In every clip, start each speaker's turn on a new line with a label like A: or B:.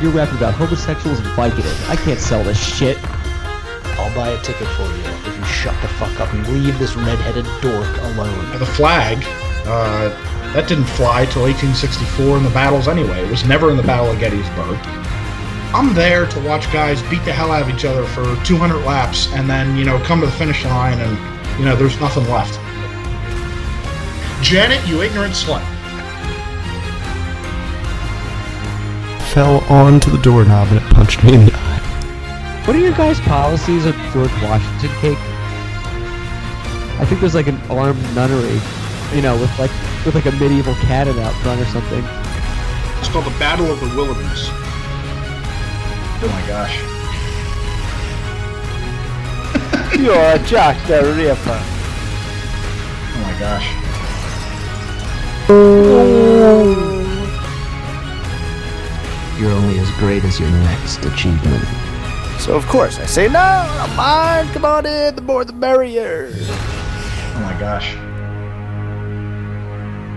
A: You're rapping about homosexuals and Vicodin. I can't sell this shit.
B: I'll buy a ticket for you if you shut the fuck up and leave this redheaded dork alone.
C: The flag, uh, that didn't fly till 1864 in the battles anyway. It was never in the Battle of Gettysburg. I'm there to watch guys beat the hell out of each other for 200 laps and then, you know, come to the finish line and, you know, there's nothing left. Janet, you ignorant slut.
D: Fell onto the doorknob and it punched me in the eye.
A: What are your guys' policies of George Washington cake? I think there's like an armed nunnery, you know, with like with like a medieval cannon out front or something.
C: It's called the Battle of the Wilderness. Oh my gosh.
E: You're a Jack the Ripper.
C: Oh my gosh.
B: You're only as great as your next achievement.
E: So of course I say no, I'm mine. Come on in, the more the merrier.
C: Oh my gosh.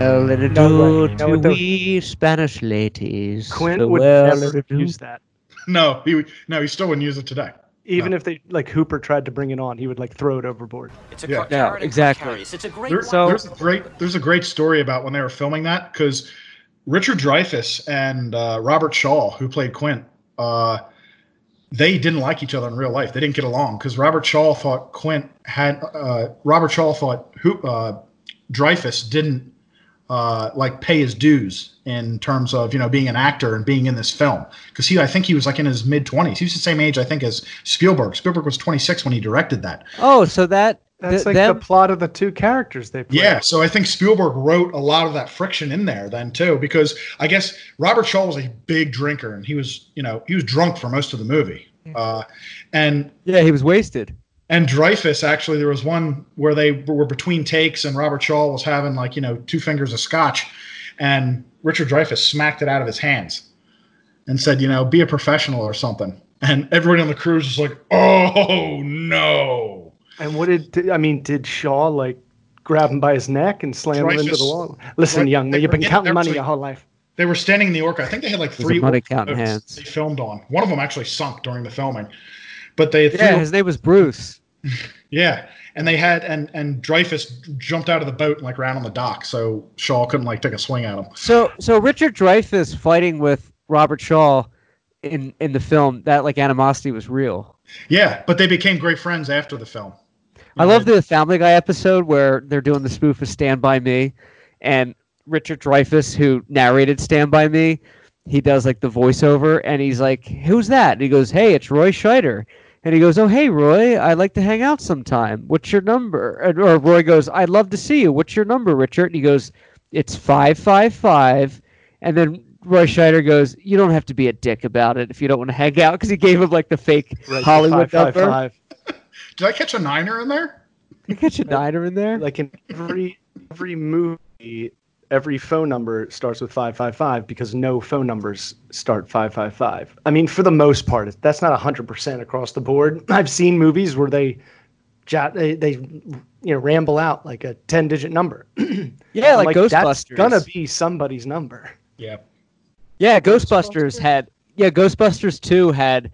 A: Well, let it
F: No
A: do.
F: No,
A: to
F: don't.
A: we Spanish ladies.
F: Quint would
A: Well,
F: never
A: do.
F: use that.
C: No, he no, he still wouldn't use it today.
F: Even
C: No.
F: if they like Hooper tried to bring it on, he would like throw it overboard.
G: It's a
C: Yeah.
G: car-
A: Yeah, exactly.
G: It's a great
C: There-
A: So-
C: there's a great there's a great story about when they were filming that because Richard Dreyfuss and uh, Robert Shaw, who played Quint, uh, they didn't like each other in real life. They didn't get along because Robert Shaw thought Quint had uh, Robert Shaw thought who uh, Dreyfuss didn't uh, like pay his dues in terms of you know being an actor and being in this film because he I think he was like in his mid twenties. He was the same age I think as Spielberg. Spielberg was 26 when he directed that.
A: Oh, so that
F: That's like
A: them-
F: the plot of the two characters they play.
C: Yeah, so I think Spielberg wrote a lot of that friction in there then too, because I guess Robert Shaw was a big drinker and he was, you know, he was drunk for most of the movie. Uh, and
A: yeah, he was wasted.
C: and Dreyfuss actually, there was one where they were between takes and Robert Shaw was having like you know two fingers of scotch, and Richard Dreyfuss smacked it out of his hands, and said, you know, be a professional or something. And everybody on the crew was just like, oh no.
F: And what did did- I mean? Did Shaw like grab him by his neck and slam him into
C: Dreyfuss-
F: the wall? Listen,
C: Right,
F: young man, you've been
C: in-
F: counting money
C: a-
F: your whole life.
C: They were standing in the orca. I think they had like three
A: money
C: orca
A: counting hands.
C: They filmed on. One of them actually sunk during the filming, but they had
A: Yeah, his name was Bruce.
C: yeah, and they had and and Dreyfuss jumped out of the boat and like ran on the dock, so Shaw couldn't like take a swing at him.
A: So so Richard Dreyfuss fighting with Robert Shaw in in the film that like animosity was real.
C: Yeah, but they became great friends after the film.
A: I love mm-hmm. the Family Guy episode where they're doing the spoof of Stand By Me, and Richard Dreyfuss, who narrated Stand By Me, he does like the voiceover, and he's like, "Who's that?" And he goes, "Hey, it's Roy Scheider." And he goes, "Oh, hey, Roy, I'd like to hang out sometime. What's your number?" And, or Roy goes, "I'd love to see you. What's your number, Richard?" And he goes, "It's five five five. And then Roy Scheider goes, "You don't have to be a dick about it if you don't want to hang out," because he gave him like the fake
F: Right,
A: Hollywood
F: five, five,
A: number.
F: five.
C: Did I catch a niner in there?
A: Did I catch a diner in there.
F: Like in every every movie, every phone number starts with five five five because no phone numbers start five five five. I mean, for the most part, that's not hundred percent across the board. I've seen movies where they, jot, they, they, you know, ramble out like a ten digit number.
A: Yeah,
F: I'm
A: like,
F: That's
A: Ghostbusters.
F: gonna be somebody's number.
C: Yeah.
A: yeah, Ghostbusters had yeah, Ghostbusters two had,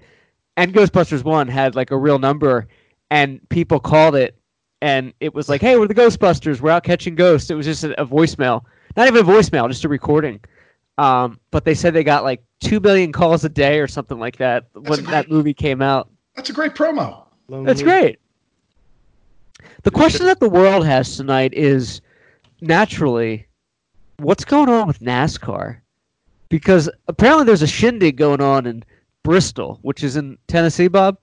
A: and Ghostbusters one had like a real number, and people called it, and it was like, hey, we're the Ghostbusters, we're out catching ghosts. It was just a, a voicemail, not even a voicemail, just a recording. Um, but they said they got like two billion calls a day or something like that when
C: a
A: that movie came out.
C: That's a great promo.
A: That's great. The question that the world has tonight is naturally, what's going on with NASCAR? Because apparently there's a shindig going on in Bristol, which is in Tennessee, Bob.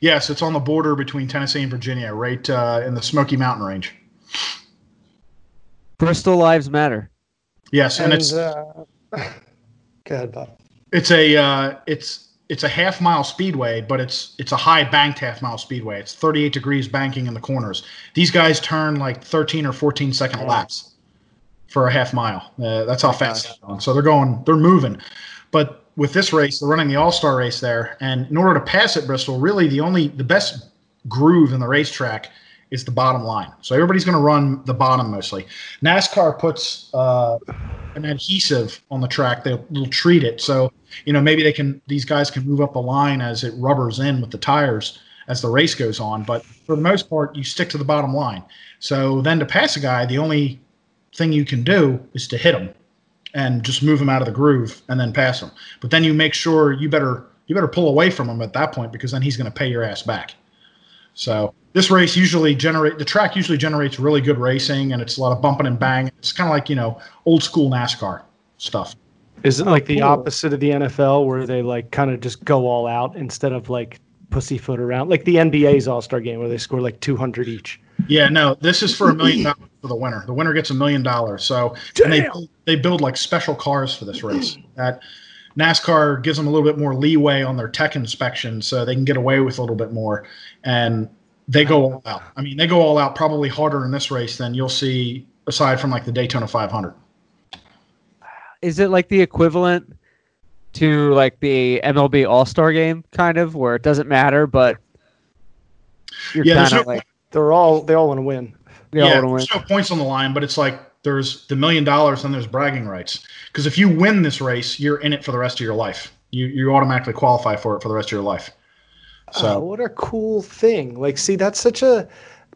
C: Yes, it's on the border between Tennessee and Virginia, right uh, in the Smoky Mountain Range.
A: Bristol Lives Matter.
C: Yes, and, it's
F: uh, go ahead, Bob.
C: it's a uh, it's it's a half mile speedway, but it's it's a high banked half mile speedway. It's 38 degrees banking in the corners. These guys turn like 13 or 14 second laps for a half mile. Uh, that's how fast they're going. So they're going, they're moving. But with this race, they're running the All Star race there, and in order to pass at Bristol, really the only the best groove in the racetrack is the bottom line. So everybody's going to run the bottom mostly. NASCAR puts uh, an adhesive on the track. They'll, they'll treat it so you know maybe they can these guys can move up the line as it rubbers in with the tires as the race goes on. But for the most part, you stick to the bottom line. So then to pass a guy, the only thing you can do is to hit him and just move him out of the groove and then pass him. But then you make sure you better you better pull away from him at that point because then he's going to pay your ass back. So this race usually generate the track usually generates really good racing and it's a lot of bumping and bang. It's kind of like you know old school NASCAR stuff.
F: Is it like the
A: cool.
F: opposite of the NFL where they like kind of just go all out instead of like pussyfoot around? Like the NBA's All Star game where they score like 200 each.
C: Yeah, no, this is for a million dollars for the winner. The winner gets a million dollars. So and they they build like special cars for this race. That NASCAR gives them a little bit more leeway on their tech inspection, so they can get away with a little bit more. And they go all out. I mean, they go all out probably harder in this race than you'll see aside from like the Daytona 500.
A: Is it like the equivalent to like the MLB All Star Game, kind of, where it doesn't matter, but you're
C: Yeah, there's
A: kind of
C: no-
A: like
F: They're all they all want to win.
A: they
C: yeah,
A: wanna win.
C: there's no points on the line, but it's like there's the million dollars and there's bragging rights. Because if you win this race, you're in it for the rest of your life. You you automatically qualify for it for the rest of your life. So
F: oh, what a cool thing! Like, see, that's such a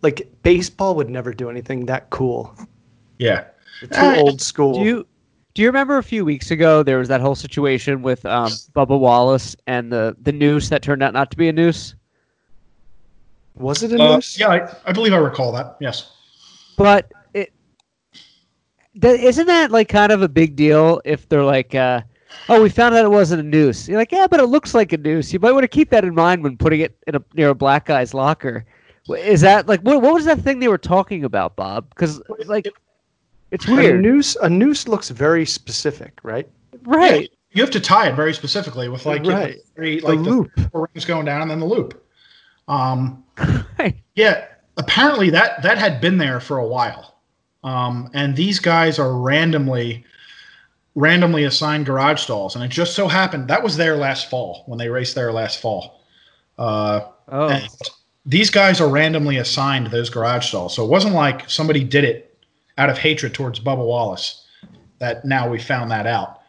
F: like baseball would never do anything that cool.
C: yeah,
F: Too
C: Uh,
F: old school.
A: Do you do you remember a few weeks ago there was that whole situation with um, Bubba Wallace and the the noose that turned out not to be a noose?
F: Was it a
C: uh,
F: noose?
C: yeah, I, I believe I recall that. Yes.
A: But it th- isn't that like kind of a big deal if they're like, uh, oh, we found out it wasn't a noose. You're like, yeah, but it looks like a noose. You might want to keep that in mind when putting it in a near a black guy's locker. Is that like what? What was that thing they were talking about, Bob? Because like, it's weird.
F: A noose. A noose looks very specific, right?
A: right?
C: You have to tie it very specifically with like you know,
F: Right.
C: three, like the
F: loop.
C: four rings going down and then the loop. Um. Yeah, apparently that that had been there for a while, um, and these guys are randomly randomly assigned garage stalls, and it just so happened that was there last fall when they raced there last fall. Uh,
A: Oh,
C: these guys are randomly assigned those garage stalls, so it wasn't like somebody did it out of hatred towards Bubba Wallace. That now we found that out.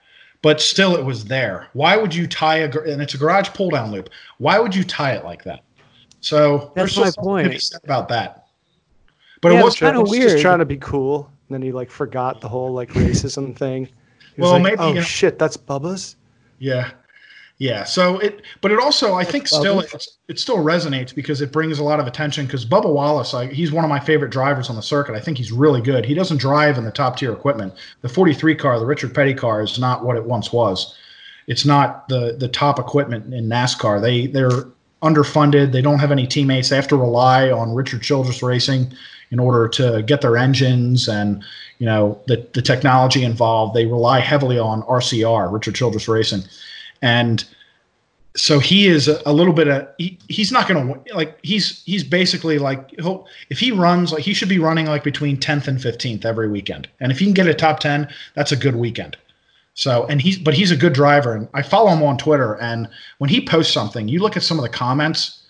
C: But still, it was there. Why would you tie a and it's a garage pull down loop? Why would you tie it like that? So
A: That's my
C: just something to be
A: point.
C: about that. But
A: Yeah,
C: it
A: it
C: was
A: was kinda weird.
F: Just trying to be cool. And then he like forgot the whole like racism thing. He was
C: Well,
F: like,
C: maybe,
F: oh
C: you know-
F: shit, that's Bubba's.
C: Yeah, yeah. So it, but it also, I think, still it's, it still resonates because it brings a lot of attention. Because Bubba Wallace, I, he's one of my favorite drivers on the circuit. I think he's really good. He doesn't drive in the top tier equipment. The 43 car, the Richard Petty car, is not what it once was. It's not the the top equipment in NASCAR. They they're underfunded. They don't have any teammates. They have to rely on Richard Childress Racing in order to get their engines and you know the the technology involved. They rely heavily on RCR, Richard Childress Racing, and so he is a, a little bit of he, he's not going to like he's he's basically like he'll if he runs like he should be running like between 10th and 15th every weekend and if he can get a top 10 that's a good weekend so and he's but he's a good driver and i follow him on twitter and when he posts something you look at some of the comments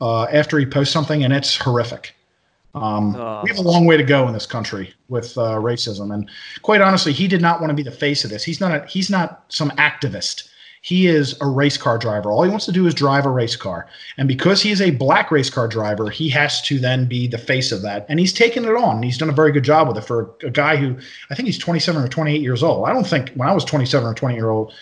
C: uh, after he posts something and it's horrific. Um,
A: Oh.
C: we have a long way to go in this country with uh, racism and quite honestly he did not want to be the face of this. He's not a, he's not some activist he is a race car driver. All he wants to do is drive a race car. And because he is a black race car driver, he has to then be the face of that. And he's taken it on. He's done a very good job with it for a guy who I think he's 27 or 28 years old. I don't think when I was 27 or 20 year old,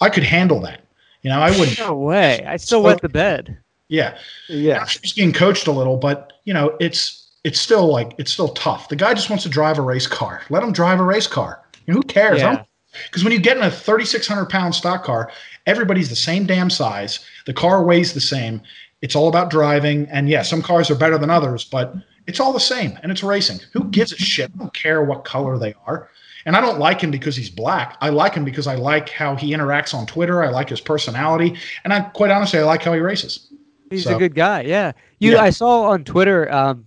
C: I could handle that. You know, I wouldn't.
A: No way. I still wet the bed.
C: Yeah.
F: Yeah.
C: He's getting coached a little, but you know, it's it's still like it's still tough. The guy just wants to drive a race car. Let him drive a race car. You know, who cares?
A: Yeah.
C: Because when you get in a 3,600 pound stock car, everybody's the same damn size. The car weighs the same. It's all about driving. And yeah, some cars are better than others, but it's all the same and it's racing. Who gives a shit? I don't care what color they are. And I don't like him because he's black. I like him because I like how he interacts on Twitter. I like his personality. And I quite honestly, I like how he races.
A: He's
C: So-
A: a good guy. Yeah. You.
C: Yeah.
A: I saw on Twitter. Um,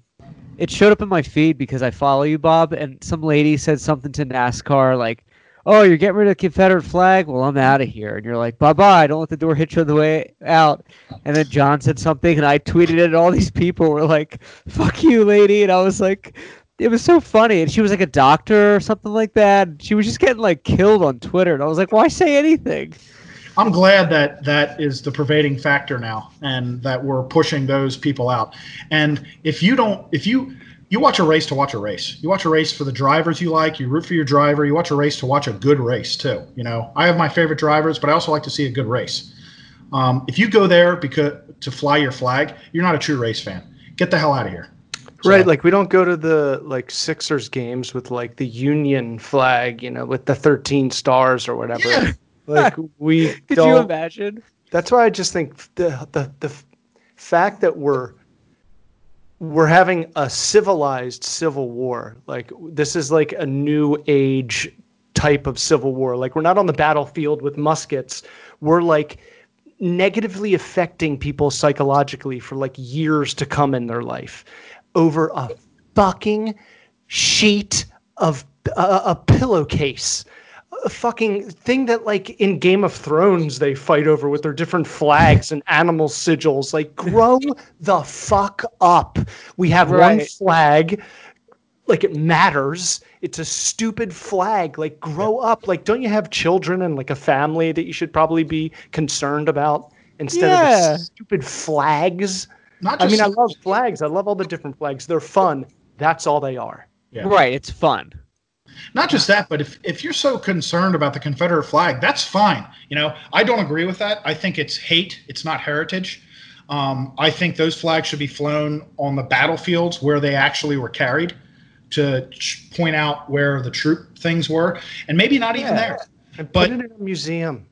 A: it showed up in my feed because I follow you, Bob, and some lady said something to NASCAR like, "Oh, you're getting rid of the Confederate flag? Well, I'm out of here." And you're like, "Bye bye. Don't let the door hit you on the way out." And then John said something, and I tweeted it, and all these people were like, "Fuck you, lady," and I was like. it was so funny, and she was like a doctor or something like that. She was just getting like killed on Twitter, and I was like, why say anything?
C: I'm glad that that is the pervading factor now, and that we're pushing those people out. And if you don't, if you you watch a race to watch a race, you watch a race for the drivers you like, you root for your driver, you watch a race to watch a good race too. You know, I have my favorite drivers, but I also like to see a good race. Um, if you go there because to fly your flag, you're not a true race fan. Get the hell out of here. So-
F: Right, like we don't go to the like Sixers games with like the Union flag, you know, with the 13 stars or whatever.
C: Yeah.
F: Like we
A: Could
F: don't.
A: you imagine?
F: That's why I just think the the the fact that we're we're having a civilized civil war, like this is like a new age type of civil war. Like we're not on the battlefield with muskets. We're like negatively affecting people psychologically for like years to come in their life over a fucking sheet of a, a pillowcase fucking thing that like in Game of Thrones they fight over with their different flags and animal sigils. Like grow the fuck up. We have one flag. Like it matters. It's a stupid flag. Like grow up. Like don't you have children and like a family that you should probably be concerned about instead
A: Yeah.
F: of stupid flags?
C: Not
F: I mean, I love flags. I love all the different flags. They're fun. That's all they are.
C: Yeah.
A: Right, it's fun.
C: Not just that, but if, if you're so concerned about the Confederate flag, that's fine. You know, I don't agree with that. I think it's hate, it's not heritage. Um, I think those flags should be flown on the battlefields where they actually were carried to point out where the troop things were, and maybe not even
F: Yeah.
C: there.
F: And
C: But-
F: put it in a museum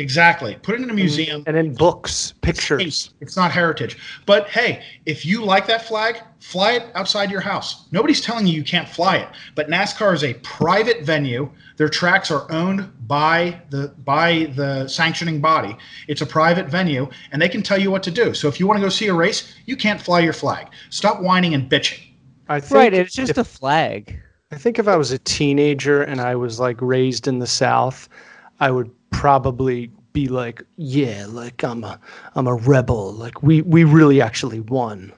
C: Exactly. Put it in a mm-hmm. museum.
F: and in books, pictures.
C: hate. It's not heritage. But hey, if you like that flag, fly it outside your house. Nobody's telling you you can't fly it. But NASCAR is a private venue. Their tracks are owned by the by the sanctioning body. It's a private venue, and they can tell you what to do. So if you want to go see a race, you can't fly your flag. Stop whining and bitching.
F: I think
A: Right, it's just
F: if,
A: a flag.
F: I think if I was a teenager and I was like raised in the South, I would probably be like, yeah, like I'm a I'm a rebel. Like we we really actually won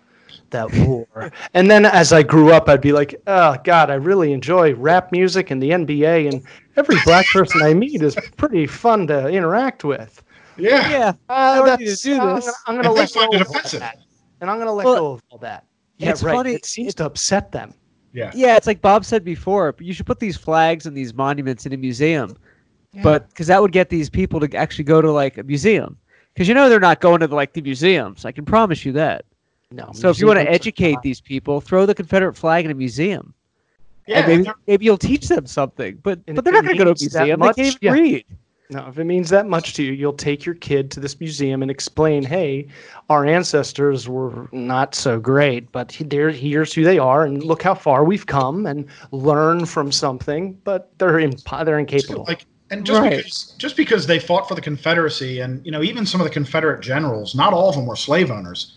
F: that war. and then as I grew up, I'd be like, oh God, I really enjoy rap music and the NBA, and every black person I meet is pretty fun to interact with.
C: Yeah.
A: Yeah,
F: Uh,
A: don't need
F: that's-
A: to do
F: I'm
A: this.
F: gonna, I'm gonna
C: And
F: let go of
C: offensive.
F: that. And I'm gonna let
A: Well,
F: go of all that. Yeah,
A: it's
F: right.
A: funny-
F: It seems to upset them.
C: Yeah.
A: yeah. It's like Bob said before. You should put these flags and these monuments in a museum, but because that would get these people to actually go to like a museum. Because you know they're not going to like the museums. I can promise you that.
F: No.
A: So if you want to educate these people, throw the Confederate flag in a museum.
C: Yeah.
A: and maybe maybe you'll teach them something. But
F: And
A: but they're not going to go to a museum.
F: much,
A: they can't
F: yeah.
A: read.
F: No, if it means that much to you, you'll take your kid to this museum and explain, hey, our ancestors were not so great, but he- they're, here's who they are, and look how far we've come, and learn from something. But they're imp- they're incapable.
C: like and just
A: Right.
C: because just because they fought for the confederacy and you know even some of the confederate generals not all of them were slave owners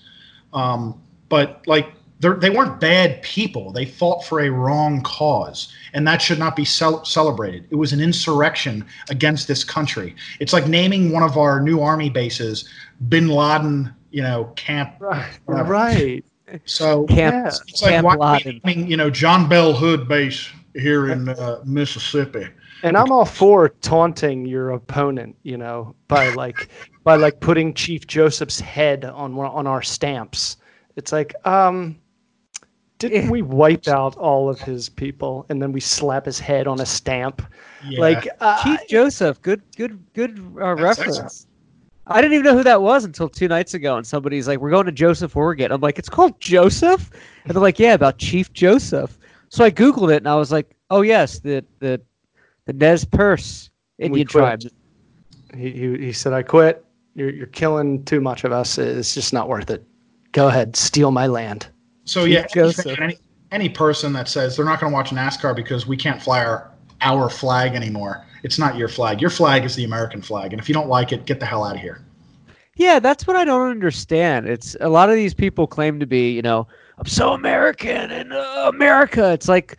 C: um, but like they're, weren't bad people they fought for a wrong cause and that should not be cel- celebrated it was an insurrection against this country it's like naming one of our new army bases bin laden you know camp
F: right, right.
C: so
A: Camp,
F: Yeah.
C: it's like
A: Camp
C: why
A: Laden.
C: naming, you know john bell hood base here in uh, mississippi
F: And I'm all for taunting your opponent, you know, by like by like putting Chief Joseph's head on on our stamps. It's like, um, didn't we wipe out all of his people and then we slap his head on a stamp?
C: Yeah.
F: Like, uh,
A: Chief Joseph, good good good uh, reference.
C: excellent.
A: I didn't even know who that was until two nights ago, and somebody's like, "We're going to Joseph, Oregon." I'm like, "It's called Joseph," and they're like, "Yeah, about Chief Joseph." So I googled it, and I was like, "Oh yes, the the the Nez Perce
F: We
A: Indian
F: quit.
A: tribe."
F: he, he, he said, I quit. You're, you're killing too much of us. It's just not worth it. Go ahead, steal my land.
C: So
A: Chief
C: yeah, any, any any person that says they're not going to watch NASCAR because we can't fly our our flag anymore, it's not your flag. Your flag is the American flag, and if you don't like it, get the hell out of here.
A: Yeah, that's what I don't understand. It's a lot of these people claim to be, you know, I'm so American and uh, America. It's like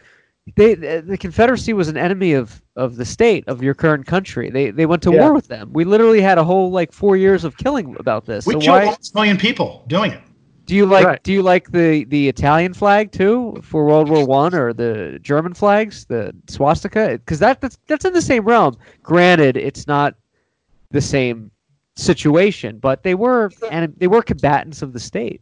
A: they the the Confederacy was an enemy of of the state of your current country. They they went to
F: Yeah.
A: war with them. We literally had a whole like four years of killing about this.
C: We
A: so
C: killed
A: why?
C: almost million people doing it.
A: Do you like
F: Right.
A: do you like the the Italian flag too for World War One or the German flags, the swastika? Because that that's that's in the same realm. Granted, it's not the same situation, but they were and they were combatants of the state.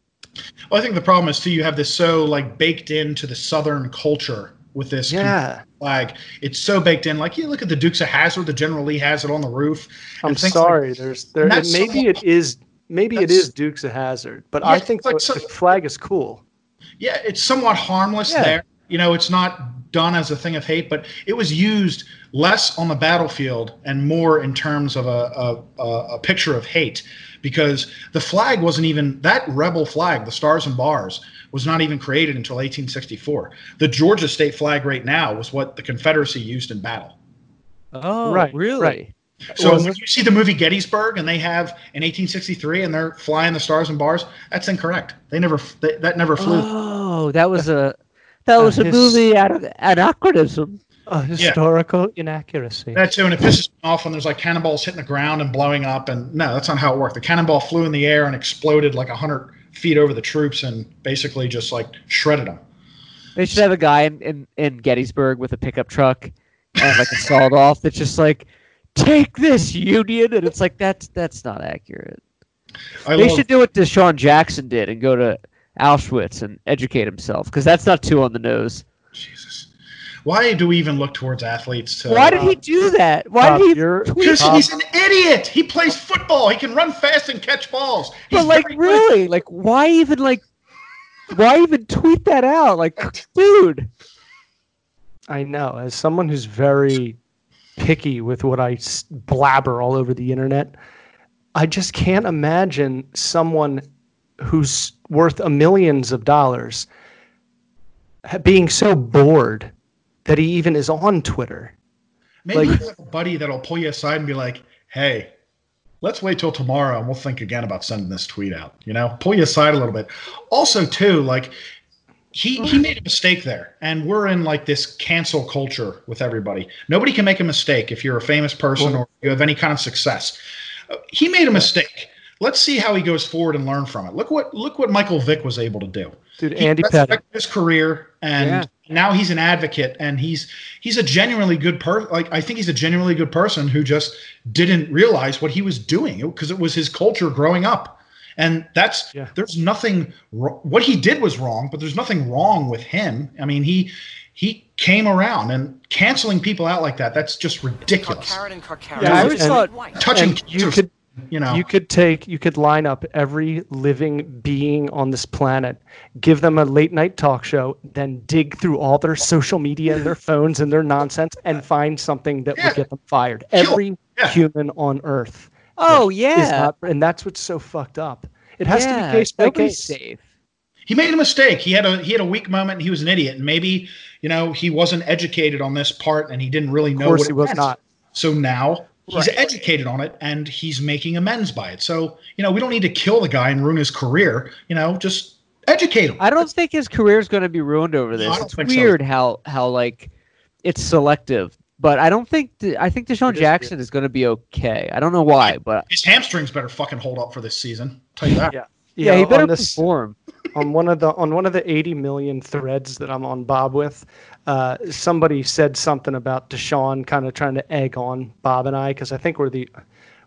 C: Well, I think the problem is too you have this so like baked into the Southern culture with this
F: Yeah.
C: flag. It's so baked in. Like you look at the Dukes of Hazzard, the General Lee has it on the roof.
F: I'm
C: things like-
F: sorry. There's there. Maybe
C: somewhat-
F: it is. Maybe it is Dukes of Hazzard, but I think
C: like
F: the,
C: so-
F: the flag is cool.
C: yeah, it's somewhat harmless
A: Yeah.
C: there. You know, it's not done as a thing of hate, but it was used less on the battlefield and more in terms of a, a, a, a picture of hate because the flag wasn't even that rebel flag, the stars and bars, was not even created until 1864. The Georgia state flag right now was what the Confederacy used in battle.
A: Oh,
F: Right,
A: really?
F: right.
C: So
F: Well,
C: when you see the movie Gettysburg and they have in 1863 and they're flying the stars and bars, that's incorrect. They never they, that never flew.
A: Oh, that was a that
F: Uh,
A: was a
F: his-
A: movie out of anachronism.
F: A historical inaccuracy.
C: That too, and it pisses me off when there's like cannonballs hitting the ground and blowing up. And no, that's not how it worked. The cannonball flew in the air and exploded like hundred feet over the troops and basically just like shredded them.
A: They should have a guy in, in, in Gettysburg with a pickup truck and like a sawed off that's just like, take this Union, and it's like that's that's not accurate.
C: I
A: they
C: love,
A: should do what DeSean Jackson did and go to Auschwitz and educate himself because that's not too on the nose.
C: Jesus. Why do we even look towards athletes? To,
A: Why did uh, he do that? Why
F: Bob,
A: did he
F: you're-
A: tweet
C: Because
A: that?
C: he's an idiot. He plays football. He can run fast and catch balls. He's
A: But like,
C: very good.
A: really, like, why even like, why even tweet that out? Like, dude,
F: I know. As someone who's very picky with what I blabber all over the internet, I just can't imagine someone who's worth a millions of dollars being so bored that he even is on Twitter.
C: Maybe
F: Like-
C: you have a buddy that'll pull you aside and be like, "Hey, let's wait till tomorrow and we'll think again about sending this tweet out." You know, pull you aside a little bit. Also, too, like he he made a mistake there, and we're in like this cancel culture with everybody. Nobody can make a mistake if you're a famous person or you have any kind of success. Uh, he made a mistake. Let's see how he goes forward and learn from it. Look what look what Michael Vick was able to do
F: Dude,
C: he
F: Andy
C: Pettitte. his career and
A: Yeah.
C: now he's an advocate and he's he's a genuinely good person like i think he's a genuinely good person who just didn't realize what he was doing because it was his culture growing up and that's
F: Yeah.
C: there's nothing wr- what he did was wrong but there's nothing wrong with him i mean he he came around and canceling people out like that that's just ridiculous
G: Carrot and carrot.
A: Yeah, I always
F: and-
A: thought
C: touching
F: And you
C: kids,
F: could
C: you know
F: You could take, you could line up every living being on this planet, give them a late night talk show, then dig through all their social media and their phones and their nonsense and find something that
C: Yeah.
F: would get them fired.
C: Kill-
F: Every
C: yeah.
F: human on Earth.
A: oh yeah,
F: not, and that's what's so fucked up. It has to be case by case.
A: safe.
C: he made a mistake. He had a he had a weak moment. and He was an idiot, and maybe you know he wasn't educated on this part, and he didn't really know.
F: Of course,
C: what
F: he
C: it
F: was
C: meant.
F: not.
C: So now he's
F: Right.
C: educated on it, and he's making amends by it. So you know we don't need to kill the guy and ruin his career. You know, just educate him.
A: I don't think his career is going to be ruined over this.
C: I don't
A: it's
C: think so.
A: weird how how like it's selective, but I don't think th- I think DeSean
F: It is
A: Jackson is going to be okay. I don't know why, but
C: His hamstrings better fucking hold up for this season. tell you that.
F: Yeah.
A: Yeah, he
F: on this-
A: perform.
F: on one of the on one of the 80 million threads that I'm on Bob with, uh, somebody said something about DeSean kind of trying to egg on Bob and I because I think we're the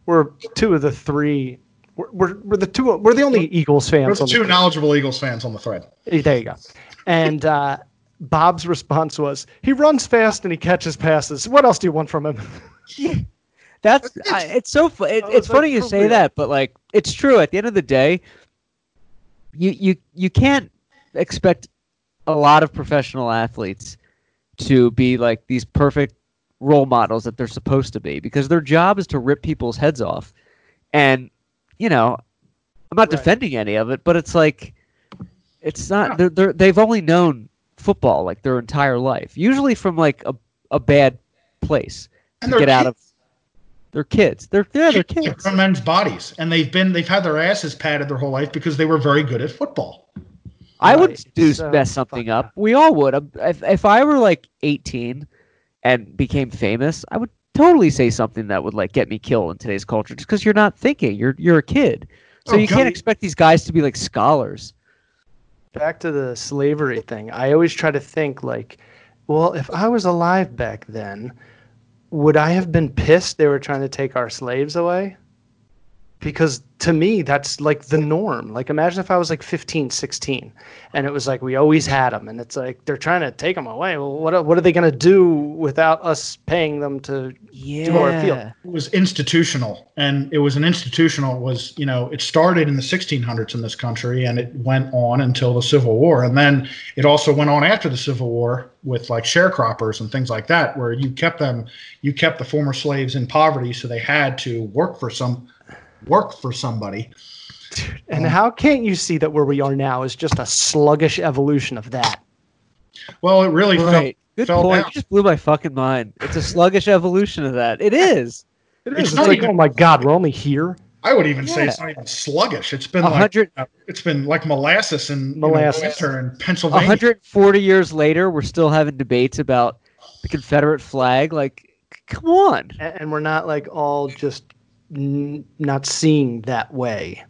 F: we're two of the three. We're, we're, we're the two. We're the only Eagles
C: We're
F: fans.
C: the
F: on the
C: two
F: thread.
C: knowledgeable Eagles fans on the thread.
F: There you go. And uh, Bob's response was, "He runs fast and he catches passes. What else do you want from him?"
A: That's I, it's so it, it's
F: was like,
A: funny you say
F: real.
A: that, but like it's true. At the end of the day, you you you can't expect a lot of professional athletes to be like these perfect role models that they're supposed to be because their job is to rip people's heads off. And you know, I'm not
F: Right.
A: defending any of it, but it's like it's not they're, they're they've only known football like their entire life, usually from like a a bad place
C: And
A: to get out of their kids. They're yeah, they're
C: Kids
A: kids.
C: with men's bodies, and they've been they've had their asses padded their whole life because they were very good at football.
A: I would do
F: so
A: mess something up.
F: up.
A: We all would. Um, If if I were like 18 and became famous, I would totally say something that would like get me killed in today's culture just because you're not thinking. You're you're a kid. So
C: Oh,
A: you can't expect these guys to be like scholars.
F: back to the slavery thing. I always try to think like, well, if I was alive back then, would I have been pissed they were trying to take our slaves away? Because to me, that's like the norm. Like, imagine if I was like 15, 16, and it was like we always had them, and it's like they're trying to take them away. Well, what, are- what are they going to do without us paying them to do our field?
A: Yeah.
C: It was institutional, and it was an institutional. Was you know, it started in the 1600s in this country, and it went on until the Civil War, and then it also went on after the Civil War with like sharecroppers and things like that, where you kept them, you kept the former slaves in poverty, so they had to work for some, work for somebody.
F: And how can't you see that where we are now is just a sluggish evolution of that?
C: Well, it really
A: Right.
C: fell,
A: Good
C: fell
A: point.
C: down.
A: You just blew my fucking mind. It's a sluggish evolution of that. It is.
F: It
C: It's.
F: It's
C: not
F: like,
C: even-
F: oh my God, we're only here.
C: I would even say it's not even sluggish. It's been
A: A
C: like
A: hundred,
C: it's been like molasses in you know,
F: Molasses.
C: winter in Pennsylvania.
A: 140 years later, we're still having debates about the Confederate flag. Like, c- come on.
F: A- And we're not like all just n- not seeing that way.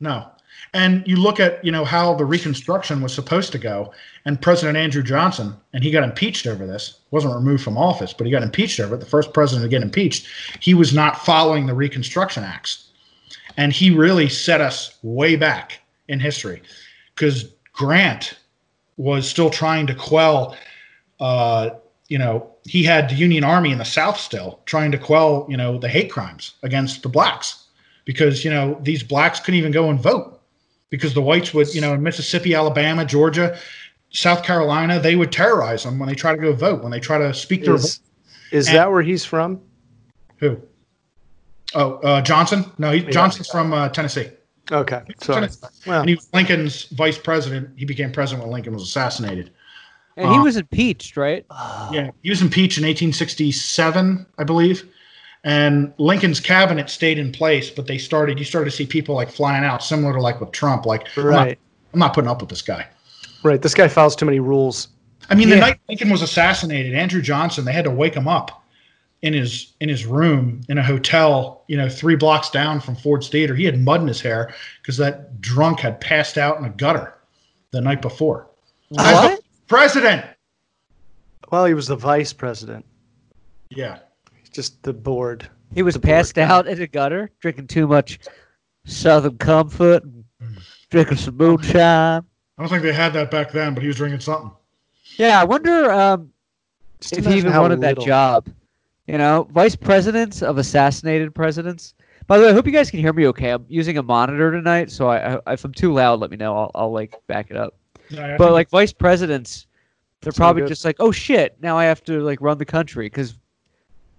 C: No. And you look at, you know, how the reconstruction was supposed to go, and President Andrew Johnson, and he got impeached over this, wasn't removed from office, but he got impeached over it, the first president to get impeached. He was not following the Reconstruction Acts. And he really set us way back in history because Grant was still trying to quell, uh, you know, he had the Union Army in the South still trying to quell, you know, the hate crimes against the blacks because you know these blacks couldn't even go and vote because the whites would you know in mississippi alabama georgia south carolina they would terrorize them when they try to go vote when they try to speak their
F: Is, is
C: And-
F: that where he's from?
C: who oh uh, johnson no he,
F: Yeah.
C: johnson's from uh, tennessee
F: Okay, sorry.
C: Tennessee.
F: Well,
C: and he was lincoln's vice president he became president when lincoln was assassinated
A: And he
C: Uh,
A: was impeached, right?
C: yeah he was impeached in 1867 i believe and lincoln's cabinet stayed in place but they started you started to see people like flying out similar to like with trump like I'm not-
F: right,
C: I'm not putting up with this guy
F: right. This guy follows too many rules.
C: I mean, the night Lincoln was assassinated, Andrew Johnson, they had to wake him up in his in his room in a hotel, you know, three blocks down from Ford's Theater. He had mud in his hair because that drunk had passed out in a gutter the night before.
A: What?
C: President.
F: Well, he was the vice president.
C: Yeah.
F: He's Just the board.
A: He was
F: The board
A: passed out in a gutter, drinking too much Southern Comfort, and drinking some moonshine.
C: I don't think they had that back then, but he was drinking something.
A: Yeah, I wonder um, if he even
F: how
A: wanted that job. You know, vice presidents of assassinated presidents. By the way, I hope you guys can hear me okay. I'm using a monitor tonight, so I, I, if I'm too loud, let me know. I'll, I'll like back it up.
C: Yeah,
A: But like vice presidents, they're probably
F: good.
A: just like, oh shit, now I have to like run the country because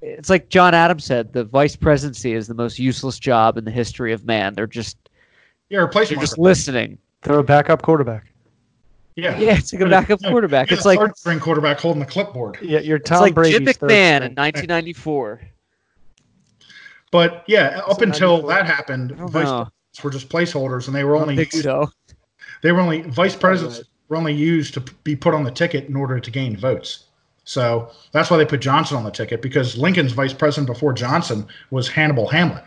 A: it's like John Adams said, the vice presidency is the most useless job in the history of man. They're just
C: yeah, replace
A: they're just listening.
F: They're a backup quarterback.
C: Yeah.
A: Yeah, it's like a backup quarterback. It's like
C: third string quarterback holding the clipboard.
F: Yeah, you're
A: it's
F: Tom
A: like
F: Brady's
A: Jim McMahon
F: string.
A: in 1994.
C: But yeah, up until that happened, vice presidents were just placeholders, and they were
A: I don't
C: only
A: think so.
C: They were only vice presidents were only used to be put on the ticket in order to gain votes. So that's why they put Johnson on the ticket because Lincoln's vice president before Johnson was Hannibal Hamlin.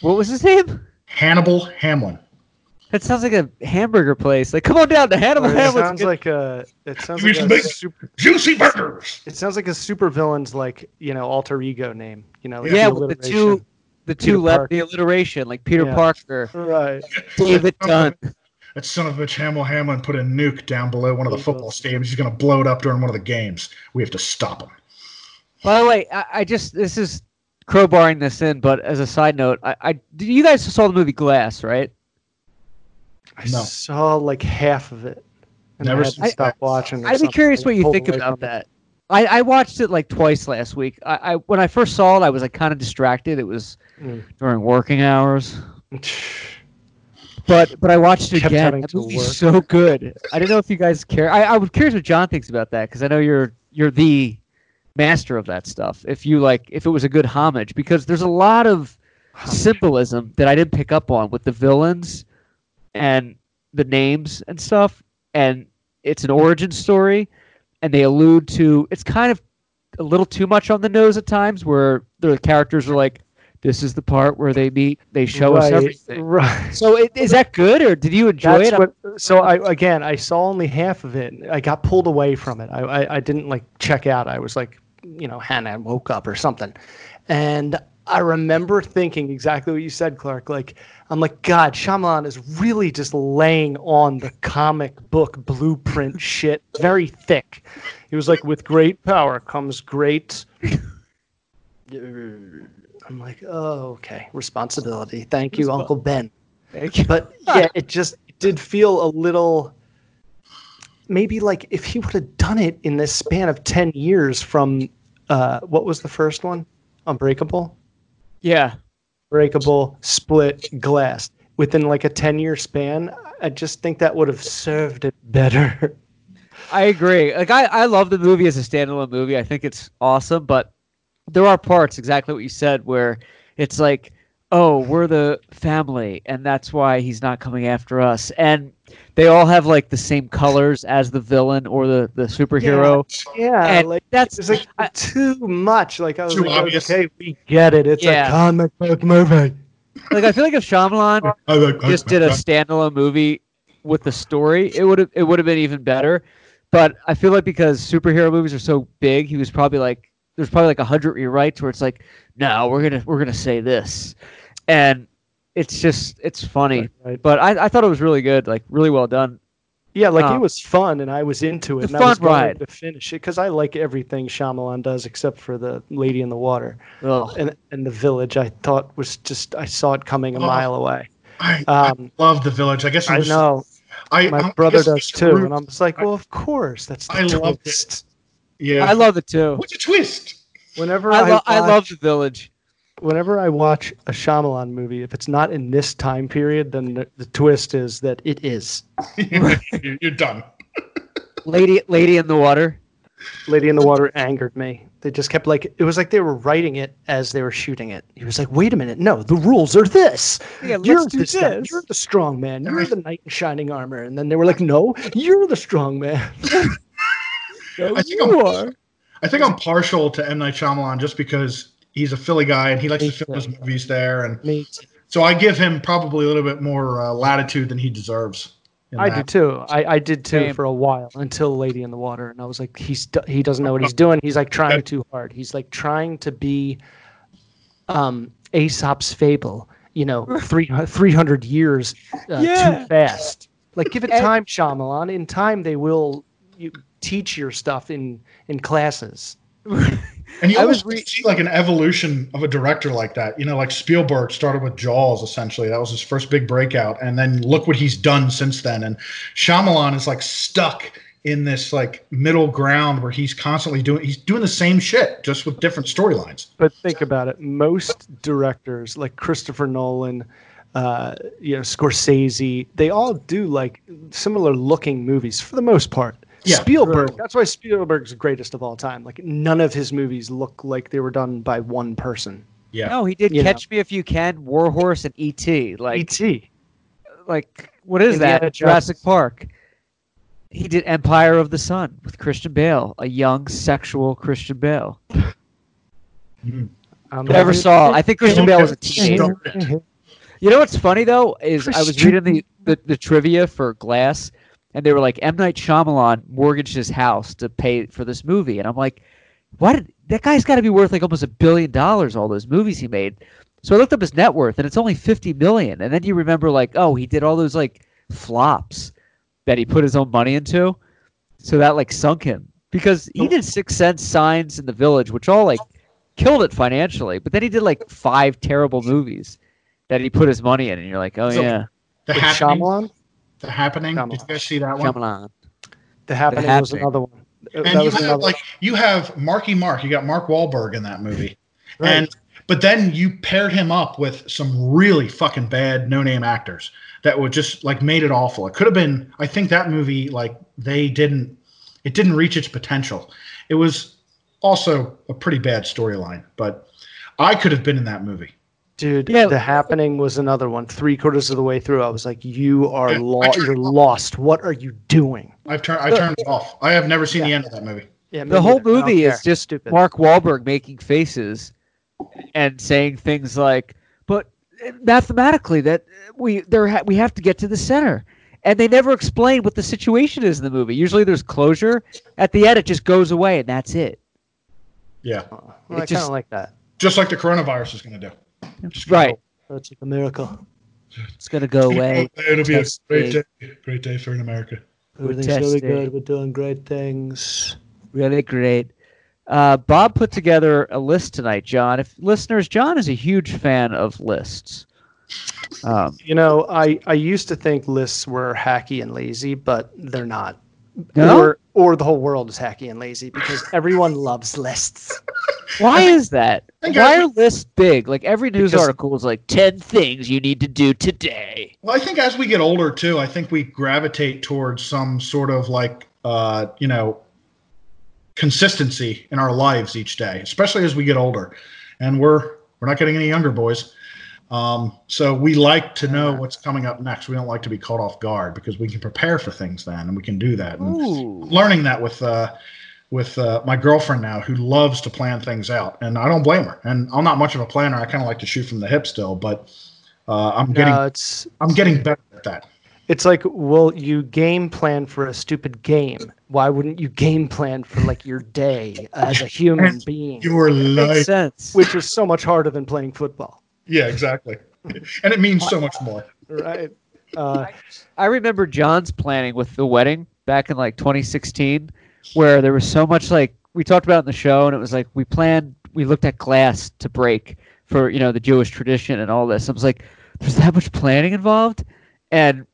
A: What was his name?
C: Hannibal Hamlin.
A: That sounds like a hamburger place. Like, come on down to Hannibal Hamlin.
F: It
A: Hamlin's
F: sounds
A: good-
F: like a. It sounds
C: Give me
F: like
C: some
F: a
C: bacon.
F: super.
C: Juicy burgers.
F: It sounds like a super villain's like you know alter ego name. You know, like
A: yeah,
F: the
A: the two, the
F: Peter
A: two left,
F: Parker.
A: the alliteration, like Peter
F: Yeah.
A: Parker,
F: Right.
A: David Dunn.
C: That son of a bitch Hannibal Hamlin put a nuke down below one of the football stadiums. He's going to blow it up during one of the games. We have to stop him.
A: By the way, I, I just this is crowbarring this in, but as a side note, I, I did you guys saw the movie Glass, right?
F: I
C: No.
F: saw like half of it. And
C: Never
F: I had to stop watching.
A: I'd be curious what you think about that. I, I watched it like twice last week. I, I when I first saw it, I was like kind of distracted. It was
F: Mm.
A: during working hours, but but I watched it again. That movie's
F: work.
A: so good. I don't know if you guys care. I, I was curious what John thinks about that because I know you're you're the master of that stuff. If you like, if it was a good homage, because there's a lot of symbolism that I didn't pick up on with the villains and the names and stuff. And it's an origin story, and they allude to it's kind of a little too much on the nose at times, where the characters are like this is the part where they meet. They show us everything.
F: Right.
A: So it, is that good, or did you enjoy
F: That's
A: it?
F: what. So I again, I saw only half of it. I got pulled away from it. I, I I didn't like check out. I was like, you know, Hannah woke up or something, and I remember thinking exactly what you said, Clark. Like I'm like, God, Shyamalan is really just laying on the comic book blueprint shit, very thick. He was like, with great power comes great. I'm like, oh, okay, responsibility. Thank you, Uncle Ben but yeah, it just it did feel a little maybe like if he would have done it in this span of 10 years from uh what was the first one? Unbreakable?
A: yeah,
F: Breakable, split, glass. Within like a 10 year span, I just think that would have served it better.
A: I agree. Like I, I love the movie as a standalone movie. I think it's awesome, but there are parts exactly what you said where it's like, oh, we're the family, and that's why he's not coming after us. And they all have like the same colors as the villain or the the superhero.
F: yeah,
A: and
F: like
A: that's
F: it's like
A: I-
F: too much. Like I was
C: Too
F: like,
C: obvious.
F: okay, we get it. It's
A: Yeah.
F: a comic book movie.
A: like I feel like if Shyamalan just did a standalone movie with the story, it would have it would have been even better. But I feel like because superhero movies are so big, he was probably like there's probably like a hundred rewrites where it's like, no, we're gonna we're gonna say this, and it's just it's funny.
F: Right.
A: But I, I thought it was really good, like really well done.
F: Yeah, like
A: Uh,
F: it was fun, and I was into it.
A: it's a
F: and I was
A: fun
F: going
A: ride.
F: to finish it because I like everything Shyamalan does except for the Lady in the Water
A: Ugh.
F: and and the Village. I thought was just I saw it coming a
C: Oh,
F: mile away.
C: I,
F: Um,
C: I love the village. I guess it
F: I
C: was,
F: know
C: I,
F: my
C: I- I
F: brother
C: guess
F: does too, and I'm just like, well, of course, that's the
C: I loved it.
F: twist.
C: Yeah,
A: I love it too.
C: What's a twist?
F: Whenever
A: I,
F: I,
A: lo- I love the village.
F: whenever I watch a Shyamalan movie, if it's not in this time period, then the, the twist is that it is.
C: You're you're done.
A: Lady Lady in the Water.
F: Lady in the Water angered me. They just kept like it was like they were writing it as they were shooting it. He was like, "Wait a minute, no, the rules are this.
A: Yeah, let's
F: you're
A: do
F: this guy.
A: this."
F: You're the strong man. You're the knight in shining armor." And then they were like, "No, you're the strong man."
C: I think I'm, I think I'm partial to M Night Shyamalan just because he's a Philly guy and he likes
F: Me
C: to film
F: too.
C: his movies there, and
F: me, too.
C: so I give him probably a little bit more uh, latitude than he deserves. in
F: I do too. I, I did too
A: Same.
F: for a while until Lady in the Water, and I was like, he's he doesn't know what he's doing. He's like trying too hard. He's like trying to be, um, Aesop's fable. You know, three 300 years uh,
A: Yeah.
F: too fast. Like, give it time, Shyamalan. In time, they will you teach your stuff in in classes.
C: And you
A: I
C: always
A: was re-
C: see like an evolution of a director like that. You know, like Spielberg started with Jaws, essentially. That was his first big breakout. And then look what he's done since then. And Shyamalan is like stuck in this like middle ground where he's constantly doing he's doing the same shit, just with different storylines.
F: But think about it. Most directors, like Christopher Nolan, uh, you know, Scorsese, they all do like similar looking movies for the most part.
C: Yeah.
F: Spielberg, that's why Spielberg's greatest of all time. Like none of his movies look like they were done by one person.
C: Yeah.
A: No, he did
F: You
A: Catch Me If You Can, Warhorse, and E.T. Like
F: E.T.
A: like what is
F: Indiana
A: that?
F: Jones.
A: Jurassic Park. He did Empire of the Sun with Christian Bale, a young sexual Christian Bale.
F: Um,
A: Never saw. I think Christian Bale was a
C: Stop
A: teenager. You know what's funny though is I was reading the, the, the trivia for Glass, and they were like M Night Shyamalan mortgaged his house to pay for this movie, and I'm like, why did that guy's got to be worth like almost a billion dollars? All those movies he made. So I looked up his net worth, and it's only fifty million. And then you remember like, oh, he did all those like flops that he put his own money into, so that like sunk him because he did Six Sense, Signs, in The Village, which all like killed it financially. But then he did like five terrible movies that he put his money in, and you're like, oh
C: So-
A: yeah,
C: The
F: With
C: happening.
F: Shyamalan?
C: The happening. Did you guys see that one?
A: Shyamalan.
F: The Happening was
A: Happening.
F: another one.
C: And
F: that
C: you have
F: another
C: like you have Marky Mark. You got Mark Wahlberg in that movie,
F: Right.
C: and but then you paired him up with some really fucking bad no-name actors that would just like made it awful. It could have been. I think that movie like they didn't. It didn't reach its potential. It was also a pretty bad storyline, but I could have been in that movie.
F: Dude,
A: Yeah.
F: The Happening was another one. Three quarters of the way through, I was like, "You are
C: Yeah, I
F: You're
C: off.
F: lost. What are you doing?"
C: I've turned. I turned it off. I have never seen the end of that movie.
F: Yeah,
A: The whole
F: neither.
A: Movie is just
F: stupid.
A: Mark Wahlberg making faces and saying things like, "But uh, mathematically, that uh, we there ha- we have to get to the center." And they never explain what the situation is in the movie. Usually, there's closure. At the end, it just goes away, and that's it.
C: Yeah,
F: Well,
A: It
F: I kind
A: just-
F: of like that.
C: just like the coronavirus is going to do. Just gonna
A: Right.
F: That's like a miracle.
A: It's gonna go away.
C: It'll be a great day. Great day for in America.
F: Everything's
A: testing.
F: really good. We're doing great things.
A: Really great. Uh, Bob put together a list tonight, John. If listeners, John is a huge fan of lists. Um,
F: You know, I, I used to think lists were hacky and lazy, but they're not.
A: No?
F: Or, or the whole world is hacky and lazy because everyone loves lists.
A: why is that? Why
C: I-
A: are lists big? Like every news
F: Because-
A: article is like ten things you need to do today.
C: Well, I think as we get older too, I think we gravitate towards some sort of like uh, you know consistency in our lives each day, especially as we get older. And we're we're not getting any younger, boys. Um, so we like to know what's coming up next. We don't like to be caught off guard because we can prepare for things then, and we can do that. And
A: Ooh.
C: learning that with uh, with uh, my girlfriend now, who loves to plan things out, and I don't blame her. And I'm not much of a planner. I kind of like to shoot from the hip still, but uh, I'm getting
F: No, it's
C: I'm getting better at that.
F: it's like, well, you game plan for a stupid game. Why wouldn't you game plan for like your day as a human being?
C: You were
A: Makes sense.
F: Which is so much harder than playing football.
C: Yeah, exactly, and it means so much more.
F: Right. Uh,
A: I remember John's planning with the wedding back in like 2016, where there was so much like we talked about in the show, and it was like we planned, we looked at glass to break for you know the Jewish tradition and all this. I was like, there's that much planning involved, and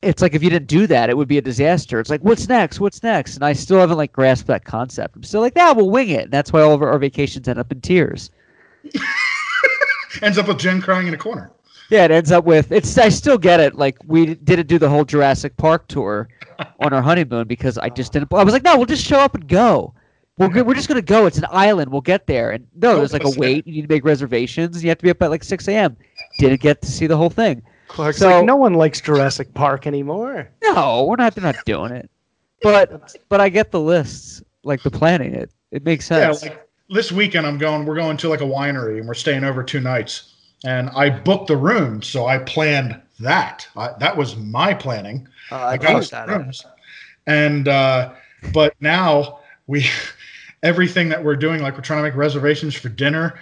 A: it's like if you didn't do that, it would be a disaster. It's like what's next? What's next? And I still haven't like grasped that concept. I'm still like, yeah, we'll wing it. And that's why all of our, our vacations end up in tears.
C: Ends up with Jen crying in a corner.
A: Yeah, it ends up with it's. I still get it. Like we didn't do the whole Jurassic Park tour on our honeymoon because I just didn't. I was like, no, we'll just show up and go. We're. We're just gonna go. It's an island. We'll get there. And no, there's like a wait. You need to make reservations. You have to be up at like 6 a.m. Didn't get to see the whole thing.
F: Clark's
A: So-
F: like, no one likes Jurassic Park anymore.
A: No, we're not. They're not doing it. But but I get the lists, like the planning. It it makes
C: Yeah,
A: sense.
C: like this weekend, I'm going. We're going to like a winery, and we're staying over two nights. And I booked the room, so I planned that. I, that was my planning.
F: Uh,
C: I
F: I
C: got
F: that.
C: rooms. And uh, but now we everything that we're doing, like we're trying to make reservations for dinner.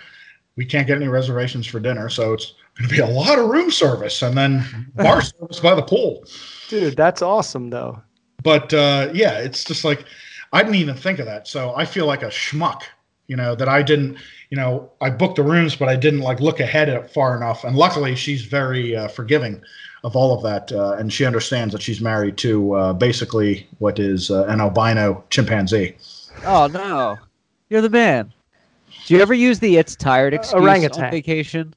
C: We can't get any reservations for dinner, so it's going to be a lot of room service and then bar service by the pool.
F: Dude, that's awesome though.
C: But uh, yeah, it's just like I didn't even think of that. So I feel like a schmuck, you know, that I didn't, you know, I booked the rooms, but I didn't like look ahead at far enough. And luckily, she's very uh, forgiving of all of that, uh, and she understands that she's married to uh, basically what is uh, an albino chimpanzee.
A: Oh no, you're the man. Do you ever use the "it's tired" excuse
F: orangutan.
A: on vacation?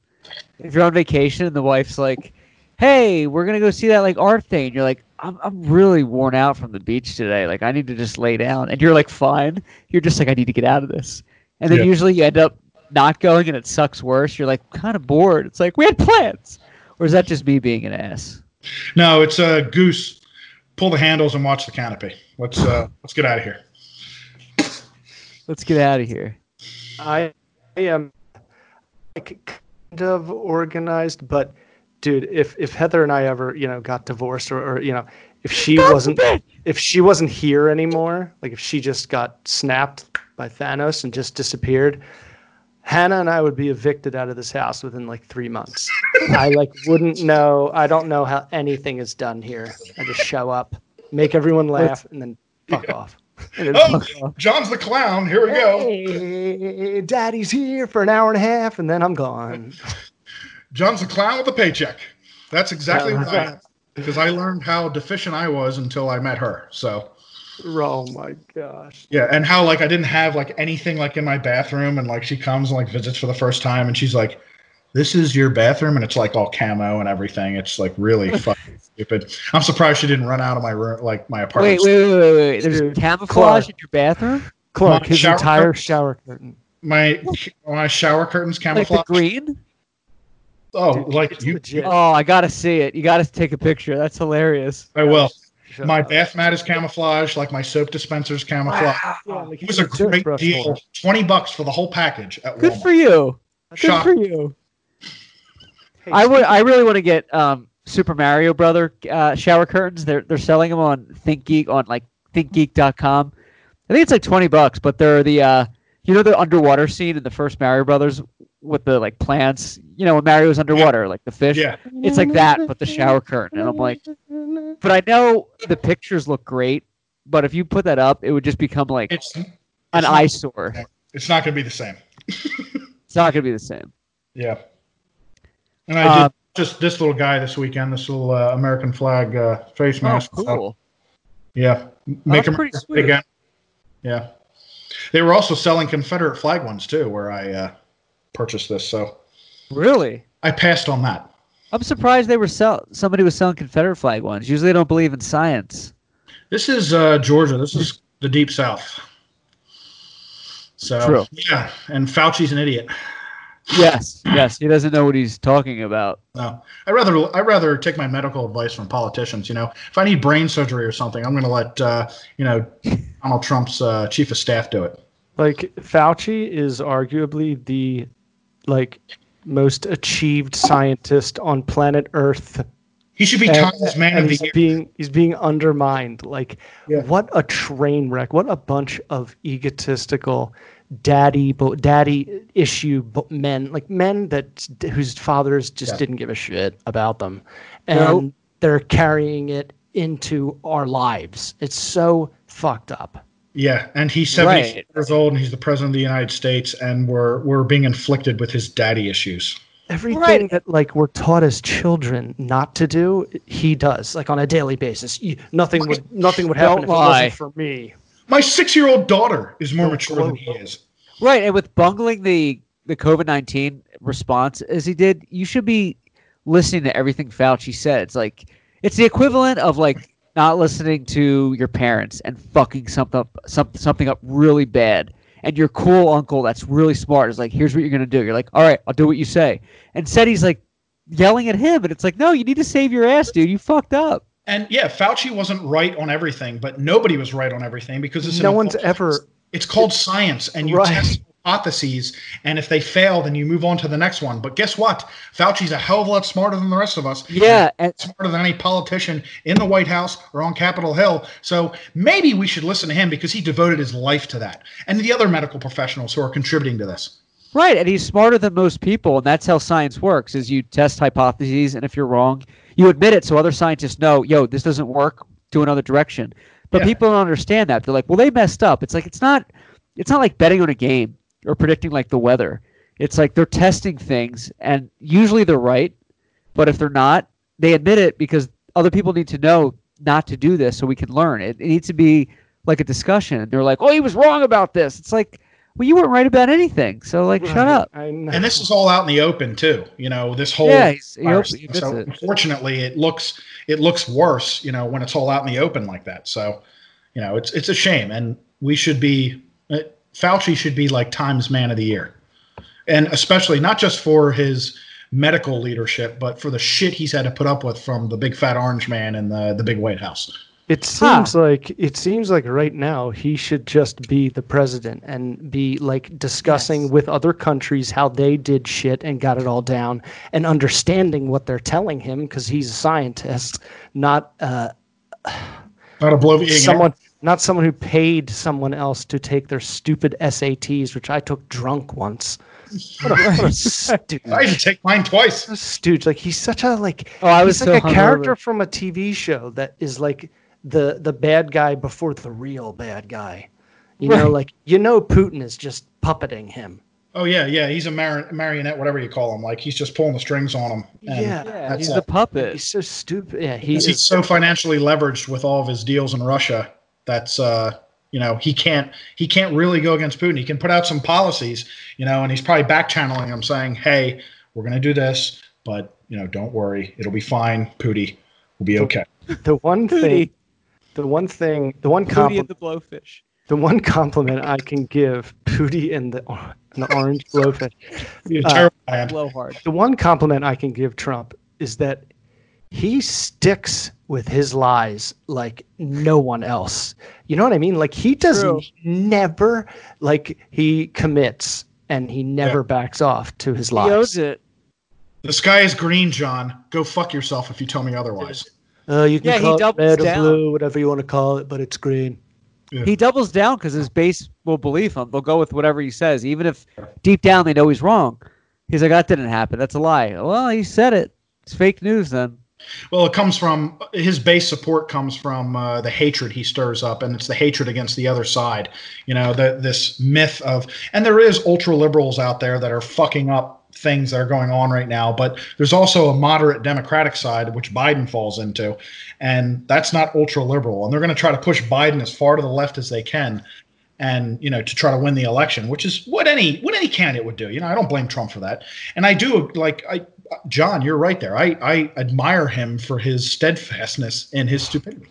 A: If you're on vacation and the wife's like, "Hey, we're gonna go see that like art thing," and you're like, "I'm I'm really worn out from the beach today. Like, I need to just lay down," and you're like, "Fine." You're just like, "I need to get out of this," and then
C: Yeah.
A: usually you end up not going, and it sucks worse. You're like kind of bored. It's like we had plans, or is that just me being an ass?
C: No, it's a goose. Pull the handles and watch the canopy. Let's uh, let's get out of here.
A: Let's get out of here.
F: I am like kind of organized, but dude, if if Heather and I ever you know got divorced or, or you know if she wasn't if she wasn't here anymore, like if she just got snapped by Thanos and just disappeared, Hannah and I would be evicted out of this house within like three months. I like wouldn't know. I don't know how anything is done here. I just show up, make everyone laugh, and then fuck off. Then
C: Oh,
F: fuck off.
C: John's the clown. Here we go.
F: Hey, daddy's here for an hour and a half, and then I'm gone.
C: John's the clown with a paycheck. That's exactly
F: Yeah,
C: what I because I learned how deficient I was until I met her. So
F: Oh my gosh.
C: yeah, and how like I didn't have like anything like in my bathroom, and like she comes and like visits for the first time, and she's like, "This is your bathroom," and it's like all camo and everything. It's like really fucking stupid. I'm surprised she didn't run out of my room, like my apartment.
A: Wait, wait, wait, wait, wait. There's
F: Dude,
A: camouflage
F: Clark.
A: in your bathroom,
F: Clark,
C: My
F: his
C: shower
F: entire
C: curtain?
F: shower curtain.
C: My my shower curtains
A: like
C: camouflage.
A: the green.
C: Oh,
F: Dude,
C: like
F: it's
C: you,
F: legit.
A: Oh, I gotta see it. You gotta take a picture. That's hilarious.
C: I will.
F: Shut
C: My
F: up.
C: bath mat is camouflage, like my soap dispenser's camouflage.
F: Yeah, like
C: It was a great
F: toothbrush
C: deal.
F: holder.
C: Twenty bucks for the whole package at
A: Good
C: Walmart.
A: for you. Good
C: Shop.
A: for you. I would. I really want to get um, Super Mario Brother uh, shower curtains. They're they're selling them on ThinkGeek on like ThinkGeek.com. I think it's like twenty bucks, but they're the uh, you know the underwater scene in the first Mario Brothers with the like plants. You know when Mario's underwater, like the fish.
C: Yeah.
A: It's like that, but the shower curtain. And I'm like, but I know the pictures look great, but if you put that up, it would just become like
C: It's
A: an eyesore.
C: it's not going to be the same.
A: It's not gonna be the same.
C: Yeah. And I did just this little guy this weekend, this little uh, American flag uh, face
A: Oh,
C: mask.
A: cool.
C: Yeah. Make
A: that's
C: them
A: pretty sweet.
C: again. Yeah. They were also selling Confederate flag ones too, where I uh, purchased this. So
A: Really?
C: I passed on that.
A: I'm surprised they were sell. Somebody was selling Confederate flag ones. Usually, they don't believe in science.
C: This is uh, Georgia. This is the deep south. So
A: True.
C: yeah, and Fauci's an idiot.
A: Yes, yes. He doesn't know what he's talking about.
C: No, I rather I rather take my medical advice from politicians. You know, if I need brain surgery or something, I'm going to let uh, you know Donald Trump's uh, chief of staff do it.
F: Like Fauci is arguably the like most achieved scientist on planet Earth.
C: He should be Times Man of the
F: he's
C: Year.
F: being he's being undermined. Like
C: Yeah.
F: what a train wreck! What a bunch of egotistical daddy bo- daddy issue bo- men like men that whose fathers just
C: Yeah.
F: didn't give a shit about them and
A: No.
F: they're carrying it into our lives it's so fucked up
C: Yeah, and he's 70
A: Right.
C: years old, and he's the president of the United States, and we're we're being inflicted with his daddy issues.
F: everything
A: Right.
F: that like we're taught as children not to do he does like on a daily basis You- nothing would nothing would happen
A: Don't
F: if it
A: lie.
F: wasn't for me
C: My six-year-old daughter is more mature
F: whoa,
C: than he is.
A: Right, and with bungling the the COVID nineteen response as he did, you should be listening to everything Fauci said. It's like it's the equivalent of like not listening to your parents and fucking something up some, something up really bad. And your cool uncle that's really smart is like, here's what you're gonna do. You're like, all right, I'll do what you say. And said he's like yelling at him, and it's like, no, you need to save your ass, dude. You fucked up.
C: And yeah, Fauci wasn't right on everything, but nobody was right on everything because it's
F: no one's ever
C: It's called science, and you
F: Right.
C: test hypotheses, and if they fail, then you move on to the next one. But guess what? Fauci's a hell of a lot smarter than the rest of us.
A: Yeah, and
C: smarter than any politician in the White House or on Capitol Hill. So maybe we should listen to him because he devoted his life to that, and the other medical professionals who are contributing to this.
A: Right, and he's smarter than most people, and that's how science works: is you test hypotheses, and if you're wrong, you admit it, so other scientists know, yo, this doesn't work. Do another direction. But
C: Yeah.
A: people don't understand that. They're like, well, they messed up. It's like it's not, it's not like betting on a game or predicting like the weather. It's like they're testing things, and usually they're right, but if they're not, they admit it because other people need to know not to do this, so we can learn. It, it needs to be like a discussion. They're like, oh, he was wrong about this. It's like, well, you weren't right about anything, so like, shut up.
C: And this is all out in the open too. You know, this whole
A: Yeah, he's, he,
C: virus.
A: he
C: so
A: it.
C: unfortunately, it looks it looks worse. You know, when it's all out in the open like that. So, you know, it's it's a shame, and we should be uh, Fauci should be like Times Man of the Year, and especially not just for his medical leadership, but for the shit he's had to put up with from the big fat orange man and the the big White House.
F: It seems like it seems like right now he should just be the president and be like discussing
A: Yes.
F: with other countries how they did shit and got it all down and understanding what they're telling him because he's a scientist, not uh,
C: Not a blow. you know,
F: someone not someone who paid someone else to take their stupid SATs, which I took drunk once. What a, what a stooge.
C: I had to take mine twice.
F: a stooge. Like he's such a like
A: Oh, I was
F: he's
A: so
F: like a character
A: hungover.
F: from a TV show that is like the the bad guy before the real bad guy. You know, like you know Putin is just puppeting him.
C: Oh yeah, yeah. He's a mar- marionette, whatever you call him. Like he's just pulling the strings on him. And
F: Yeah.
A: Yeah,
C: that's
A: he's
C: it.
A: the puppet.
F: He's so stupid. Yeah, he
C: Because he's
F: is.
C: so financially leveraged with all of his deals in Russia. That's uh, you know, he can't he can't really go against Putin. He can put out some policies, you know, and he's probably back channeling them, saying, "Hey, we're going to do this, but you know, don't worry, it'll be fine. Pooty will be okay."
F: The one thing, the one thing, the one compliment,
A: the blowfish.
F: the one compliment I can give Pooty and the and the orange blowfish. Uh.
A: Blowhard.
F: the one compliment I can give Trump is that he sticks with his lies like no one else. You know what I mean? Like he does
A: True.
F: never like he commits and he never backs off to his lies.
A: He
F: lies.
A: owes it.
C: The sky is green, John. Go fuck yourself if you tell me otherwise.
F: Uh, you can
A: Yeah, he
F: call it
A: doubles
F: red or
A: down.
F: blue, whatever you want to call it, but it's green.
A: He doubles down because his base will believe him. They'll go with whatever he says, even if deep down they know he's wrong. He's like, that didn't happen. That's a lie. Well, he said it. It's fake news then.
C: Well, it comes from his base support comes from uh, the hatred he stirs up, and it's the hatred against the other side. You know, the, this myth of, and there is ultra liberals out there that are fucking up things that are going on right now, but there's also a moderate Democratic side which Biden falls into, and that's not ultra liberal, and they're going to try to push Biden as far to the left as they can. And you know to try to win the election, which is what any what any candidate would do. You know, I don't blame Trump for that, and I do like I John, you're right there. I, I admire him for his steadfastness and his stupidity.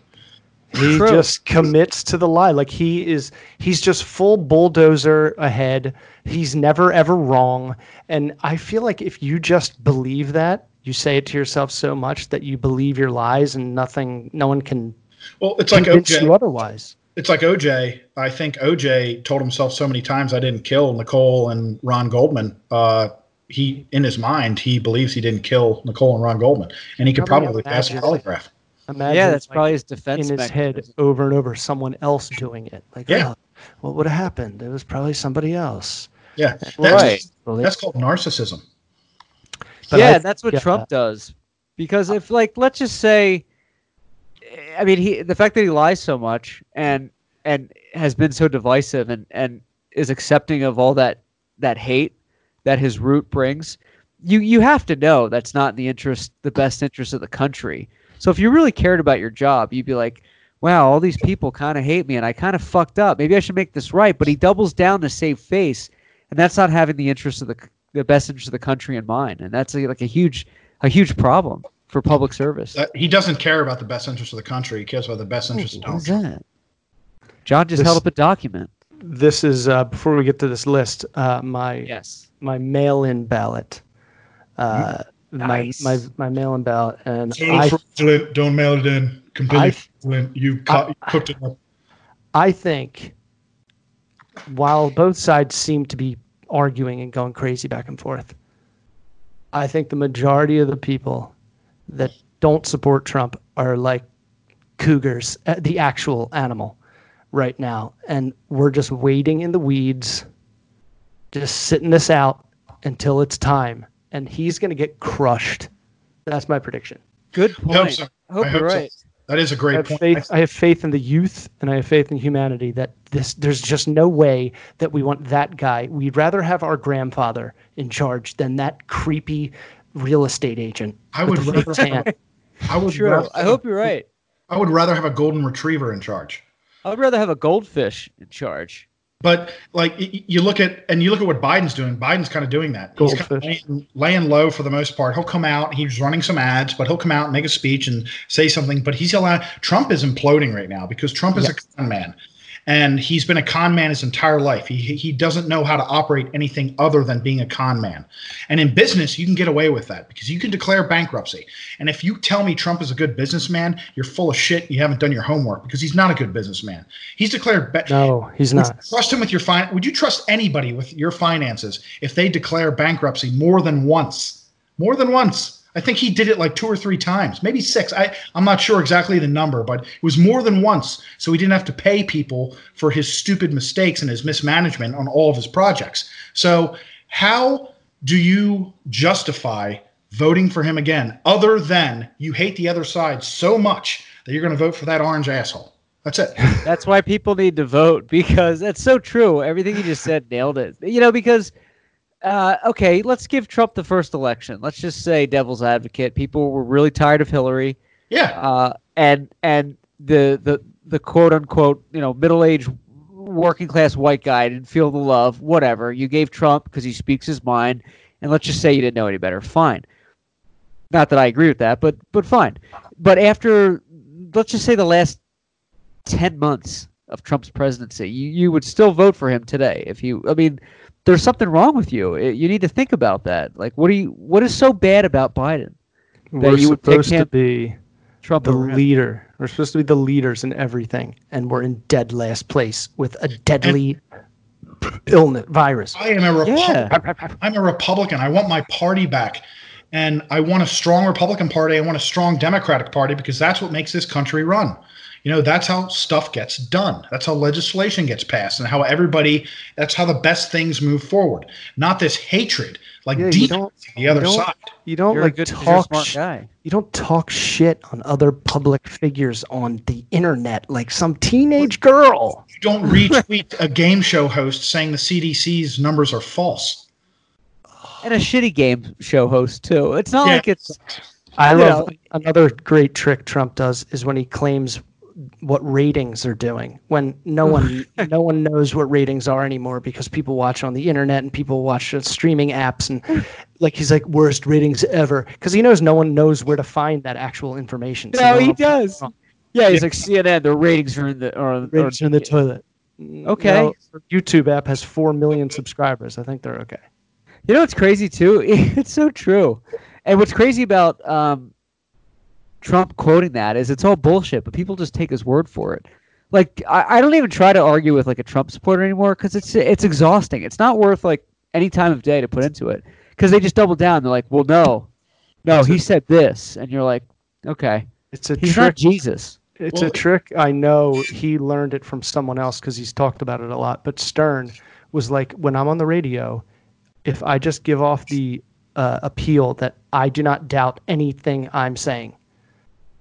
F: He
A: True.
F: just commits to the lie. Like he is, he's just full bulldozer ahead. He's never ever wrong. And I feel like if you just believe that, you say it to yourself so much that you believe your lies, and nothing, no one can
C: Well, it's like
F: convince you
C: OJ.
F: otherwise.
C: It's like OJ. I think OJ told himself so many times, "I didn't kill Nicole and Ron Goldman." Uh, he, in his mind, he believes he didn't kill Nicole and Ron Goldman, and he could
F: Probably
C: probably pass a
F: imagine.
C: polygraph.
F: Imagine
A: yeah, that's
F: like,
A: probably his defense
F: in his head over and over someone else doing it. Like,
C: Yeah.
F: oh, what would have happened? It was probably somebody else.
C: Yeah, that's,
A: Right.
C: that's called narcissism.
F: But
A: yeah,
F: I-
A: that's what
F: yeah.
A: Trump does. Because if, like, let's just say, I mean, he the fact that he lies so much and and has been so divisive and and is accepting of all that that hate that his route brings, you you have to know that's not in the interest, the best interest of the country. So if you really cared about your job, you'd be like, wow, all these people kind of hate me and I kind of fucked up. Maybe I should make this right. But he doubles down to save face, and that's not having the interest of the the best interest of the country in mind, and that's a, like a huge a huge problem for public service.
C: Uh, he doesn't care about the best interest of the country. He cares about the best interest of
A: What is
C: Donald.
A: that? John just
F: This-
A: held up a document.
F: This is uh, before we get to this list. Uh, my
A: Yes.
F: My mail-in ballot. Uh,
A: Nice.
F: My my my mail-in ballot, and I
C: fraudulent. Don't mail it in. Completely
F: I-
C: fraudulent. You, co- you cooked it up.
F: I think while both sides seem to be arguing and going crazy back and forth, I think the majority of the people that don't support Trump are like cougars, uh, the actual animal right now. And we're just waiting in the weeds, just sitting this out until it's time. And he's going to get crushed. That's my prediction.
A: Good
C: I hope
A: point.
C: so.
A: I hope
C: I
A: you're
C: hope so.
A: right.
C: That is a great
F: have
C: point.
F: faith. I have faith in the youth, and I have faith in humanity. That this, there's just no way that we want that guy. We'd rather have our grandfather in charge than that creepy real estate agent.
C: I would rather-
F: hand.
C: I would
A: True.
C: rather-
A: I hope you're right.
C: I would rather have a golden retriever in charge.
A: I'd rather have a goldfish in charge.
C: But like you look at and you look at what Biden's doing. Biden's kind of doing that. He's kind of laying, laying low for the most part. He'll come out. He's running some ads, but he'll come out and make a speech and say something. But he's allowed. Trump is imploding right now because Trump is a con man, and he's been a con man his entire life. He he doesn't know how to operate anything other than being a con man. And in business, you can get away with that because you can declare bankruptcy. And if you tell me Trump is a good businessman, you're full of shit. You haven't done your homework because he's not a good businessman. He's declared. Ba-
F: No, he's not.
C: trust him with your fin- Would you trust anybody with your finances if they declare bankruptcy more than once? More than once. I think he did it like two or three times, maybe six. I, I'm not sure exactly the number, but it was more than once. So he didn't have to pay people for his stupid mistakes and his mismanagement on all of his projects. So, how do you justify voting for him again, other than you hate the other side so much that you're going to vote for that orange asshole? That's it.
A: That's why people need to vote because that's so true. Everything you just said nailed it. You know, because uh, okay, let's give Trump the first election. Let's just say devil's advocate. People were really tired of Hillary,
C: Yeah.
A: uh, and and the the the quote unquote you know middle aged working class white guy didn't feel the love. Whatever. You gave Trump because he speaks his mind, and let's just say you didn't know any better. Fine. Not that I agree with that, but but fine. But after let's just say the last 10 months of Trump's presidency, you, you would still vote for him today if you I mean there's something wrong with you. It- you need to think about that. Like what do you what is so bad about Biden?
F: We're
A: you would pick
F: supposed to be
A: Trump
F: the
A: over him?
F: leader. We're supposed to be the leaders in everything, and we're in dead last place with a deadly illness virus.
C: I am a Republican.
A: Yeah.
C: I'm a Republican. I want my party back. And I want a strong Republican Party. I want a strong Democratic Party because that's what makes this country run. You know, that's how stuff gets done. That's how legislation gets passed and how everybody, that's how the best things move forward. Not this hatred, like
F: Yeah, you
C: deep
F: don't-
C: the other
F: you don't-
C: side.
F: You don't
A: You're
F: like
A: good, you're
F: talk.
A: smart
F: sh-
A: guy.
F: You don't talk shit on other public figures on the internet like some teenage girl.
C: You don't retweet a game show host saying the CDC's numbers are false.
A: And a shitty game show host too. It's not
C: Yeah.
A: like it's
F: I love
A: know-
F: another great trick Trump does is when he claims what ratings are doing when no one no one knows what ratings are anymore because people watch on the internet and people watch streaming apps and like he's like worst ratings ever because he knows no one knows where to find that actual information. So
A: No, he does. Yeah, he's like CNN. The ratings are in the or,
F: ratings are in the toilet.
A: Okay.
F: No, YouTube app has four million subscribers. I think they're okay.
A: You know what's crazy too? It's so true. And what's crazy about um, Trump quoting that is it's all bullshit, but people just take his word for it. Like I, I don't even try to argue with like a Trump supporter anymore because it's it's exhausting. It's not worth like any time of day to put into it because they just double down. They're like, well, no, no, he said this, and you're like, okay,
F: It's a
A: he's
F: trick.
A: not Jesus.
F: It's
C: Well-
F: a trick. I know he learned it from someone else because he's talked about it a lot. But Stern was like, when I'm on the radio, if I just give off the uh, appeal that I do not doubt anything I'm saying,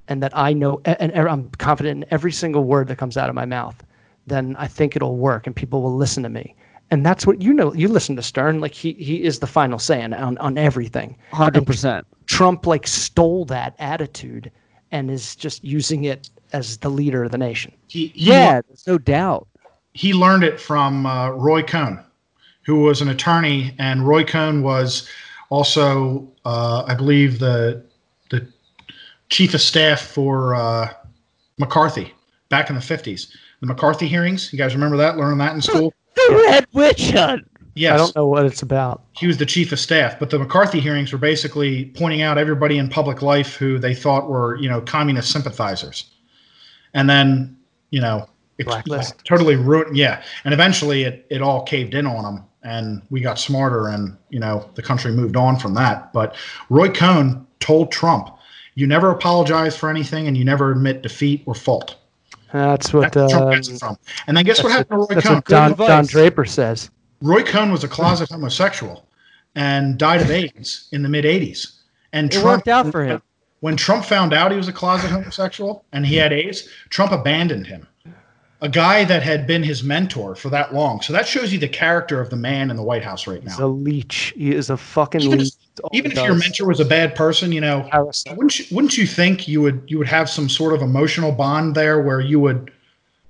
F: and that I know, and, and I'm confident in every single word that comes out of my mouth, then I think it'll work and people will listen to me. And that's what you know. You listen to Stern, like he he is the final say on on, on everything.
A: Hundred percent.
F: Trump like stole that attitude and is just using it as the leader of the nation.
C: He, he
A: Yeah, there's no doubt.
C: he learned it from uh, Roy Cohn, who was an attorney, and Roy Cohn was also, uh, I believe, the the chief of staff for uh, McCarthy back in the fifties. The McCarthy hearings, you guys remember that? Learning that in school?
A: The Red Witch Hunt.
C: Yes,
F: I don't know what it's about.
C: he was the chief of staff. But the McCarthy hearings were basically pointing out everybody in public life who they thought were, you know, communist sympathizers, and then, you know, it
F: Blacklist.
C: totally ruined. Yeah, and eventually it it all caved in on them, and we got smarter, and you know, the country moved on from that. But Roy Cohn told Trump, "You never apologize for anything, and you never admit defeat or fault."
F: That's what
C: That's where Trump
F: um,
C: gets it from. And then guess what
F: that's
C: happened to Roy
F: that's
C: Cohn?
F: what Don, Don. Draper says.
C: Roy Cohn was a closet homosexual and died of AIDS in the mid 80s. And
A: It
C: Trump,
A: worked out for him.
C: when Trump found out he was a closet homosexual and he had AIDS, Trump abandoned him. A guy that had been his mentor for that long. So that shows you the character of the man in the White House right now.
F: He's a leech. He is a fucking
C: Even
F: leech. All
C: Even if your mentor was a bad person, you know, wouldn't you, wouldn't you think you would you would have some sort of emotional bond there where you would,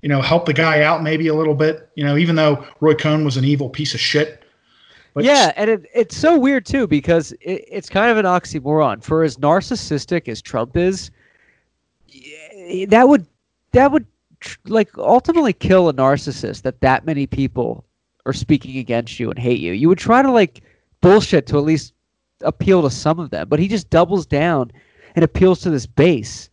C: you know, help the guy out maybe a little bit? You know, even though Roy Cohn was an evil piece of shit. But
A: yeah, and it, it's so weird too because it, it's kind of an oxymoron. For as narcissistic as Trump is, that would that would like ultimately kill a narcissist that that many people are speaking against you and hate you. You would try to like bullshit to at least appeal to some of them, but he just doubles down and appeals to this base.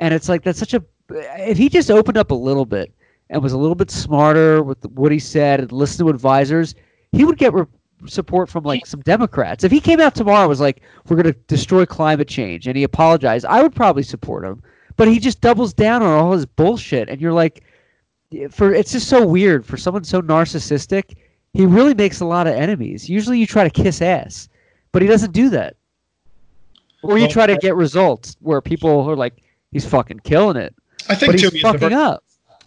A: And it's like that's such a if he just opened up a little bit and was a little bit smarter with what he said and listened to advisors, he would get re- support from like some Democrats. If he came out tomorrow was like, "We're going to destroy climate change," and he apologized, I would probably support him. But he just doubles down on all his bullshit, and you're like, for it's just so weird for someone so narcissistic. He really makes a lot of enemies. Usually, you try to kiss ass, but he doesn't do that. Or you try to get results where people are like, "He's fucking killing it,"
C: I think
A: but
C: too,
A: he's
C: he's a
A: fucking
C: very,
A: up.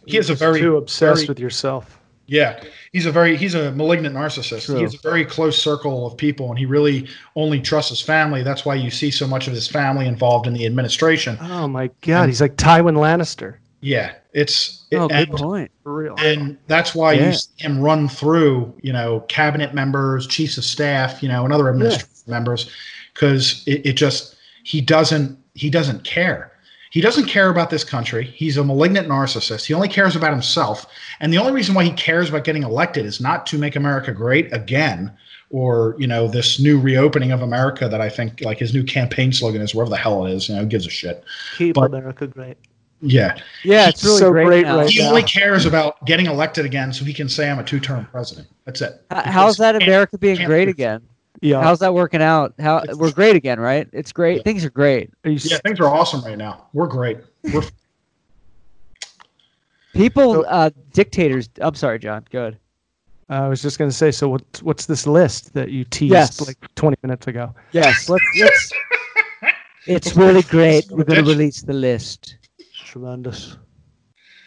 C: he is a very
F: too obsessed
C: very-
F: with yourself.
C: Yeah, he's a very he's a malignant narcissist.
A: True.
C: He has a very close circle of people, and he really only trusts his family. That's why you see so much of his family involved in the administration.
F: Oh my god, he's like Tywin Lannister.
C: Yeah, it's
A: Oh, good
C: and,
A: point.
F: For real.
C: and that's why
A: Yeah.
C: you see him run through, you know, cabinet members, chiefs of staff, you know, and other administrative members, because it, it just he doesn't he doesn't care. He doesn't care about this country. He's a malignant narcissist. He only cares about himself. And the only reason why he cares about getting elected is not to make America great again, or you know, this new reopening of America that I think like his new campaign slogan is, wherever the hell it is. You know, who gives a shit.
F: Keep
C: but-
F: America great.
C: Yeah,
A: Yeah, it's really
F: So
A: great,
F: great
A: now.
F: right
C: he
F: now.
C: only cares about getting elected again, so he can say I'm a two-term president. That's it.
A: H- How's that America being great again?
F: Yeah.
A: How's that working out? How
C: It's-
A: we're great again, right? It's great.
C: Yeah.
A: Things are great.
F: Are you
C: Yeah, things are awesome right now. We're great. We're
A: People,
F: So-
A: uh, dictators. I'm sorry, John. Good.
F: I was just going to say. So what's what's this list that you teased
A: Yes.
F: like 20 minutes ago?
A: Yes. Let's. let's it's really great. We're going to release the list.
F: Tremendous.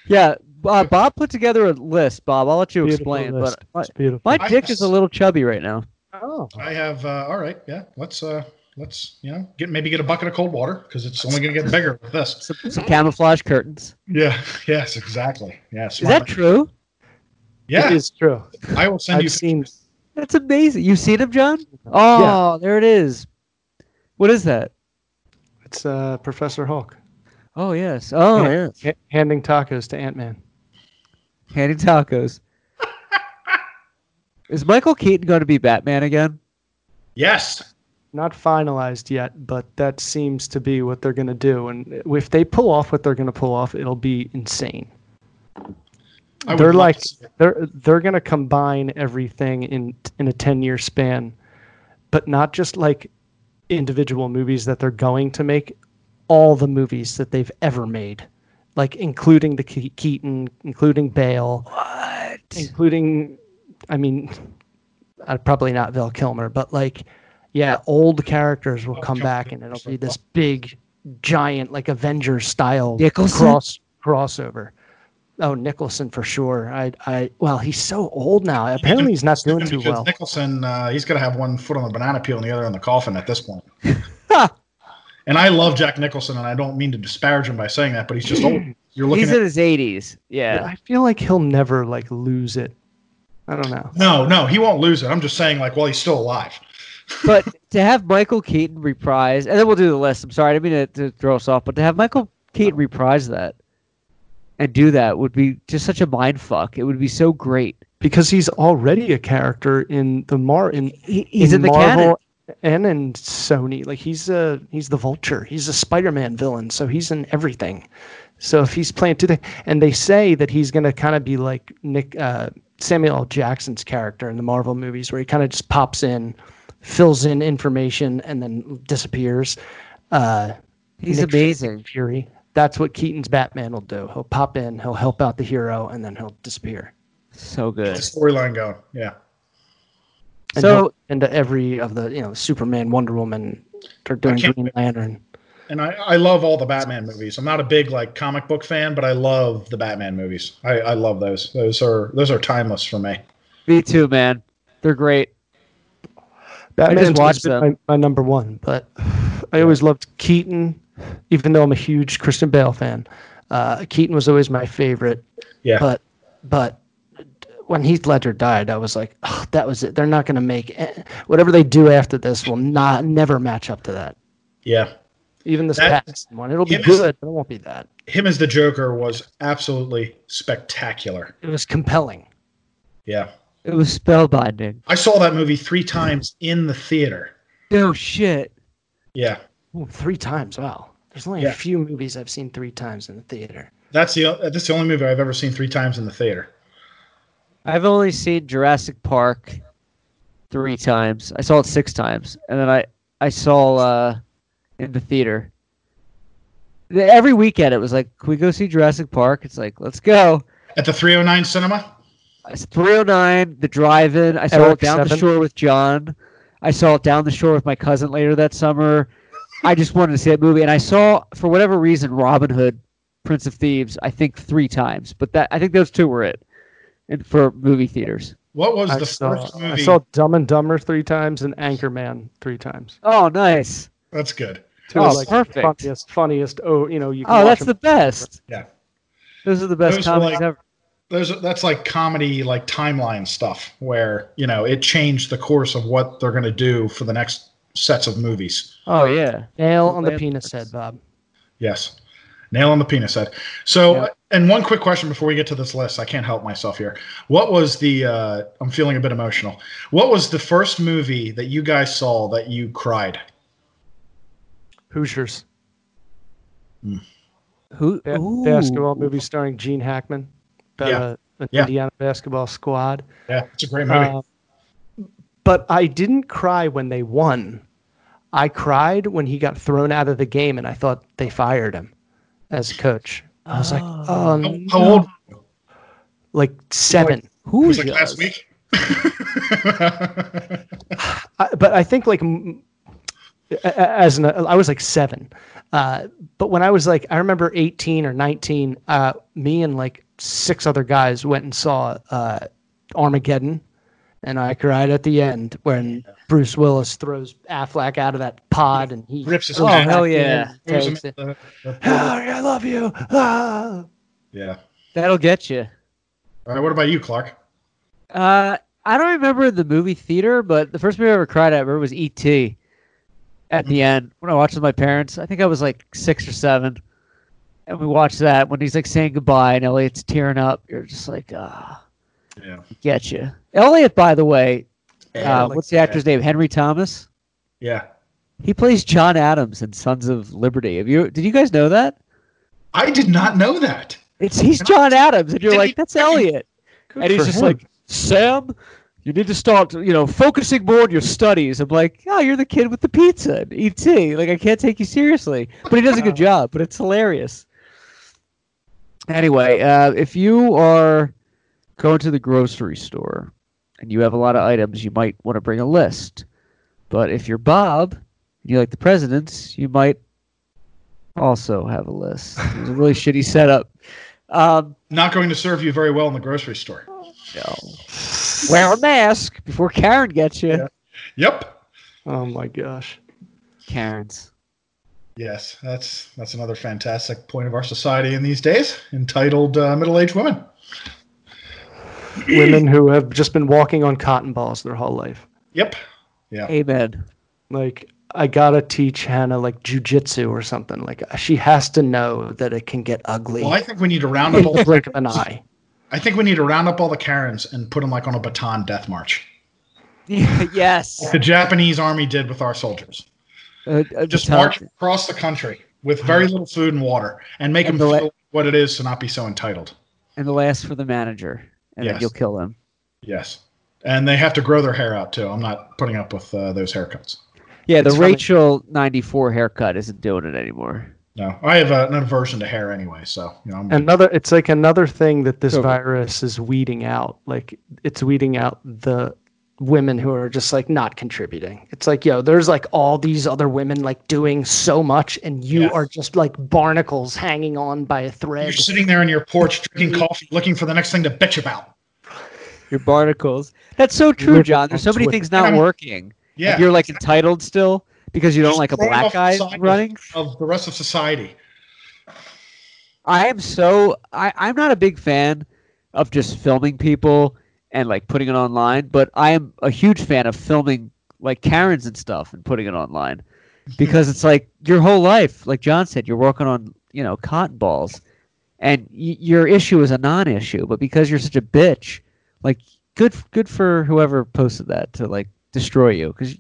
A: Yeah, uh, Bob put together a list. Bob, I'll let you
F: Beautiful
A: explain.
F: list.
A: But my,
F: It's beautiful.
A: my
C: I-
A: dick is a little chubby right now.
F: Oh.
C: I have. Uh, all right. Yeah. Let's. Uh, let's. You know, get maybe get a bucket of cold water because it's only going to get bigger with this.
A: Some, some camouflage curtains.
C: Yeah. Yes. Exactly. Yes.
A: Is that true?
C: Yeah.
F: It is true.
C: I will send you.
F: I've seen.
A: That's amazing. You seen him, John? Oh, yeah. there it is. What is that?
F: It's uh, Professor Hulk
A: Oh yes. Oh
F: Yeah.
A: yes.
F: ha- handing tacos to Ant Man.
A: Handing tacos. Is Michael Keaton going to be Batman again?
C: Yes.
F: Not finalized yet, but that seems to be what they're going to do. And if they pull off what they're going to pull off, it'll be insane.
C: I
F: they're like
C: to see it.
F: they're they're going to combine everything in in a 10 year span, but not just like individual movies that they're going to make, all the movies that they've ever made, like including the Ke- Keaton, including Bale,
A: What?
F: including, I mean, uh, probably not Val Kilmer, but like, yeah, old characters will come back and it'll be this big, giant, like Avengers style cross crossover. Oh, Nicholson for sure. I, I, well, he's so old now. Apparently, he's not doing too well.
C: Nicholson, uh, he's going to have one foot on the banana peel and the other on the coffin at this point. and I love Jack Nicholson, and I don't mean to disparage him by saying that, but he's just old. You're looking
A: He's
C: at
A: in his 80s. Yeah.
F: I feel like he'll never like lose it. I don't know.
C: no, no, he won't lose it. I'm just saying, like, while he's still alive.
A: but to have Michael Keaton reprise, and then we'll do the list. I'm sorry, I didn't mean to, to throw us off, but to have Michael Keaton reprise that and do that would be just such a mind fuck. It would be so great.
F: Because he's already a character in the Mar in
A: He, he's in the
F: Marvel
A: canon.
F: and in Sony. Like he's a he's the Vulture. He's a Spider-Man villain, so he's in everything. So if he's playing today, and they say that he's gonna kind of be like Nick uh, Samuel L. Jackson's character in the Marvel movies, where he kind of just pops in, fills in information, and then disappears. Uh,
A: He's
F: Nick
A: amazing.
F: Fury. That's what Keaton's Batman will do. He'll pop in, he'll help out the hero, and then he'll disappear.
A: So
C: Get
A: good.
C: the storyline going. Yeah.
F: And
A: So-
F: he'll- into every of the you know Superman, Wonder Woman, they're doing Green Lantern.
C: And I, I love all the Batman movies. I'm not a big like comic book fan, but I love the Batman movies. I, I love those. Those are those are timeless for me.
A: Me too, man. They're great.
F: Batman's
A: watched
F: always been my, my number one, but I always loved Keaton, even though I'm a huge Christian Bale fan. Uh, Keaton was always my favorite,
C: Yeah.
F: but but when Heath Ledger died, I was like, oh, that was it. They're not going to make eh, whatever they do after this will not never match up to that.
C: yeah.
F: Even this
C: That-
F: past one, it'll be
C: him as-
F: good, but it won't be that.
C: Him as the Joker was absolutely spectacular.
F: It was compelling.
C: Yeah.
A: It was spellbinding.
C: I saw that movie three times in the theater.
A: No shit.
C: Yeah.
F: Ooh, three times. Wow. There's only
C: Yeah.
F: a few movies I've seen three times in the theater.
C: That's the that's the only movie I've ever seen three times in the theater.
A: I've only seen Jurassic Park three times. I saw it six times, and then I I saw uh, in the theater. Every weekend it was like, "Can we go see Jurassic Park?" It's like, "Let's go."
C: At the 309 cinema?
A: It's 309, the drive-in. I saw
F: Eric
A: it down the shore with John. I saw it down the shore with my cousin later that summer. I just wanted to see that movie, and I saw for whatever reason Robin Hood, Prince of Thieves. I think three times, but that I think those two were it, and for movie theaters.
C: What was
F: I
C: the
F: saw,
C: first
F: I saw Dumb and Dumber three times and Anchorman three times.
A: Oh, nice.
C: That's good.
F: Two
A: Oh,
F: of, like
A: perfect.
F: funniest, funniest. Oh, you know, you. Can
A: Oh,
F: watch
A: that's
F: them
A: the best.
C: Yeah.
A: Those are the best
C: Those were
A: comedies
C: like-
A: ever.
C: There's that's like comedy like timeline stuff where, you know, it changed the course of what they're going to do for the next sets of movies.
A: Oh yeah.
F: nail on the
A: Landmarks.
F: penis head, Bob.
C: Yes. Nail on the penis head. So,
A: Yeah.
C: and one quick question before we get to this list. I can't help myself here. What was the, uh, I'm feeling a bit emotional. What was the first movie that you guys saw that you cried?
F: Hoosiers.
A: Who?
F: Ba- basketball movie starring Gene Hackman about
C: Yeah.
F: a- an
C: Yeah.
F: Indiana basketball squad.
C: Yeah, it's a great movie.
F: Uh, but I didn't cry when they won. I cried when he got thrown out of the game, and I thought they fired him as coach. I was like, oh,
C: how,
F: no.
C: how old?
F: Like seven.
C: It
A: Who
C: was like last week.
F: I, but I think like m- a- a- as an I was like seven. Uh, but when I was like I remember 18 or 19, uh, me and like six other guys went and saw uh, Armageddon, and I cried at the end when Bruce Willis throws Affleck out of that pod and he
C: Rips his
A: Oh,
C: hand.
A: hell
F: in
A: yeah.
C: him
F: takes it.
C: the- the-
F: Harry, I love you. Ah.
C: yeah.
A: That'll get you.
C: All right. What about you, Clark?
A: Uh, I don't remember the movie theater, but the first movie I ever cried at I remember was E.T. At the end when I watched with my parents. I think I was like six or seven, and we watched that when he's like saying goodbye and Elliot's tearing up. You're just like, ah,
C: Yeah.
A: get you. Elliot, by the way,
C: Yeah,
A: uh, what's the actor's name? Henry Thomas.
C: Yeah.
A: He plays John Adams in Sons of Liberty. Have you? Did you guys know that?
C: I did not know that.
A: It's he's John Adams, and you're
C: Did
A: like,
C: he-
A: that's Elliot, and he's just
F: him.
A: like, Sam, you need to start, you know, focusing more on your studies. I'm like, oh, you're the kid with the pizza, and ET. Like, I can't take you seriously, but he does a good job. But it's hilarious. Anyway, uh, if you are going to the grocery store and you have a lot of items, you might want to bring a list. But if you're Bob and you like the presidents, you might also have a list. It's a really shitty setup. Um,
C: Not going to serve you very well in the grocery store.
A: No. Wear a mask before Karen gets you.
C: Yeah. Yep.
F: Oh my gosh.
A: Karen's.
C: Yes, that's that's another fantastic point of our society in these days, entitled uh, middle-aged women.
F: Women who have just been walking on cotton balls their whole life.
C: Yep. Yeah.
A: Amen.
F: Like I gotta teach Hannah like jujitsu or something. Like she has to know that it can get ugly
C: Well, I think we need to round
F: in
C: up all
F: the blink of an eye.
C: I think we need to round up all the Karens and put them like on a Bataan death march.
A: yes.
C: Like the Japanese army did with our soldiers.
A: Uh,
C: Just
A: tell-
C: march across the country with very little food and water and make
A: And
C: them
A: the la-
C: feel what it is to not be so entitled.
A: and the last for the manager, and then you'll kill them.
C: Yes. And they have to grow their hair out too. I'm not putting up with uh, those haircuts.
A: Yeah, the
F: funny.
A: Rachel '94 haircut isn't doing it anymore.
C: No, I have uh, an aversion to hair anyway, so you know. I'm,
F: Another, it's like another thing that this
A: Over.
F: virus is weeding out. Like it's weeding out the women who are just like not contributing. It's like, yo, there's like all these other women like doing so much, and you
C: Yes.
F: are just like barnacles hanging on by a thread.
C: you're sitting there in your porch drinking coffee, looking for the next thing to bitch about.
A: Your barnacles. That's so true, John. There's so many things not working.
C: Yeah,
A: And you're like entitled still because you don't
C: Just
A: like a black guy running.
C: of the rest of society.
A: I am so I, I'm not a big fan of just filming people and like putting it online, but I am a huge fan of filming like Karens and stuff and putting it online because it's like your whole life, like John said, you're working on you know cotton balls, and y- your issue is a non-issue, but because you're such a bitch, like good good for whoever posted that to like destroy you because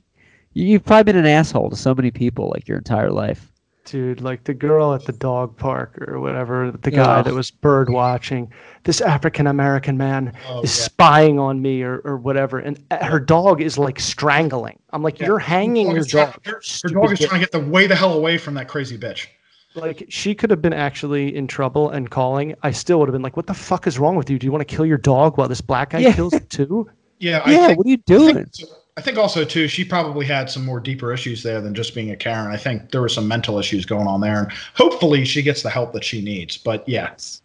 A: you've probably been an asshole to so many people like your entire life.
F: Dude, like the girl at the dog park or whatever, the guy
A: Yeah.
F: that was bird watching, this African American man
C: Oh,
F: is
C: yeah.
F: spying on me or, or whatever. And uh, her dog is like strangling. I'm like,
C: Yeah.
F: you're hanging your
C: is trying-
F: dog.
C: her- Her
F: stupid
C: dog is trying to get the way the hell away from that crazy bitch.
F: Like she could have been actually in trouble and calling. I still would have been like, "What the fuck is wrong with you? Do you want to kill your dog while this black guy
A: Yeah.
F: kills it too?"
C: Yeah, I
A: Yeah,
C: think,
A: what are you
C: I
A: doing?
C: think, I think also too, she probably had some more deeper issues there than just being a Karen. I think there were some mental issues going on there, and hopefully she gets the help that she needs. But yeah, so,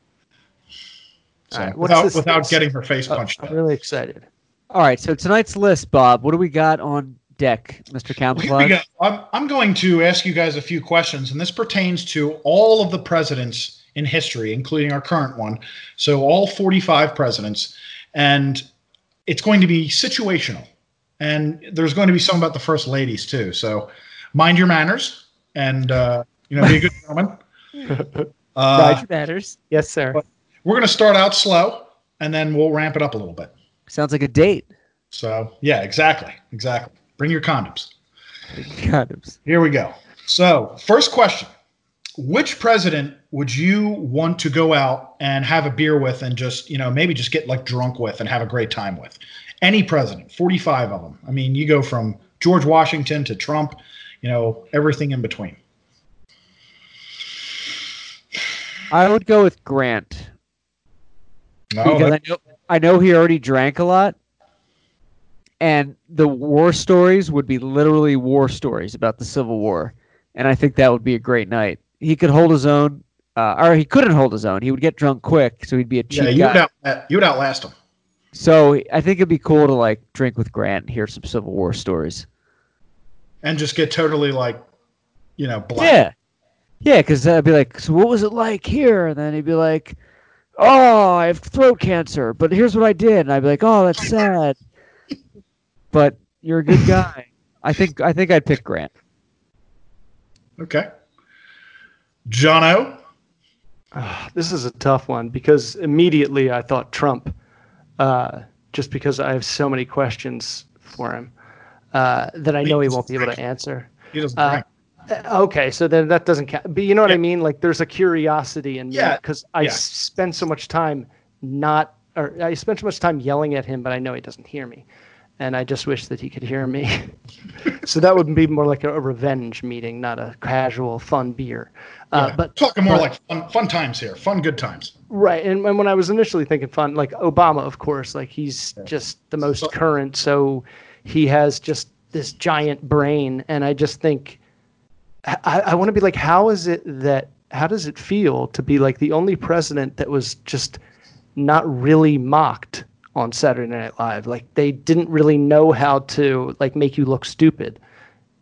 F: All right,
C: without without
F: list?
C: getting her face
F: Uh,
C: punched.
F: I'm
C: out.
F: really excited.
A: All right, so tonight's list, Bob. What do we got on deck, Mr.
C: Well, here
A: Camouflage?
C: we. I'm, I'm going to ask you guys a few questions, and this pertains to all of the presidents in history, including our current one. So, all 45 presidents. And it's going to be situational. And there's going to be some about the first ladies, too. So, mind your manners and, uh, you know, be a good gentleman. Uh,
A: Roger matters.
F: Yes, sir.
C: we're going to start out slow, and then we'll ramp it up a little bit.
A: Sounds like a date.
C: So, yeah, exactly. Exactly. Bring your condoms.
A: Condoms.
C: Here we go. So, first question which president would you want to go out and have a beer with and just you know maybe just get like drunk with and have a great time with any president 45 of them i mean you go from george washington to trump you know everything in between
A: I would go with Grant
C: no,
A: because I know I know he already drank a lot, and the war stories would be literally war stories about the Civil War, and I think that would be a great night. He could hold his own, uh, or he couldn't hold his own. He would get drunk quick, so he'd be a cheap
C: yeah you would,
A: guy.
C: out, you would outlast him
A: So I think it'd be cool to like drink with Grant and hear some Civil War stories.
C: and just get totally like you know black
A: Yeah, yeah, because I'd be like, "So what was it like here?" And then he'd be like, "Oh, I have throat cancer, but here's what I did." And I'd be like, "Oh, that's sad." but you're a good guy. I think I think I'd pick Grant.
C: okay jono
F: Ah, this is a tough one because immediately I thought Trump, uh, just because I have so many questions for him uh, that I know he won't be able to answer.
C: he doesn't
F: Uh, Uh, Okay, so then that doesn't count. But you know what I mean? Like, there's a curiosity in me
C: Yeah,
F: because I
C: yeah.
F: spend so much time not, or I spend so much time yelling at him, but I know he doesn't hear me, and I just wish that he could hear me. so that would be more like a, a revenge meeting, not a casual fun beer. Uh,
C: Yeah.
F: But
C: talking more
F: but-
C: like fun, fun times here fun good times
F: Right, and, and when I was initially thinking fun, like Obama, of course, like he's just the most
C: So-
F: current, so he has just this giant brain, and I just think I, I want to be like, how is it that how does it feel to be like the only president that was just not really mocked on Saturday Night Live? Like they didn't really know how to like make you look stupid.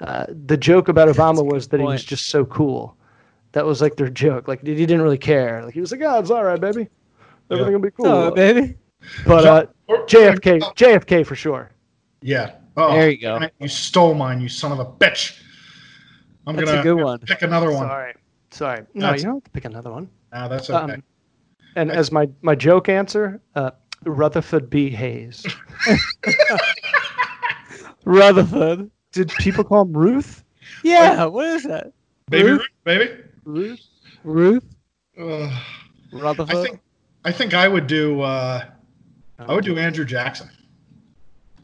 F: Uh, the joke about Obama was that he was just so cool. That was like their joke. Like he didn't really care. Like he was like, "Oh, it's all right, baby. Everything will be cool."
A: Oh, baby.
F: but uh, JFK, JFK for sure.
C: Yeah. Oh,
A: There you go.
C: You stole mine, you son of a bitch. I'm
A: That's
C: gonna
A: a good one.
C: pick another one.
F: Sorry, sorry. No,
C: That's-
F: you don't have to pick another one.
C: Nah, that's okay.
F: Um, and as my my joke answer, uh, Rutherford B. Hayes.
A: Rutherford.
F: Did people call him Ruth?
A: Yeah, what is that?
C: baby,
A: Ruth?
C: Ruth, baby.
F: Ruth.
A: Ruth
C: Ugh.
A: Rutherford.
C: I think I think I would do uh, I would do Andrew Jackson.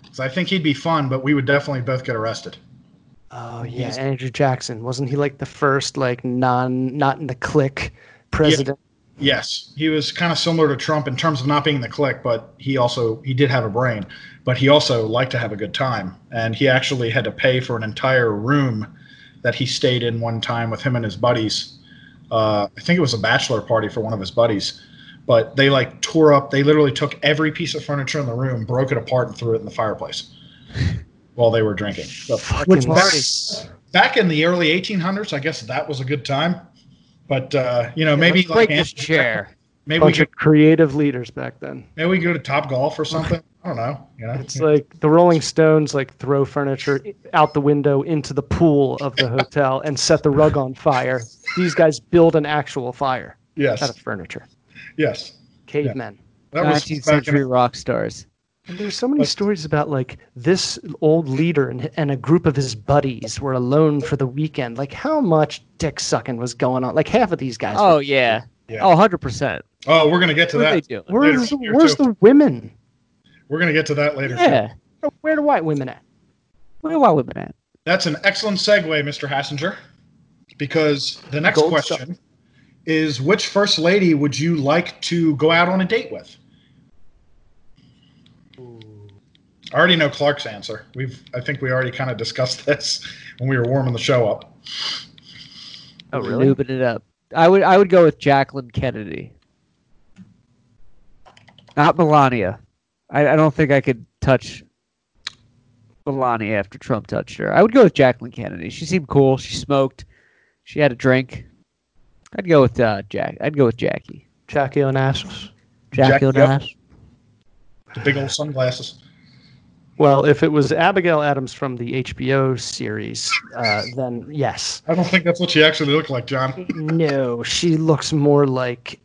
C: 'Cause I think he'd be fun, but we would definitely both get arrested.
F: Oh yeah,
C: He's-
F: Andrew Jackson. Wasn't he like the first like non not in the clique president?
C: Yes, he was kind of similar to Trump in terms of not being the clique, but he also he did have a brain, but he also liked to have a good time, and he actually had to pay for an entire room that he stayed in one time with him and his buddies. Uh, I think it was a bachelor party for one of his buddies, but they like tore up. They literally took every piece of furniture in the room, broke it apart, and threw it in the fireplace while they were drinking. So, which back, back in the early 1800s, I guess that was a good time. But uh, you know, maybe
A: Let's break
C: like
A: this chair.
C: Maybe we
F: bunch
C: could
F: of creative leaders back then.
C: maybe we go to Top Golf or something. I don't know. You know,
F: It's like the Rolling Stones like throw furniture out the window into the pool of the hotel and set the rug on fire. These guys build an actual fire
C: yes,
F: out of furniture.
C: yes.
F: Cavemen.
C: That was
A: 19th
C: back in-
A: century rock stars.
F: And there's so many stories about like this old leader and, and a group of his buddies were alone for the weekend. Like how much dick sucking was going on? Like half of these guys.
A: Oh
F: were-
A: yeah.
C: Yeah.
A: Oh, 100%.
C: Oh, we're gonna get to
A: What
C: that.
F: where's
C: later
F: where's the women?
C: We're gonna get to that later. too.
A: Yeah.
F: Where the white women at?
A: Where are women at?
C: That's an excellent segue, Mr. Hassinger, because the next
F: Gold
C: question is: Which first lady would you like to go out on a date with? I already know Clark's answer. We've, I think, we already kind of discussed this when we were warming the show up.
F: Oh really?
A: Lubing it up. I would I would go with Jacqueline Kennedy. Not Melania. I, I don't think I could touch Melania after Trump touched her. I would go with Jacqueline Kennedy. She seemed cool. She smoked. She had a drink. I'd go with uh, Jack. I'd go with Jackie.
F: Jackie Onassis.
A: Jackie
C: Jackie, yep.
A: Onassis.
C: The big old sunglasses.
F: Well, if it was Abigail Adams from the HBO series, uh, then yes.
C: I don't think that's what she actually looked like, John.
F: No, she looks more like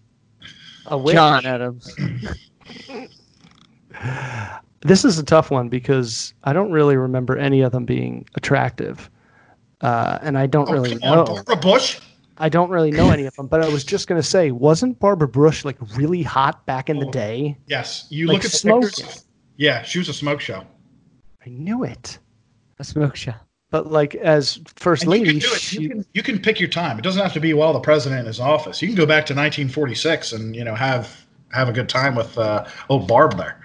F: a witch.
A: John Adams.
F: This is a tough one because I don't really remember any of them being attractive, uh, and I don't
C: Oh,
F: really
C: come on,
F: know.
C: Barbara Bush.
F: I don't really know any of them, but I was just gonna say, wasn't Barbara Bush like really hot back in the
C: Oh.
F: day?
C: Yes, you
F: Like
C: look at the
F: smoking.
C: pictures. Yeah, she was a smoke show.
F: I knew it.
A: A smoke show.
F: But like as first
C: And you
F: lady,
C: can do it.
F: she,
C: You can, you can pick your time. It doesn't have to be while the president is in office. You can go back to 1946 and you know have have a good time with uh, old Barb there.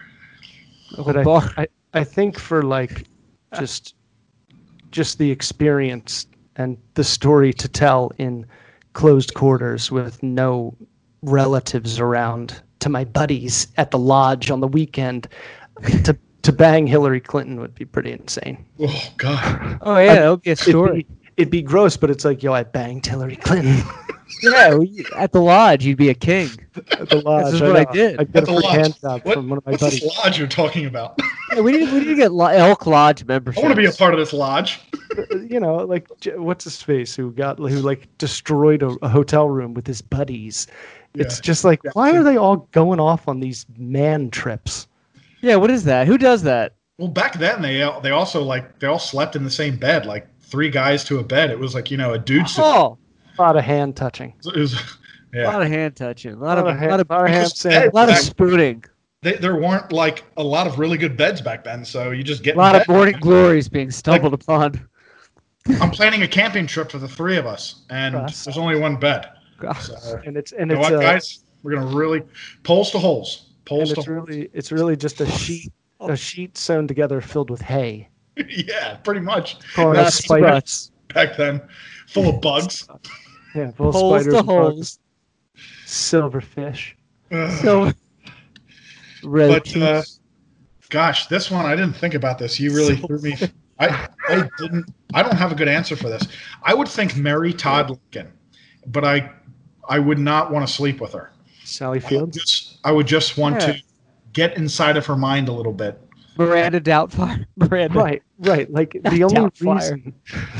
F: but I, I, I think for like just just the experience and the story to tell in closed quarters with no relatives around to my buddies at the lodge on the weekend to to bang Hillary Clinton would be pretty insane.
C: Oh God.
A: Oh yeah, that would be a
F: It'd be, it'd be gross, but it's like, yo, I banged Hillary Clinton
A: yeah, well, at the lodge, you'd be a king.
F: at the lodge.
A: this is what I
F: know.
A: did.
F: I'd
C: At
F: a
C: the
F: free
C: lodge.
F: hand job
C: What,
F: from one of my
C: what's
F: buddies.
C: this lodge you're talking about?
A: Yeah, we need we need to get lo- elk lodge membership.
C: I want to be a part of this lodge.
F: Uh, you know, like what's his face who got who like destroyed a, a hotel room with his buddies. It's just like, why are they all going off on these man trips?
A: Yeah, what is that? Who does that?
C: Well, back then they they also like they all slept in the same bed, like three guys to a bed. It was like you know a dude.
A: Oh,
F: A lot of hand touching.
C: It was,
A: a lot of hand touching, a lot,
F: A lot
A: of,
F: of hand,
A: lot of,
F: lot of hand saying,
A: a lot of spooning,
C: They, there weren't like a lot of really good beds back then, so you just get
A: a
C: in
A: lot of
C: bed.
A: morning glories being stumbled upon.
C: I'm planning a camping trip for the three of us, and
F: Trust.
C: there's only one bed. So,
F: and it's and
C: you know
F: it's
C: what,
F: uh,
C: guys? We're gonna really poles to holes,
F: and it's really it's really just a sheet a sheet sewn together filled with hay.
C: yeah, pretty much.
F: Calling it spiders.
C: Back then, full of bugs.
F: Yeah, full of
A: Holes
F: spiders
A: to
F: and
A: holes.
F: Silverfish.
C: Ugh.
A: So, red
C: but uh, gosh, this one I didn't think about this. You really threw me. I I didn't. I don't have a good answer for this. I would think Mary Todd Lincoln, but I I would not want to sleep with her.
F: Sally
C: I would
F: Fields.
C: just I would just want
A: Yeah.
C: to get inside of her mind a little bit.
A: Miranda Doubtfire. Miranda.
F: Right, right. Like the only
A: Doubtfire.
F: reason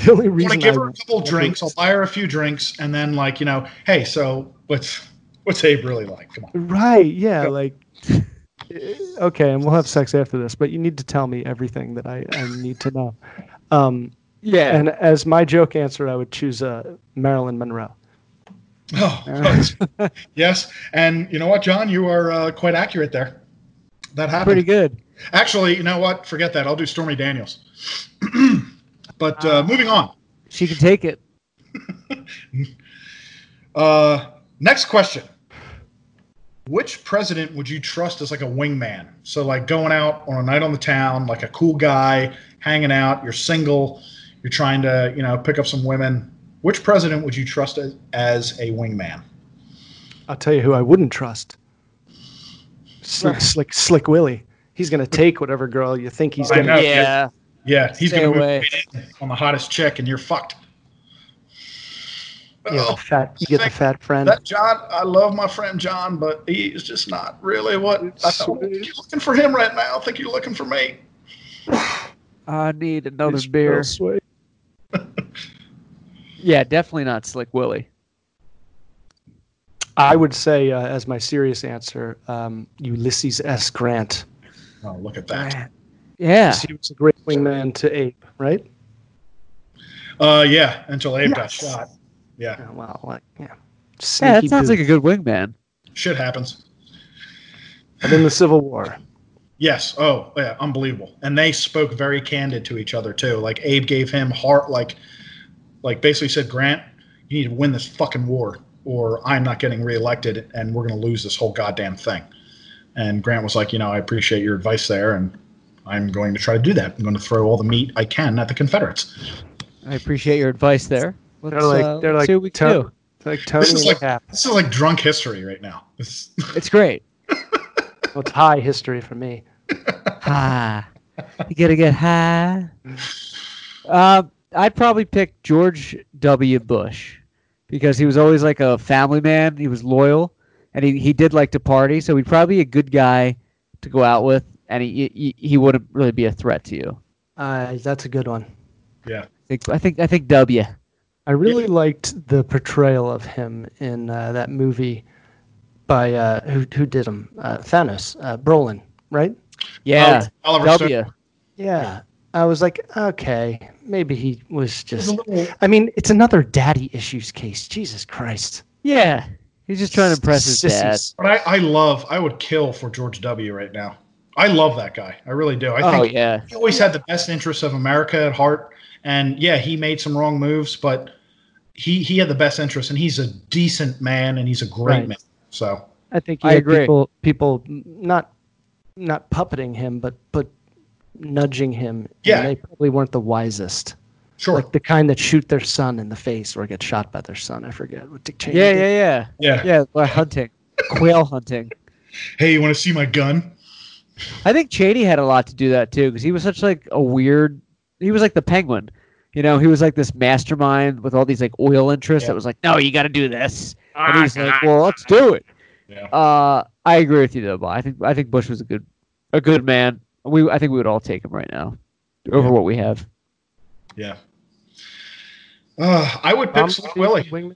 F: the only
C: I want to give her a couple
F: want to-
C: drinks. I'll buy her a few drinks, and then like you know, hey, so what's what's Abe really like? Come on.
F: Right. Yeah. Like. eh, Okay, and we'll have sex after this, but you need to tell me everything that I, I need to know. Um,
A: Yeah.
F: and as my joke answer, I would choose uh, Marilyn Monroe.
C: Oh, yes. And you know what, John? You are uh, quite accurate there. That happened.
A: Pretty good.
C: Actually, you know what? Forget that. I'll do Stormy Daniels. but uh, moving on.
A: She can take it.
C: Uh, next question. Which president would you trust as like a wingman? So like going out on a night on the town, like a cool guy, hanging out. You're single. You're trying to, you know, pick up some women. Which president would you trust as, as a wingman?
F: I'll tell you who I wouldn't trust. Slick, slick, slick Willie. He's gonna take whatever girl you think he's gonna.
C: know.
A: Yeah.
C: Yeah, he's going to move
A: away.
C: right in on the hottest chick, and you're fucked.
F: You, know, the oh. fat, you get the fat friend.
C: That John, I love my friend John, but he's just not really what I don't think you're looking for him right now. I think you're looking for me.
A: I need another
F: It's
A: beer.
F: real sweet.
A: Yeah, definitely not Slick Willie.
F: I would say, uh, as my serious answer, um, Ulysses S. Grant.
C: Oh, look at that.
A: Yeah.
F: He was a great wingman to Abe, right?
C: Uh, yeah, until Abe got shot. Yeah,
F: Yeah, well, like, yeah.
A: Yeah, that sounds
F: dude.
A: like a good wingman.
C: shit happens.
F: And in the Civil War.
C: Yes. Oh, yeah, unbelievable. And they spoke very candid to each other too. Like Abe gave him heart, like, like basically said, Grant, you need to win this fucking war, or I'm not getting reelected, and we're gonna lose this whole goddamn thing. And Grant was like, you know, I appreciate your advice there, and I'm going to try to do that. I'm going to throw all the meat I can at the Confederates.
A: I appreciate your advice there. Let's,
F: They're like,
A: uh,
F: they're like,
A: see what we can
F: Tony-
A: do.
F: like Tony
C: This is like
F: Cap.
C: this is like drunk history right now. This,
A: It's great.
F: Well, it's high history for me.
A: High. You gotta get high. Uh, I'd probably pick George W. Bush because he was always like a family man. He was loyal, and he, he did like to party. So he'd probably be a good guy to go out with, and he he, he wouldn't really be a threat to you.
F: Uh, that's a good one.
C: yeah.
A: I think I think, I think W.
F: I really liked the portrayal of him in uh, that movie by uh, who who did him? Uh, Thanos, uh, Brolin, right?
A: Yeah,
C: Oliver
A: W.
C: Stone.
F: Yeah. I was like, okay, maybe he was just.
C: little-
F: I mean, it's another daddy issues case. Jesus Christ.
A: Yeah, he's just trying to impress his dad.
F: Sissies.
C: But I, I love, I would kill for George W. right now. I love that guy. I really do. I
A: Oh
C: think
A: yeah,
C: he always had the best interests of America at heart. And yeah, he made some wrong moves, but he he had the best interests, and he's a decent man, and he's a great
F: Right.
C: man. So
F: I think he
A: I
F: had
A: agree.
F: people people not not puppeting him, but but nudging him. and
C: Yeah.
F: they probably weren't the wisest.
C: sure,
F: Like the kind that shoot their son in the face or get shot by their son. I forget what Dick Cheney.
A: yeah,
F: did.
A: yeah, yeah,
C: yeah.
A: yeah. Like hunting, quail hunting.
C: Hey, you want to see my gun?
A: I think Cheney had a lot to do that too, because he was such like a weird. He was like the penguin, you know. He was like this mastermind with all these like oil interests
C: Yeah.
A: that was like, no, you got to do this, and he's like, well, let's do it.
C: Yeah.
A: Uh, I agree with you though, Bob. I think I think Bush was a good a good man. We I think we would all take him right now over
C: Yeah.
A: what we have.
C: Yeah. Uh, I would pick Willie.
F: Wingman?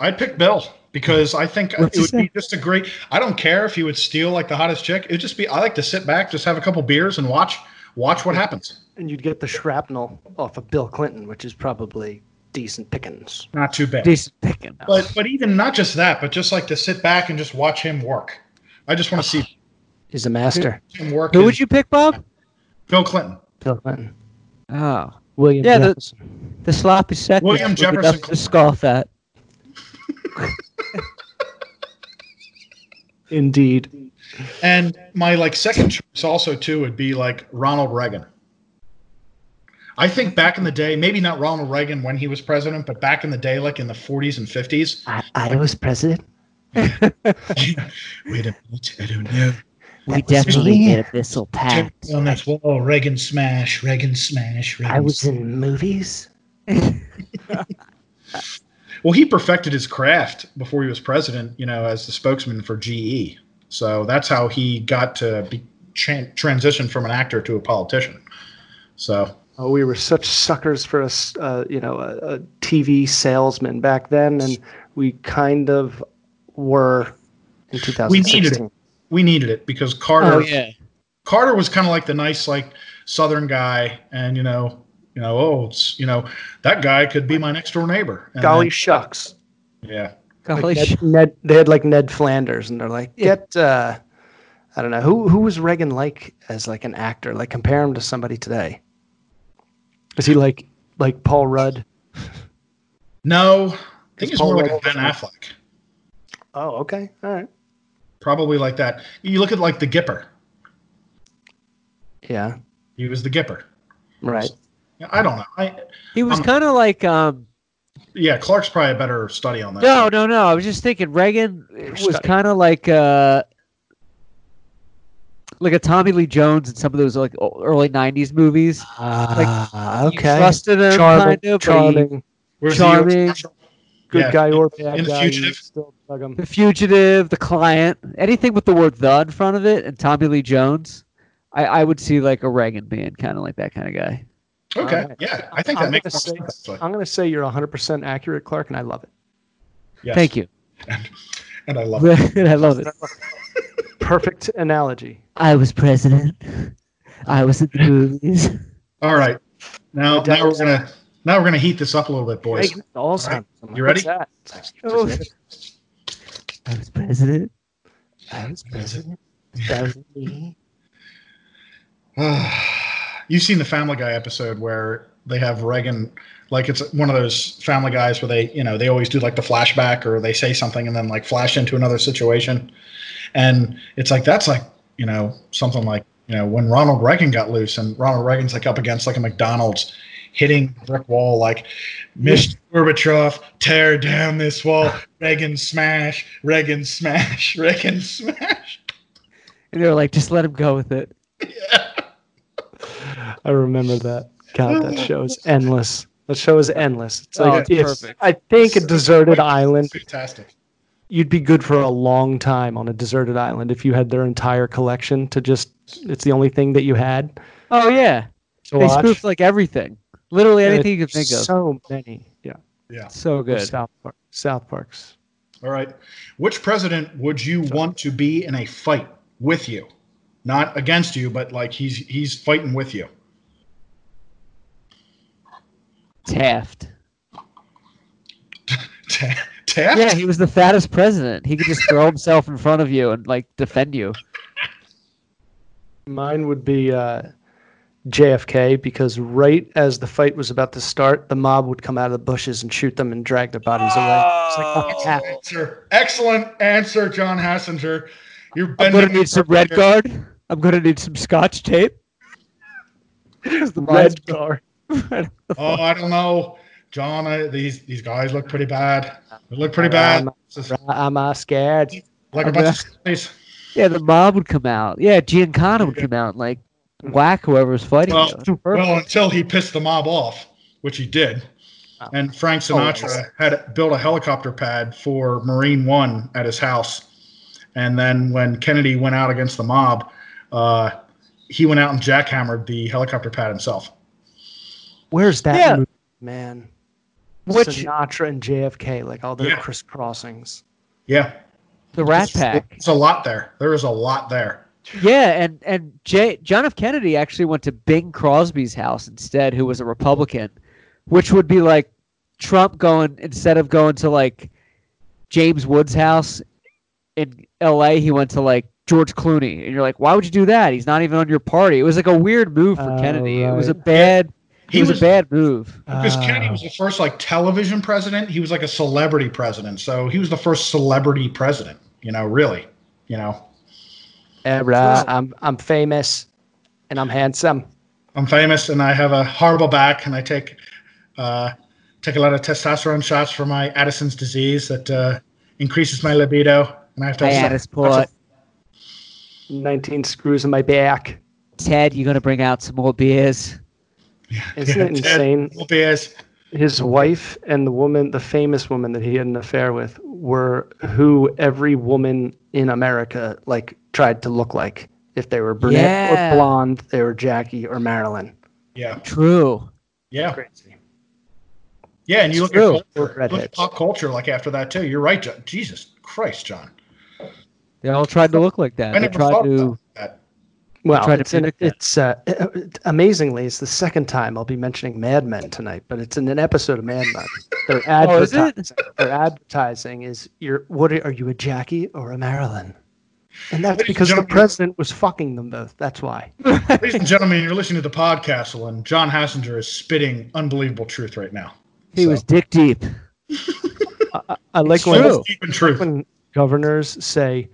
C: I'd pick Bill because I think
A: What's
C: it would
A: he
C: be just a great. I don't care if he would steal like the hottest chick. It'd just be. I like to sit back, just have a couple beers, and watch watch what happens.
F: And you'd get the shrapnel off of Bill Clinton, which is probably decent pickings.
C: Not too bad.
A: Decent picking.
C: But but even not just that, but just like to sit back and just watch him work. I just want to see
F: He's a master.
C: him.
A: Who would you pick, Bob?
C: Bill Clinton.
F: Bill Clinton.
A: Oh,
F: William
A: Yeah, the-
F: Jefferson.
A: the sloppy second.
C: William Jefferson
A: to scoff at.
F: Indeed.
C: And my like second choice also too would be like Ronald Reagan. I think back in the day, maybe not Ronald Reagan when he was president, but back in the day, like in the 40s and 50s.
F: I, I was president.
C: Wait a minute, I don't know.
A: We
F: definitely
A: did a missile pact.
C: On this wall, Reagan smash, Reagan smash, Reagan
F: I was in movies.
C: Well, he perfected his craft before he was president, you know, as the spokesman for GE. So that's how he got to be tran- transition from an actor to a politician. So
F: Oh, we were such suckers for a, s- uh, you know, a, a TV salesman back then, and we kind of were in 2016.
C: we needed it. We needed it because Carter
A: Oh yeah.
C: Carter was kind of like the nice like Southern guy, and you know, you know, oh, it's you know, that guy could be my next door neighbor. And
F: Golly
C: then-
F: shucks.
C: yeah.
F: Like
A: Golly,
F: Ned, Ned, they had like Ned Flanders, and they're like, get, uh, I don't know, who who was Reagan like as like an actor? Like compare him to somebody today. Is he like like Paul Rudd?
C: No, I think he's
F: Paul
C: more like Ben Affleck.
F: Oh, okay, all right,
C: Probably like that. You look at like the Gipper.
F: yeah,
C: He was the Gipper.
F: right.
C: Yeah, I don't know. I
A: he was kind of like um.
C: yeah, Clark's probably a better study on that.
A: No, no, no. I was just thinking Reagan was kind of like uh, like a Tommy Lee Jones in some of those like early '90s movies.
F: Ah,
A: You
F: okay.
A: trusted him,
F: charming,
A: kind of. but he-
F: charming, good
C: Yeah.
F: guy or bad
C: In The
F: guy. you
C: Fugitive.
F: Still dug him.
A: The Fugitive, The Client, anything with the word "the" in front of it, and Tommy Lee Jones. I, I would see like a Reagan band, kind of like that kind of guy.
C: Okay,
F: Alright.
C: yeah, I think
F: I'm
C: that makes
F: gonna
C: more
F: say-
C: sense.
F: I'm going to say you're 100% accurate, Clark, and I love it.
C: Yes.
A: Thank you.
C: And I love it.
A: I love it.
F: Perfect analogy.
A: I was president. I was in the movies.
C: All right, now now we're gonna now we're gonna heat this up a little bit, boys.
F: Reagan Alzheimer's.
C: You ready?
F: What's that?
A: Oh. I was president.
F: I was president. That was me.
C: You've seen the Family Guy episode where they have Reagan, like it's one of those Family Guys where they, you know, they always do like the flashback or they say something and then like flash into another situation, and it's like that's like you know something like you know when Ronald Reagan got loose and Ronald Reagan's like up against like a McDonald's, hitting the brick wall like Mr. Gorbachev, tear down this wall, Reagan smash, Reagan smash, Reagan smash.
A: And they were like, just let him go with it. Yeah.
F: I remember that. God, that show is endless. That show is endless. It's
A: Oh,
F: like
A: it's perfect.
F: I think a deserted island.
C: Fantastic.
F: You'd be good for a long time on a deserted island if you had their entire collection to just. It's the only thing that you had
A: Oh yeah, they
F: watch.
A: spoofed like everything, literally anything you could
F: it's
A: think of.
F: So many. Yeah.
C: Yeah.
A: So good.
F: South Park. South Parks.
C: All right. Which president would you want to be in a fight with you? Not against you, but like he's he's fighting with you.
A: Taft.
C: Taft?
A: Yeah, he was the fattest president. He could just throw himself in front of you and like defend you.
F: Mine would be uh, JFK because right as the fight was about to start, the mob would come out of the bushes and shoot them and drag their bodies away. It's like fucking
C: Excellent answer. Excellent answer, John Hassinger. You're
A: I'm gonna need some red guard. I'm gonna need some scotch tape. the
F: red guard.
C: Oh, I don't know, John. I, these these guys look pretty bad. They look pretty bad. It's just
F: I'm uh, scared.
C: like a bunch of stories.
A: Yeah, the mob would come out. Yeah, Giancana would come out like whack whoever was fighting.
C: Well,
A: you.
C: well, until he pissed the mob off, which he did. And Frank Sinatra had built a helicopter pad for Marine One at his house. And then when Kennedy went out against the mob, uh, he went out and jackhammered the helicopter pad himself.
F: Where's that
A: Yeah.
F: movie, man?
A: Which
F: Sinatra and JFK, like all their
C: Yeah.
F: crisscrossings.
C: Yeah,
A: the Rat Pack.
C: It's a lot there. There is a lot there.
A: Yeah, and and J, John F. Kennedy actually went to Bing Crosby's house instead, who was a Republican, which would be like Trump going instead of going to like James Woods' house in L.A. He went to like George Clooney, and you're like, why would you do that? He's not even on your party. It was like a weird move for
F: Oh,
A: Kennedy. It was a bad.
C: He
A: It was,
C: was-
A: a bad move.
C: Because uh. Kennedy was the first like television president. He was like a celebrity president. So he was the first celebrity president. You know, really. You know,
F: Yeah, bruh, I'm I'm famous, and I'm handsome.
C: I'm famous and I have a horrible back, and I take uh, take a lot of testosterone shots for my Addison's disease that uh, increases my libido, and I have to.
A: I
C: have
A: had
C: sex-
A: his put.
F: 19 screws in my back.
A: Ted, you're gonna bring out some more beers?
F: Isn't
C: Yeah,
F: it
C: Ted
F: insane?
C: Beers.
F: His wife and the woman, the famous woman that he had an affair with, were who every woman in America like tried to look like. If they were brunette
A: Yeah.
F: or blonde, they were Jackie or Marilyn.
C: Yeah,
A: True.
C: yeah,
F: Crazy.
C: yeah. And you look
A: true.
C: at, culture, look at pop culture like after that too. You're right, John. Jesus Christ, John.
A: They all tried to look like that.
C: I
A: They
C: never
A: tried to.
C: about that.
F: Well,
A: tried to
F: it's, an, it's uh, amazingly, it's the second time I'll be mentioning Mad Men tonight, but it's in an episode of Mad Men. They're
A: Oh, is it?
F: Their advertising is you're what are, are you a Jackie or a Marilyn? And that's because the president was fucking them both. That's why.
C: Ladies and gentlemen, you're listening to the podcast, and John Hassinger is spitting unbelievable truth right now.
A: He
C: So,
A: was dick deep.
F: I like
C: it's
F: when,
C: deep in truth.
F: when governors say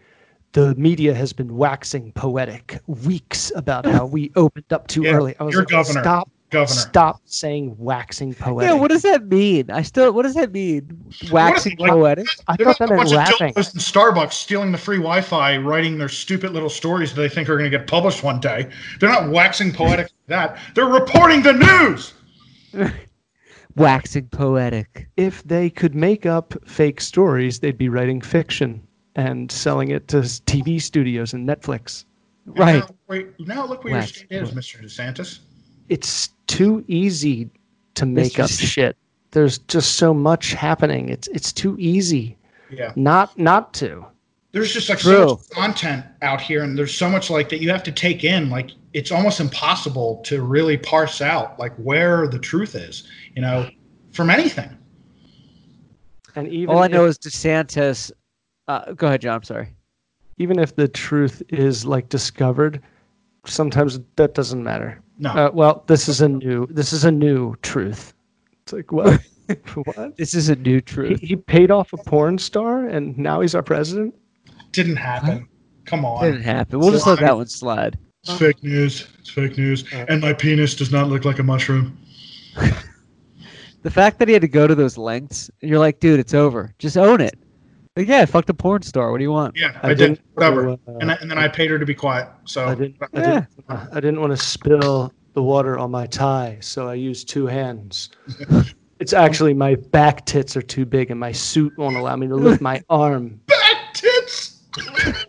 F: the media has been waxing poetic weeks about how we opened up too
C: Yeah,
F: early. I was
C: you're
F: like,
C: governor.
F: stop,
C: Governor.
F: stop saying waxing poetic.
A: Yeah, what does that mean? I still. What does that mean? Waxing
C: like-
A: poetic.
F: I thought
C: not
F: that
C: a
F: meant
C: bunch of
F: rapping.
C: Starbucks stealing the free Wi-Fi, writing their stupid little stories that they think are going to get published one day. They're not waxing poetic like that. They're reporting the news.
A: Waxing poetic.
F: if they could make up fake stories, they'd be writing fiction and selling it to TV studios and Netflix.
C: And
A: Right.
C: Now, wait, now look where your
A: Wax
C: state is, Mr. DeSantis.
F: It's too easy to make
A: Mr.
F: up shit. There's just so much happening. It's it's too easy
C: Yeah.
F: not not to.
C: There's just like
A: True.
C: so much content out here, and there's so much like that you have to take in. Like it's almost impossible to really parse out like where the truth is. You know, from anything.
F: And even
A: All I
F: if,
A: know is DeSantis. Uh, go ahead, John. I'm sorry.
F: even if the truth is like discovered, sometimes that doesn't matter.
C: No.
F: Uh, well, this is a new this is a new truth. It's like what? what?
A: This is a new truth.
F: he paid off a porn star and now he's our president.
C: Didn't happen. Come on.
A: Didn't happen. We'll just let that one slide.
C: It's fake news. It's fake news. And my penis does not look like a mushroom.
A: The fact that he had to go to those lengths, you're like, dude, it's over. Just own it. Like, yeah, fuck the a porn star. What do you want?
C: Yeah,
F: I
C: I, did.
F: didn't-
C: Whatever.
F: uh,
C: and, I, and then I paid her to be quiet. So
F: I didn't. I
A: Yeah.
F: didn't. I didn't want to spill the water on my tie, so I used two hands. it's actually my back tits are too big, and my suit won't allow me to lift my arm.
C: back tits.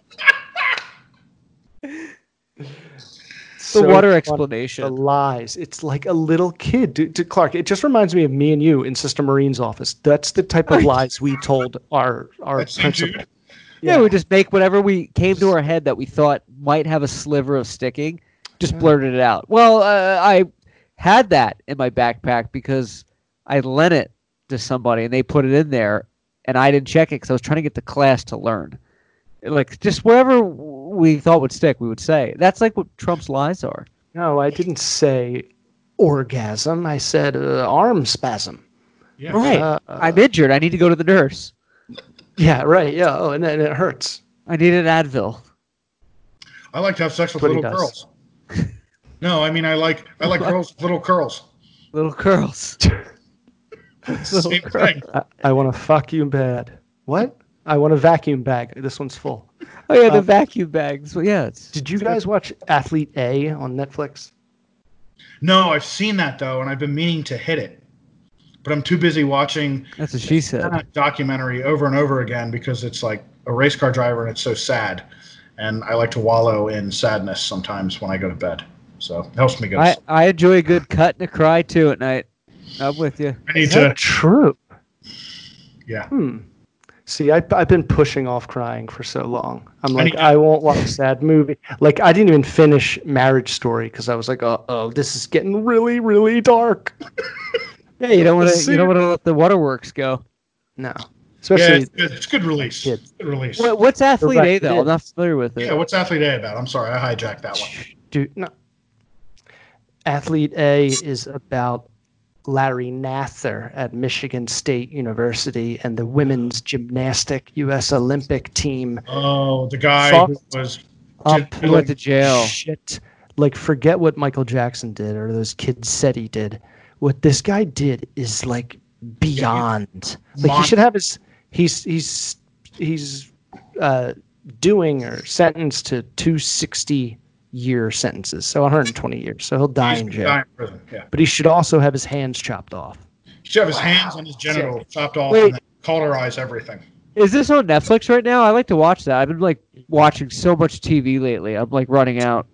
A: The water
F: The
A: explanation.
F: lies. It's like a little kid. To, to Clark, it just reminds me of me and you in Sister Marine's office. That's the type of lies we told our our
C: That
F: principal.
C: dude.
A: Yeah, we just make whatever we came to our head that we thought might have a sliver of sticking, just blurted it out. Well, uh, I had that in my backpack because I lent it to somebody and they put it in there, and I didn't check it because I was trying to get the class to learn. Like just wherever we thought would stick, we would say. That's like what Trump's lies are.
F: No, I didn't say orgasm. I said uh, arm spasm.
C: Yeah.
A: Right.
F: Uh,
A: I'm injured. I need to go to the nurse.
F: Yeah, right. Yeah. Oh, and then it hurts.
A: I need an Advil.
C: I like to have sex with little
F: does.
C: girls. No, I mean I like I like girls with little curls.
A: Little curls.
C: Same thing.
F: I, I want to fuck you bad. What? I want a vacuum bag. This one's full.
A: Oh yeah, the
F: Um,
A: vacuum bags. Well, yeah. It's,
F: Did you guys watch Athlete A on Netflix?
C: No, I've seen that though, and I've been meaning to hit it, but I'm too busy watching
A: that's what she said.
C: that documentary over and over again because it's like a race car driver and it's so sad, and I like to wallow in sadness sometimes when I go to bed. So it helps me go.
A: I. I enjoy a good cut and a cry too at night. I'm with you.
C: I need
F: Is that
C: to.
F: true?
C: Yeah.
F: Hmm. See, I, I've been pushing off crying for so long. I'm
C: I
F: like,
C: need-
F: I won't watch a sad movie. Like, I didn't even finish Marriage Story because I was like, oh, oh, this is getting really, really dark.
A: Yeah, you don't want to. You don't want to let the waterworks go.
F: No, especially
C: Yeah,
F: especially
C: it's good. It's good release.
F: Kids.
C: Good release.
A: What, what's athlete
F: right,
A: A though?
F: is.
A: I'm not familiar with it.
C: Yeah, what's Athlete A about? I'm sorry, I hijacked that one.
F: dude. No. Athlete A is about Larry Nassar at Michigan State University and the women's gymnastic U.S. Olympic team
C: Oh, the guy who was
F: up
A: He went to jail.
F: shit. Like, forget what Michael Jackson did or those kids said he did. What this guy did is like beyond. Like, he should have his. He's he's he's uh, doing or sentenced to two sixty year sentences, so 120 years. So he'll die
C: he's
F: in jail.
C: die in prison. Yeah,
F: But he should also have his hands chopped off.
C: he should have his hands and his genital chopped off
A: Wait.
C: and then cauterize everything.
A: Is this on Netflix right now? I like to watch that. I've been like watching so much TV lately. I'm like running out.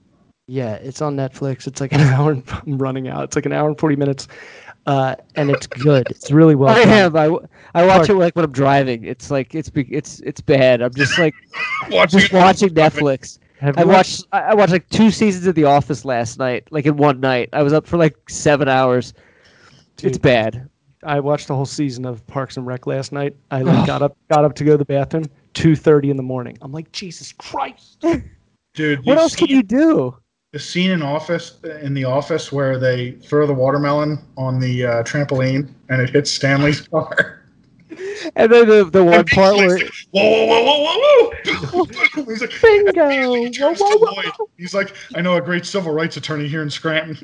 F: Yeah, it's on Netflix. It's like an hour. And, I'm running out. It's like an hour and 40 minutes, uh, and it's good. It's really well.
A: I
F: done.
A: I, I, w- I watch
F: Clark.
A: it like when I'm driving. It's like it's it's it's bad. I'm just like
C: Watching
A: just watching Netflix.
F: Have
A: I
F: you
A: watched I I watched like two seasons of The Office last night, like in one night. I was up for like seven hours. It's bad.
F: I watched the whole season of Parks and Rec last night. I like, got up, got up to go to the bathroom. Two thirty in the morning. I'm like, Jesus Christ!
C: Dude,
A: What
C: you
A: else can you do?
C: The scene in Office in the office where they throw the watermelon on the uh, trampoline and it hits Stanley's car.
A: And then the the one
C: And
A: part where
C: like, whoa, whoa, whoa, whoa, whoa! he's like,
F: Bingo!
C: he turns
F: Whoa, whoa,
C: He's like, I know a great civil rights attorney here in Scranton.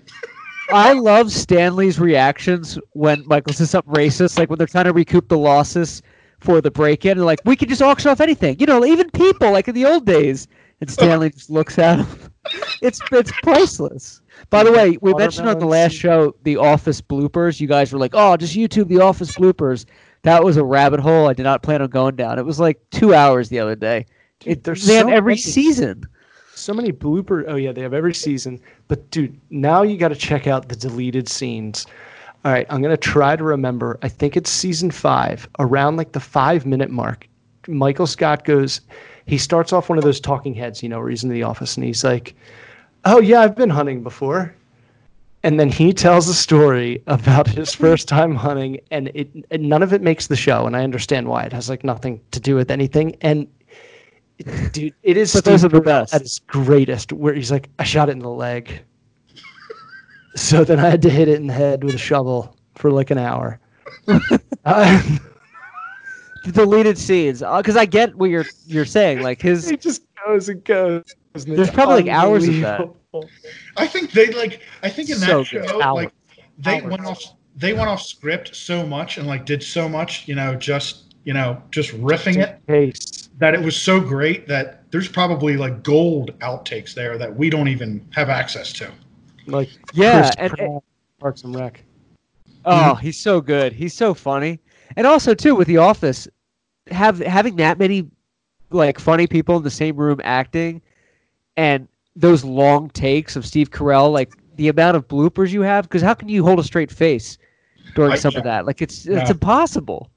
A: I love Stanley's reactions when Michael says something racist, like when they're trying to recoup the losses for the break-in, and like we could just auction off anything, you know, even people, like in the old days. And Stanley just looks at him. It's it's priceless. By the way, we mentioned on the last show the Office bloopers. You guys were like, "Oh, just YouTube the Office bloopers." That was a rabbit hole I did not plan on going down. It was like two hours the other day.
F: Dude,
A: It,
F: there's
A: they have
F: so
A: every
F: many.
A: season.
F: So many blooper. Oh yeah, they have every season. But dude, now you got to check out the deleted scenes. All right, I'm gonna try to remember. I think it's season five, around like the five minute mark. Michael Scott goes. He starts off one of those talking heads, you know, where he's in the office and he's like, "Oh yeah, I've been hunting before." And then he tells a story about his first time hunting, and it and none of it makes the show. And I understand why. It has like nothing to do with anything. And dude, it is
A: But those are the best.
F: at his greatest, where he's like, I shot it in the leg. so then I had to hit it in the head with a shovel for like an hour. Uh,
A: deleted scenes, because I get what you're you're saying. Like his
F: he just goes and goes. and
A: There's probably, like, hours of that.
F: Unbelievable.
C: I think they like. I think in that
A: So
C: show,
A: good.
F: Hours.
C: like they
F: Hours.
C: went off. They went off script so much and like did so much. You know, just you know, just riffing it.
F: Case.
C: That it was so great that there's probably like gold outtakes there that we don't even have access to.
F: Like
A: Yeah,
F: Chris
A: and-
F: Pratt, Parks and Rec.
A: Oh, he's so good. He's so funny. And also too with The Office, have having that many like funny people in the same room acting and those long takes of Steve Carell, like the amount of bloopers you have, because how can you hold a straight face during
C: I-
A: some of that? Like it's it's
C: No.
A: impossible.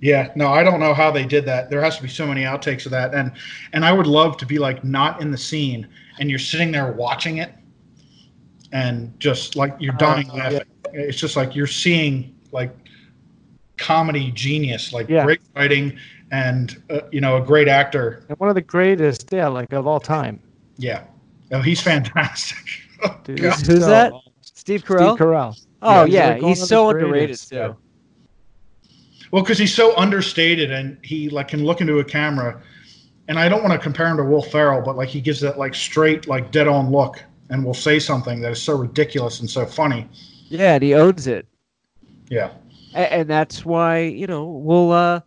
C: Yeah, no, I don't know how they did that. There has to be so many outtakes of that, and and I would love to be like not in the scene, and you're sitting there watching it, and just like you're dying
F: Uh, yeah.
C: laughing. It's just like you're seeing like comedy genius, like
F: Yeah.
C: great writing and uh, you know a great actor.
F: And one of the greatest, yeah, like of all time.
C: Yeah, oh, he's fantastic. Oh,
F: Dude,
A: Who's
F: so
A: that?
F: awesome.
A: Steve
F: Steve
A: Carell.
F: Carell.
A: oh
F: he's
A: yeah,
F: like
A: he's so underrated too.
F: yeah.
C: Well, because he's so understated and he like can look into a camera, and I don't want to compare him to Will Ferrell, but like he gives that like straight, like dead on look, and will say something that is so ridiculous and so funny.
A: Yeah, and he owns it.
C: Yeah,
A: A- and that's why you know we'll uh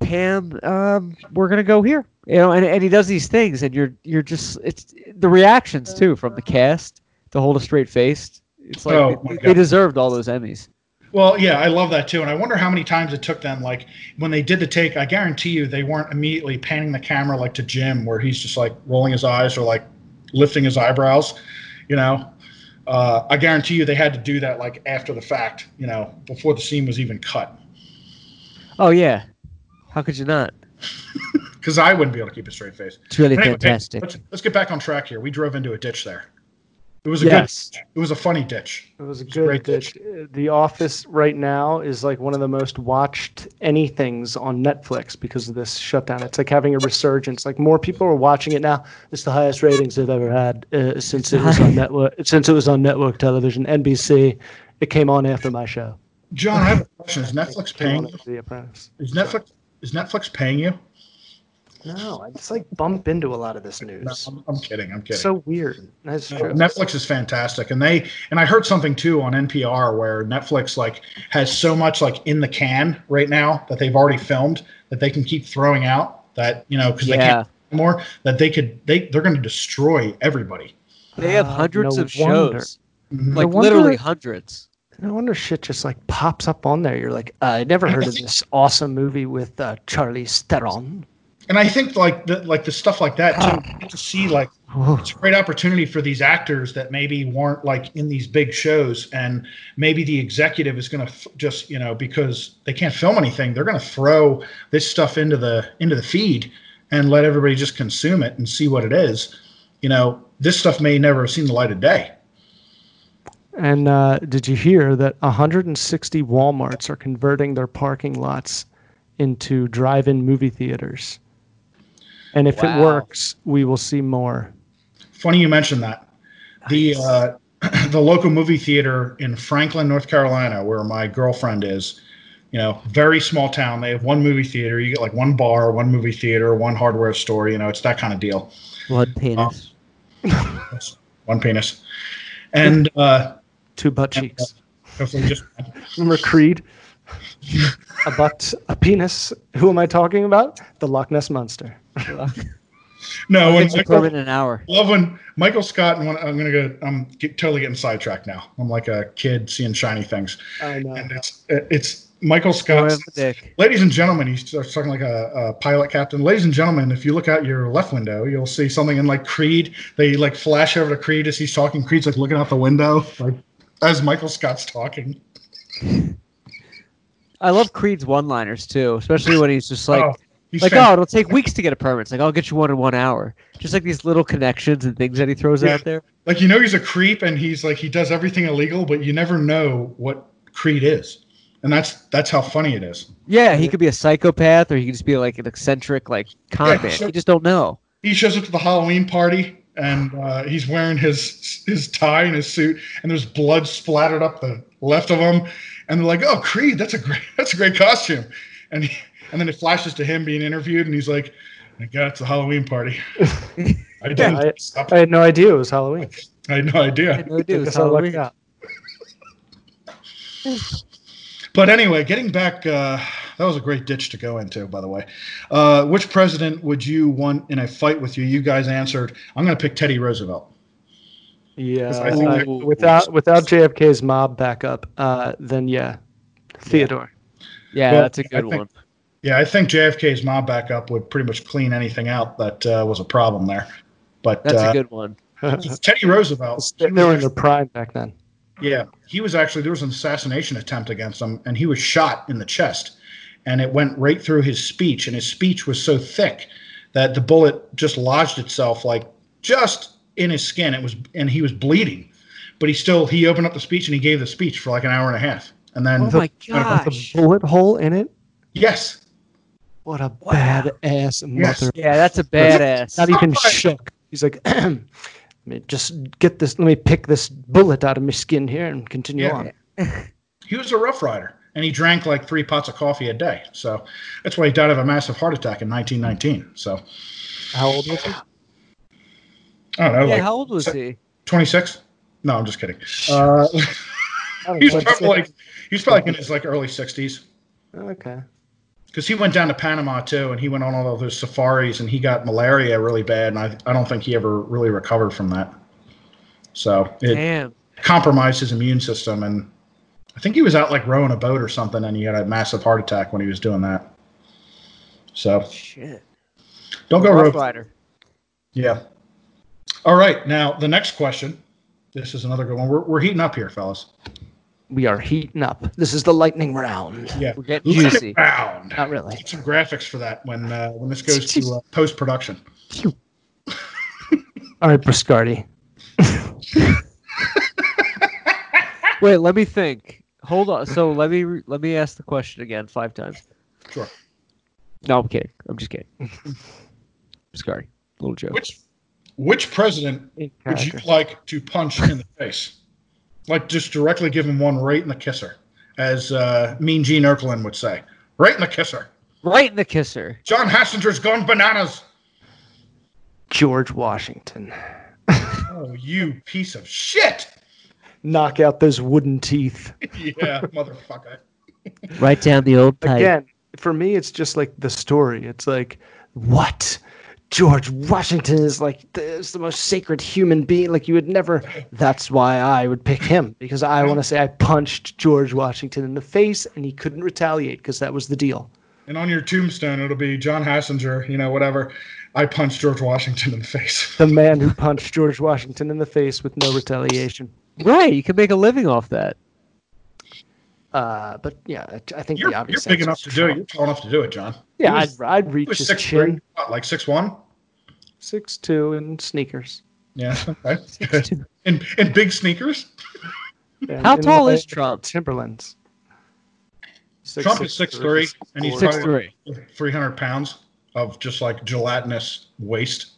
A: pam um we're gonna go here you know and, and he does these things and you're you're just it's the reactions too from the cast to hold a straight face it's like
C: Oh,
A: they, they deserved all those emmys
C: Well, yeah, I love that too, and I wonder how many times it took them. Like when they did the take, I guarantee you they weren't immediately panning the camera like to Jim, where he's just like rolling his eyes or like lifting his eyebrows. You know, uh, I guarantee you they had to do that like after the fact. You know, before the scene was even cut,
A: oh yeah how could you not
C: because I wouldn't be able to keep a straight face.
A: it's really
C: anyway,
A: fantastic
C: Let's, let's get back on track here. We drove into a ditch there. It was a
A: Yes.
C: good. It was a funny ditch.
F: It was a
C: a
F: good
C: great
F: ditch. Uh, The Office right now is like one of the most watched anythings on Netflix because of this shutdown. It's like having a resurgence. Like more people are watching it now. It's the highest ratings they've ever had uh, since it was on network. Since it was on network television, NBC. It came on after my show.
C: John, I have a question. Is Netflix
F: It came on
C: paying?
F: The Apprentice.
C: Is Netflix is Netflix paying you?
F: No, I just like bump into a lot of this
C: No,
F: news.
C: I'm, I'm kidding. I'm kidding.
F: so weird. That's
C: No,
F: true.
C: Netflix is fantastic, and they and I heard something too on NPR where Netflix like has so much like in the can right now that they've already filmed that they can keep throwing out that you know because they can't more that they could they they're going to destroy everybody.
A: they have
F: Ah,
A: hundreds
F: no
A: of
F: wonder.
A: shows
C: Mhm.
A: like
F: wonder-
A: literally hundreds
F: No wonder shit just like pops up on there. You're like, uh, I never heard of this awesome movie with uh, Charlie Theron.
C: And I think like the like the stuff like that too. you get to see like it's a great opportunity for these actors that maybe weren't like in these big shows and maybe the executive is going to f- just you know because they can't film anything they're going to throw this stuff into the into the feed and let everybody just consume it and see what it is you know this stuff may never have seen the light of day
F: And uh, did you hear that 160 Walmarts are converting their parking lots into drive-in movie theaters? And if
A: Wow.
F: it works, we will see more.
C: funny you mentioned that. The uh, the local movie theater in franklin north carolina where my girlfriend is you know very small town. They have one movie theater. You get like one bar one movie theater one hardware store you know it's that kind of deal.
A: One penis.
C: One penis. And uh
F: Two butt cheeks. Remember Creed? a butt, a penis. Who am I talking about? The Loch Ness monster.
C: no when
A: it's a
C: Michael,
A: permit in an hour
C: love when michael scott and when i'm gonna go i'm get, totally getting sidetracked now i'm like a kid seeing shiny things
F: I know.
C: and it's it's michael scott
A: of the dick.
C: Ladies and gentlemen, he starts talking like a, a pilot captain. Ladies and gentlemen, if you look out your left window, you'll see something in like Creed. They like flash over to Creed as he's talking. Creed's like looking out the window, like as Michael Scott's talking.
A: I love Creed's one-liners too, especially when he's just like,
C: oh, he's
A: like, oh, it'll take weeks to get a permit. It's like, I'll get you one in one hour. Just like these little connections and things that he throws
C: Yeah.
A: out there.
C: like you know he's a creep and he's like he does everything illegal, but you never know what Creed is, and that's that's how funny it is.
A: Yeah, he could be a psychopath, or he could just be like an eccentric, like con
C: Yeah,
A: man.
C: sure.
A: You just don't know.
C: He shows up to the Halloween party and uh, he's wearing his his tie and his suit, and there's blood splattered up the left of him, and they're like, "Oh, Creed, that's a great that's a great costume," and he, and then it flashes to him being interviewed, and he's like, "My God, it's a Halloween party." I didn't.
F: I- I had no idea it was Halloween.
C: I had no idea.
A: I had no idea it was
F: Guess I lucked
A: Halloween.
F: out.
C: But anyway, getting back, uh, that was a great ditch to go into, by the way. Uh, which president would you want in a fight with you? You guys answered. I'm going to pick Teddy Roosevelt.
F: Yeah,
C: I think
F: I-
C: that-
F: without without JFK's mob backup, uh, then yeah, Theodore.
A: Yeah,
C: Well,
A: that's a good
C: think-
A: one.
C: Yeah, I think JFK's mob backup would pretty much clean anything out that uh, was a problem there. But
A: That's
C: uh,
A: a good one.
C: Teddy Roosevelt,
F: they were in their prime back then.
C: yeah, he was actually there was an assassination attempt against him, and he was shot in the chest, and it went right through his speech, and his speech was so thick that the bullet just lodged itself like just in his skin. It was, and he was bleeding, but he still he opened up the speech and he gave the speech for like an hour and a half. And then
A: Oh my
F: The
A: gosh.
F: bullet hole in it.
C: yes,
F: What a
A: Wow.
F: badass
C: Yes.
F: mother.
A: Yeah, that's a badass.
F: Not even
C: Right.
F: shook. He's like, let me just get this. Let me pick this bullet out of my skin here and continue
C: Yeah.
F: on.
C: he was a rough rider, and he drank like three pots of coffee a day. So that's why he died of a massive heart attack in 1919. So
F: How old was he?
C: I don't know,
A: Yeah,
C: like
A: how old was he?
C: 26. No, I'm just kidding. Uh,
F: I
C: he's probably like he's probably like in his like early 60s.
F: Okay.
C: because he went down to Panama too, and he went on all of those safaris, and he got malaria really bad, and I, I don't think he ever really recovered from that. So it
A: Damn.
C: compromised his immune system, and I think he was out like rowing a boat or something, and he had a massive heart attack when he was doing that. So
A: Shit.
C: don't go.
A: Rider.
C: Yeah. All right, now the next question. This is another good one. We're, we're heating up here, fellas.
F: We are heating up. This is the lightning round.
C: Yeah,
A: We're getting
C: Lightning
A: juicy.
C: round.
F: Not really.
C: Get some graphics for that when uh, when this goes to uh, post production.
F: All right, Briscardi.
A: Wait, let me think. Hold on. So let me re- let me ask the question again five times.
C: Sure.
A: No, I'm kidding. I'm just kidding. Sorry, little joke.
C: Which which president would you like to punch in the face? Like just directly give him one right in the kisser, as uh, Mean Gene Okerlund would say. Right in the kisser.
A: Right in the kisser.
C: John Hassinger's gone bananas.
F: George Washington.
C: Oh, you piece of shit!
F: Knock out those wooden teeth.
C: Yeah, motherfucker.
A: Right down the old pipe.
F: Again, for me, it's just like the story. It's like, what? George Washington is like the, is the most sacred human being. Like you would never. That's why I would pick him because I want to say I punched George Washington in the face and he couldn't retaliate because that was the deal.
C: And on your tombstone, it'll be John Hassinger. You know, whatever. I punched George Washington in the face.
F: The man who punched George Washington in the face with no retaliation.
A: Right, you can make a living off that.
F: Uh, but yeah, I- I think
C: You're,
F: the
C: you're big enough to do it. You're tall enough to do it, John.
F: Yeah,
C: He
F: I'd, I'd reach his
C: six
F: chin,
C: three, what, like six one.
F: six two, and sneakers.
C: Yeah. Okay. Good. And and big sneakers.
F: And
A: How tall is Trump?
F: Timberlands. Six,
C: Trump is six three, and he's
A: Six
C: probably
A: three.
C: three hundred pounds of just like gelatinous waste.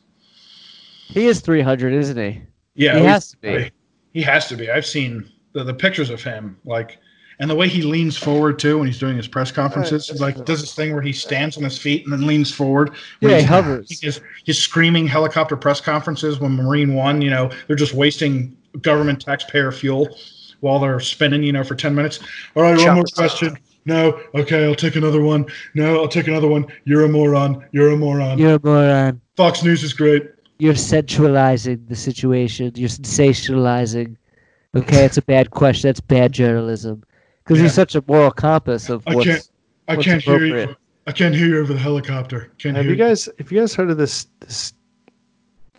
A: He is three hundred, isn't he?
C: Yeah,
A: He has to be.
C: He has to be. I've seen the, the pictures of him, like, and the way he leans forward too when he's doing his press conferences. He's like does this thing where he stands on his feet and then leans forward.
A: Yeah, he
C: he's-
A: hovers.
C: His, his screaming helicopter press conferences when Marine One, you know, they're just wasting government taxpayer fuel while they're spinning, you know, for ten minutes. All right, one more question. No, okay, I'll take another one. No, I'll take another one. You're a moron. You're a moron.
A: You're a moron.
C: Fox News is great.
A: You're centralizing the situation. You're sensationalizing. Okay, it's a bad question. That's bad journalism. Because
C: Yeah.
A: you're such a moral compass of
C: I
A: what's.
C: can't. I
A: what's
C: can't hear you. I can't hear you over the helicopter. Can't
F: Have
C: hear
F: you guys have you guys heard of this this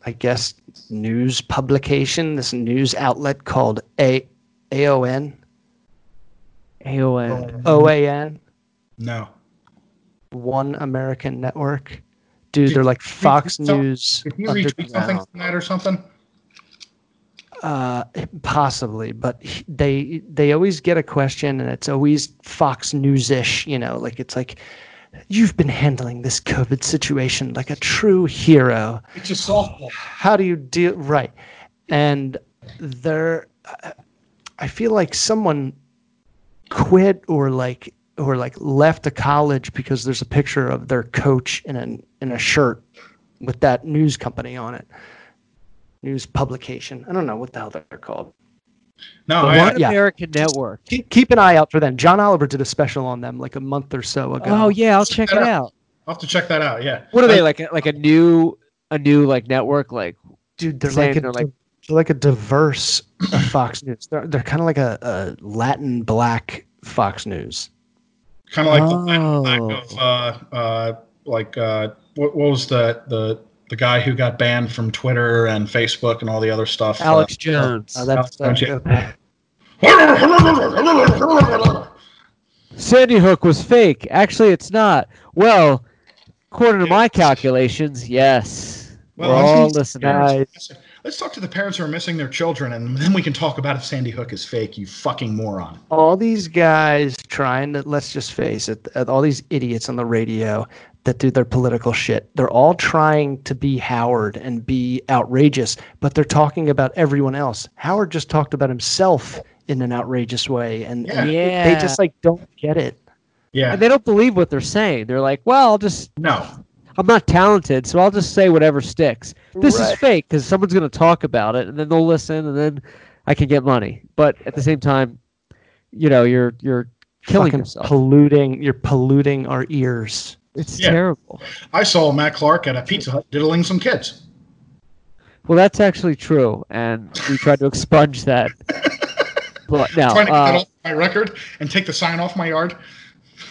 F: I guess news publication, this news outlet called A AON?
A: AON.
F: OAN?
C: No.
F: One American Network. Dude,
C: Did-
F: they're like Fox News
C: Did you retweet something from that or something?
F: Uh, possibly, but they they always get a question, and it's always Fox News-ish. You know, like it's like you've been handling this COVID situation like a true hero.
C: It's a softball.
F: How do you deal right? And there, I feel like someone quit or like or like left a college because there's a picture of their coach in a in a shirt with that news company on it. News publication. I don't know what the hell they're called.
C: No, I,
A: One
F: yeah.
A: American Network.
F: Keep, keep an eye out for them. John Oliver did a special on them like a month or so ago.
A: Oh yeah, I'll check it out.
C: I'll have to check that out. Yeah.
A: What are
C: I-
A: they like? A, like a new, a new like network? Like
F: dude, they're like a,
A: they're like-
F: they're like a diverse Fox News. They're they're kind of like a, a Latin black Fox News.
C: Kind of like the Latin black
A: Oh.
C: of uh, uh, like uh, what, what was the the the guy who got banned from Twitter and Facebook and all the other stuff? uh,
A: Alex Jones.
F: Oh, that's
C: Alex
F: that's
C: Jones.
A: Sandy Hook was fake. Actually, it's not. Well, according to my calculations, yes.
C: Well,
A: We're all
C: seeing-
A: listening.
F: Nice.
C: Let's talk to the parents who are missing their children, and then we can talk about if Sandy Hook is fake. You fucking moron.
F: all these guys trying to let's just face it uh, all these idiots on the radio that do their political shit they're all trying to be howard and be outrageous but they're talking about everyone else howard just talked about himself in an outrageous way and, and
C: Yeah.
F: they just like don't get it
C: Yeah.
A: And they don't believe what they're saying. They're like, well, I'll just
C: No.
A: I'm not talented, so I'll just say whatever sticks. This is fake because someone's going to talk about it, and then they'll listen, and then I can get money. But at the same time, you know, you're you're killing
F: Fucking
A: yourself.
F: polluting you're polluting our ears
A: it's
C: Yeah.
A: terrible.
C: I saw Matt Clark at a Pizza Hut diddling some kids.
A: Well, that's actually true, and we tried to expunge that. But now,
C: Trying to get that
A: uh,
C: off my record and take the sign off my yard.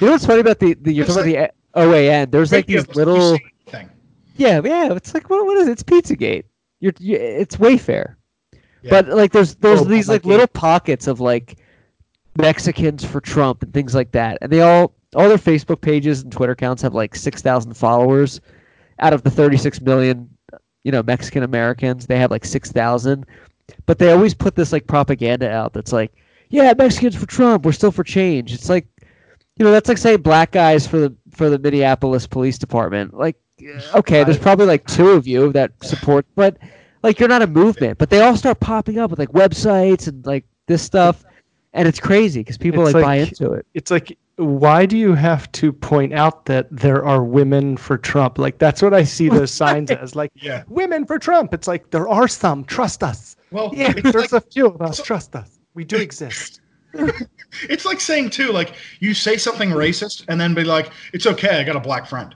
A: you know what's funny about the, the you're
C: It's
A: talking about the Oh, OAN? There's like these little.
C: thing.
A: Yeah, yeah. It's like what? What is it? It's PizzaGate. You're, you, it's Wayfair.
C: Yeah.
A: But like, there's there's
F: Oh,
A: these like little pockets of like Mexicans for Trump and things like that, and they all all their Facebook pages and Twitter accounts have like six thousand followers out of the 36 million, you know, Mexican Americans. They have like six thousand, but they always put this like propaganda out that's like, yeah, Mexicans for Trump. We're still for change. It's like, you know, that's like saying black guys for the for the Minneapolis Police Department. Like, okay, there's probably like two of you that support, but like you're not a movement. But they all start popping up with like websites and like this stuff, and it's crazy because people
F: It's
A: like, buy into it.
F: it's like why do you have to point out that there are women for Trump? Like that's what I see those signs as. Like
C: Yeah.
F: women for Trump. It's like there are some. Trust us.
C: Well,
A: Yeah.
F: There's
C: like,
F: a few of us. Trust us. We do exist.
C: it's like saying too, like you say something racist and then be like, "It's okay, I got a black friend."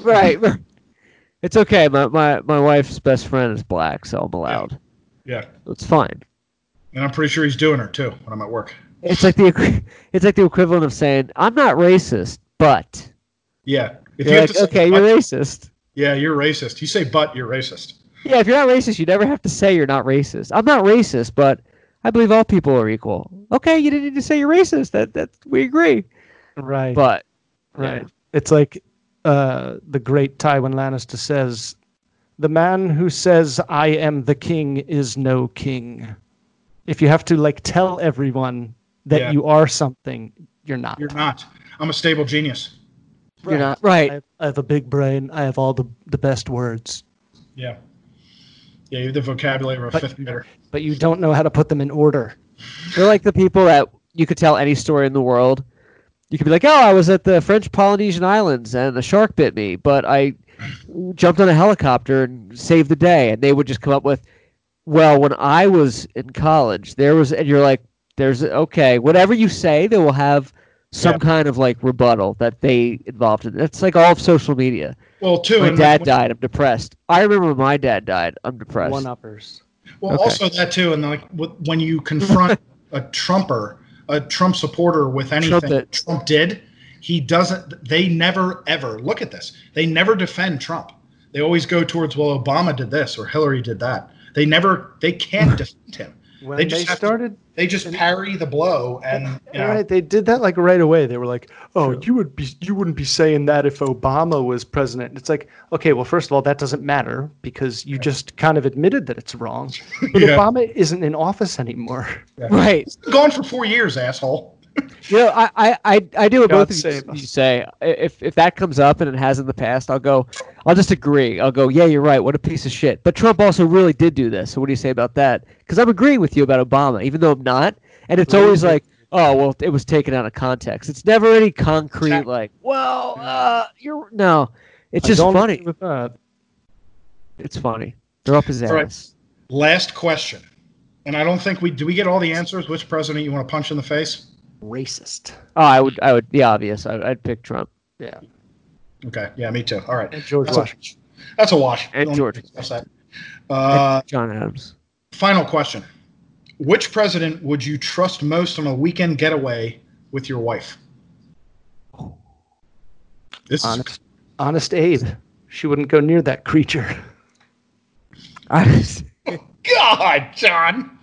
A: Right. It's okay. My, my my wife's best friend is black, so I'm allowed.
C: Yeah,
A: It's fine.
C: and I'm pretty sure he's doing her too when I'm at work.
A: It's like the it's like the equivalent of saying I'm not racist, but
C: Yeah, if
A: you're
C: you
A: like,
C: have to say
A: okay, you're racist.
C: yeah, you're racist. You say "but," you're racist.
A: Yeah, if you're not racist, you never have to say you're not racist. I'm not racist, but I believe all people are equal. Okay, you didn't need to say you're racist. That that we agree.
F: Right.
A: But
F: right. It's like uh, the great Tywin Lannister says, "The man who says I am the king is no king." If you have to like tell everyone that
C: Yeah.
F: you are something, you're not.
C: You're not. I'm a stable genius.
A: you're not right.
F: I have, I have a big brain. I have all the, the best words,
C: Yeah. Yeah, you have the vocabulary of a
F: But-
C: fifth grader.
F: but you don't know how to put them in order.
A: They're like the people that you could tell any story in the world. You could be like, "Oh, I was at the French Polynesian Islands and a shark bit me, but I jumped on a helicopter and saved the day." And they would just come up with, "Well, when I was in college, there was," and you're like, "There's okay, whatever you say, they will have some
C: Yeah.
A: kind of like rebuttal that they involved in. That's like all of social media.
C: Well, too.
A: My
C: and
A: dad
C: when-
A: died. I'm depressed. I remember my dad died. I'm depressed.
F: One uppers.
C: Well,
A: Okay.
C: also that too, and like when you confront a Trumper, a Trump supporter with anything
A: Trumpet.
C: Trump did, he doesn't. They never ever look at this. They never defend Trump. They always go towards, well, Obama did this or Hillary did that. They never. They can't defend him.
F: When
C: They
F: they,
C: just to-
F: started,
C: They just parry the blow, and you know,
F: right? They did that like right away. They were like, "Oh, you would be, you wouldn't be saying that if Obama was president." It's like, okay, well, first of all, that doesn't matter because you just kind of admitted that it's wrong. But
C: Yeah.
F: Obama isn't in office anymore.
A: Right.
C: gone for four years, asshole.
A: You know, I, I, I, I do what
F: God
A: both of you, say. If if that comes up and it has in the past, I'll go. I'll just agree. I'll go. Yeah, you're right. What a piece of shit. But Trump also really did do this. So what do you say about that? Because I'm agreeing with you about Obama, even though I'm not. And it's always like, oh well, it was taken out of context. It's never any concrete like, well, uh, you're no. It's just funny.
F: with that.
A: It's funny. They're up his ass.
C: right. Last question, and I don't think we do. We get all the answers. Which president you want to punch in the face?
F: Racist.
A: Oh, I would. I would. The obvious. I, I'd pick Trump.
F: Yeah.
C: Okay, yeah, me too. All right,
F: And George
C: That's a-
F: Washington.
C: that's a wash.
A: And George.
C: discuss that. Uh,
A: John Adams.
C: Final question. Which president would you trust most on a weekend getaway with your wife? This is
F: Honest, honest Abe. She wouldn't go near that creature.
A: I,
C: God, John.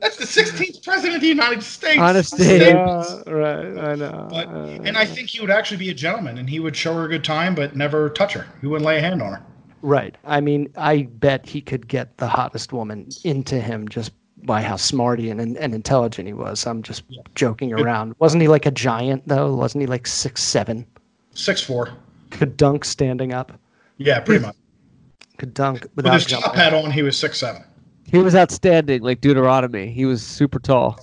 C: That's the 16th president of the United States.
A: Honest
C: Same-
F: right. I know.
C: But,
F: Uh,
C: and I think he would actually be a gentleman, and he would show her a good time, but never touch her. He wouldn't lay a hand on her.
F: Right. I mean, I bet he could get the hottest woman into him just by how smarty and, and, and intelligent he was. I'm just joking around. Wasn't he like a giant though? Wasn't he like six seven?
C: Six four.
F: Could dunk standing up.
C: Yeah, pretty much.
F: Could dunk without.
C: With
F: without
C: his top hat on, he was six seven.
A: He was outstanding, like Deuteronomy. He was super tall.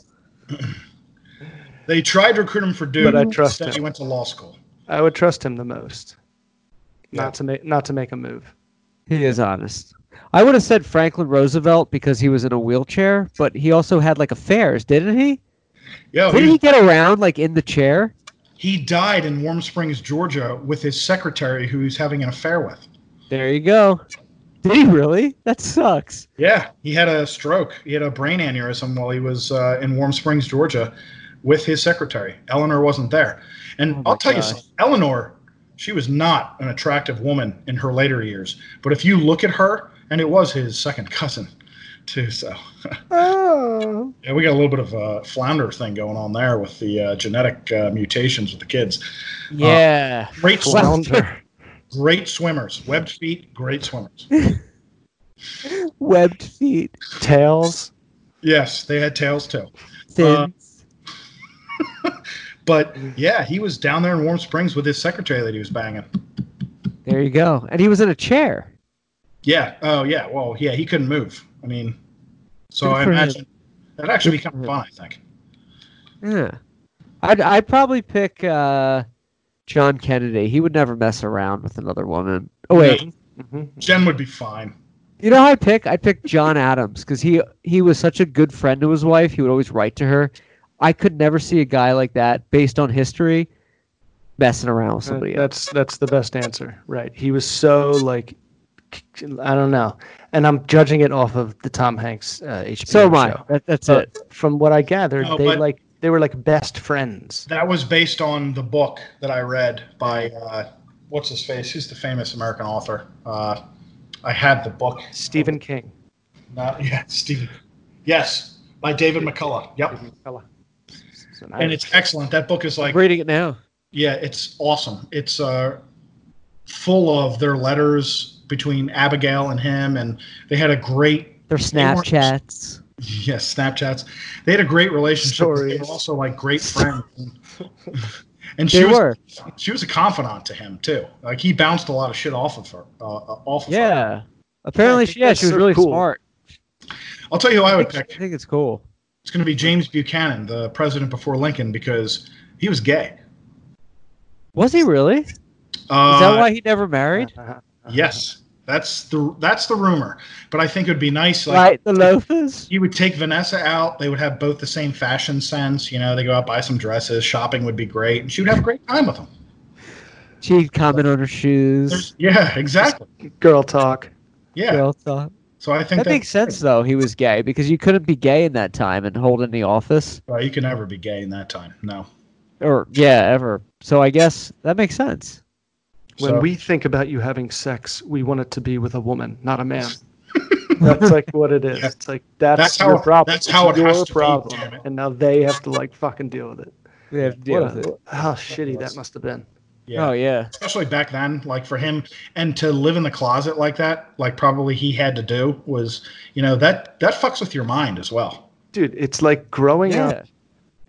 C: They tried to recruit him for Duke,
F: But I trust
C: instead
F: him.
C: he went to law school.
F: I would trust him the most.
C: Yeah.
F: Not to make not to make a move.
A: He is honest. I would have said Franklin Roosevelt because he was in a wheelchair, but he also had like affairs, didn't he?
C: Yo,
A: Didn't
C: he,
A: he get around like in the chair?
C: he died in Warm Springs, Georgia, with his secretary, who he's having an affair with.
A: There you go. Did he really? That sucks.
C: Yeah, he had a stroke. He had a brain aneurysm while he was uh, in Warm Springs, Georgia, with his secretary. Eleanor wasn't there, and
A: Oh
C: I'll tell you something. Eleanor, she was not an attractive woman in her later years, but if you look at her, and it was his second cousin, too. So
F: Oh.
C: yeah, we got a little bit of a flounder thing going on there with the uh, genetic uh, mutations with the kids.
A: Yeah.
C: Great
F: Flounder.
C: Great swimmers, webbed feet, great swimmers.
A: Webbed feet.
F: Tails.
C: Yes, they had tails too.
A: Fins.
C: But yeah, he was down there in Warm Springs with his secretary that he was banging.
A: there you go. And he was in a chair.
C: Yeah. Oh, yeah. Well, yeah, he couldn't move. I mean, so I
A: for him.
C: imagine that'd actually be kind
A: for
C: of
A: him.
C: fun. I think.
A: Yeah. I'd I'd probably pick uh, John Kennedy. He would never mess around with another woman. Oh wait.
F: hmm
C: Jen would be fine.
A: You know who I'd pick? I'd pick John Adams because he he was such a good friend to his wife. He would always write to her. I could never see a guy like that, based on history, messing around with somebody else.
F: That's that's the best answer. Right. He was so like I don't know. And I'm judging it off of the Tom Hanks uh, HBO
A: So am I. That, that's
F: But
A: it.
F: from what I gathered,
C: No,
F: they
C: but-
F: like they were like best friends.
C: That was based on the book that I read by uh, what's his face? Who's the famous American author? Uh, I had the book.
F: Stephen King.
C: Not yeah, Stephen. Yes, by David McCullough. Yep,
F: So
C: and it's excellent. That book is like
A: I'm reading it now.
C: Yeah, it's awesome. It's uh, full of their letters between Abigail and him, and they had a great
A: Their
C: They weren't-
A: Snapchats.
C: yes Snapchats. They had a great relationship. but They were also like great friends. And
A: They
C: she was
A: were.
C: she was a confidant to him too. Like he bounced a lot of shit off of her. Uh, uh, off of her.
A: Yeah. Apparently,
F: I
A: she, yeah, she was
F: so
A: really
F: cool.
A: smart.
C: I'll tell you who I
A: I
C: would
A: think,
C: pick.
A: I think it's cool.
C: It's going to be James Buchanan, the president before Lincoln, because he was gay.
A: Was he really? Is
C: Uh,
A: that why he never married?
C: Yes, that's the that's the rumor. But I think it would be nice. Like,
A: right, the loafers.
C: You would take Vanessa out. They would have both the same fashion sense. You know, they go out buy some dresses. Shopping would be great, and she would have a great time with them.
A: She'd comment on her shoes.
C: Yeah, exactly.
F: Girl talk.
C: Yeah.
A: Girl talk.
C: So I think
A: That makes sense, though. He was gay because you couldn't be gay in that time and hold in the office,
C: Well, you can never be gay in that time. No.
A: or yeah, ever. So I guess that makes sense.
F: When
C: So-
F: we think about you having sex, we want it to be with a woman, not a man. that's like what it is.
C: Yeah.
F: It's like that's,
C: That's
F: your
C: how-
F: problem.
C: that's how
F: It's
C: it
F: your
C: has to be,
F: problem.
C: damn it.
F: And now they have to like fucking deal with it.
A: We have to deal
F: What
A: with
F: a-
A: it.
F: How shitty that must have been.
C: Yeah.
A: Oh yeah.
C: Especially back then, like for him, and to live in the closet like that, like probably he had to do was, you know, that that fucks with your mind as well.
F: Dude, it's like growing
A: Yeah.
F: up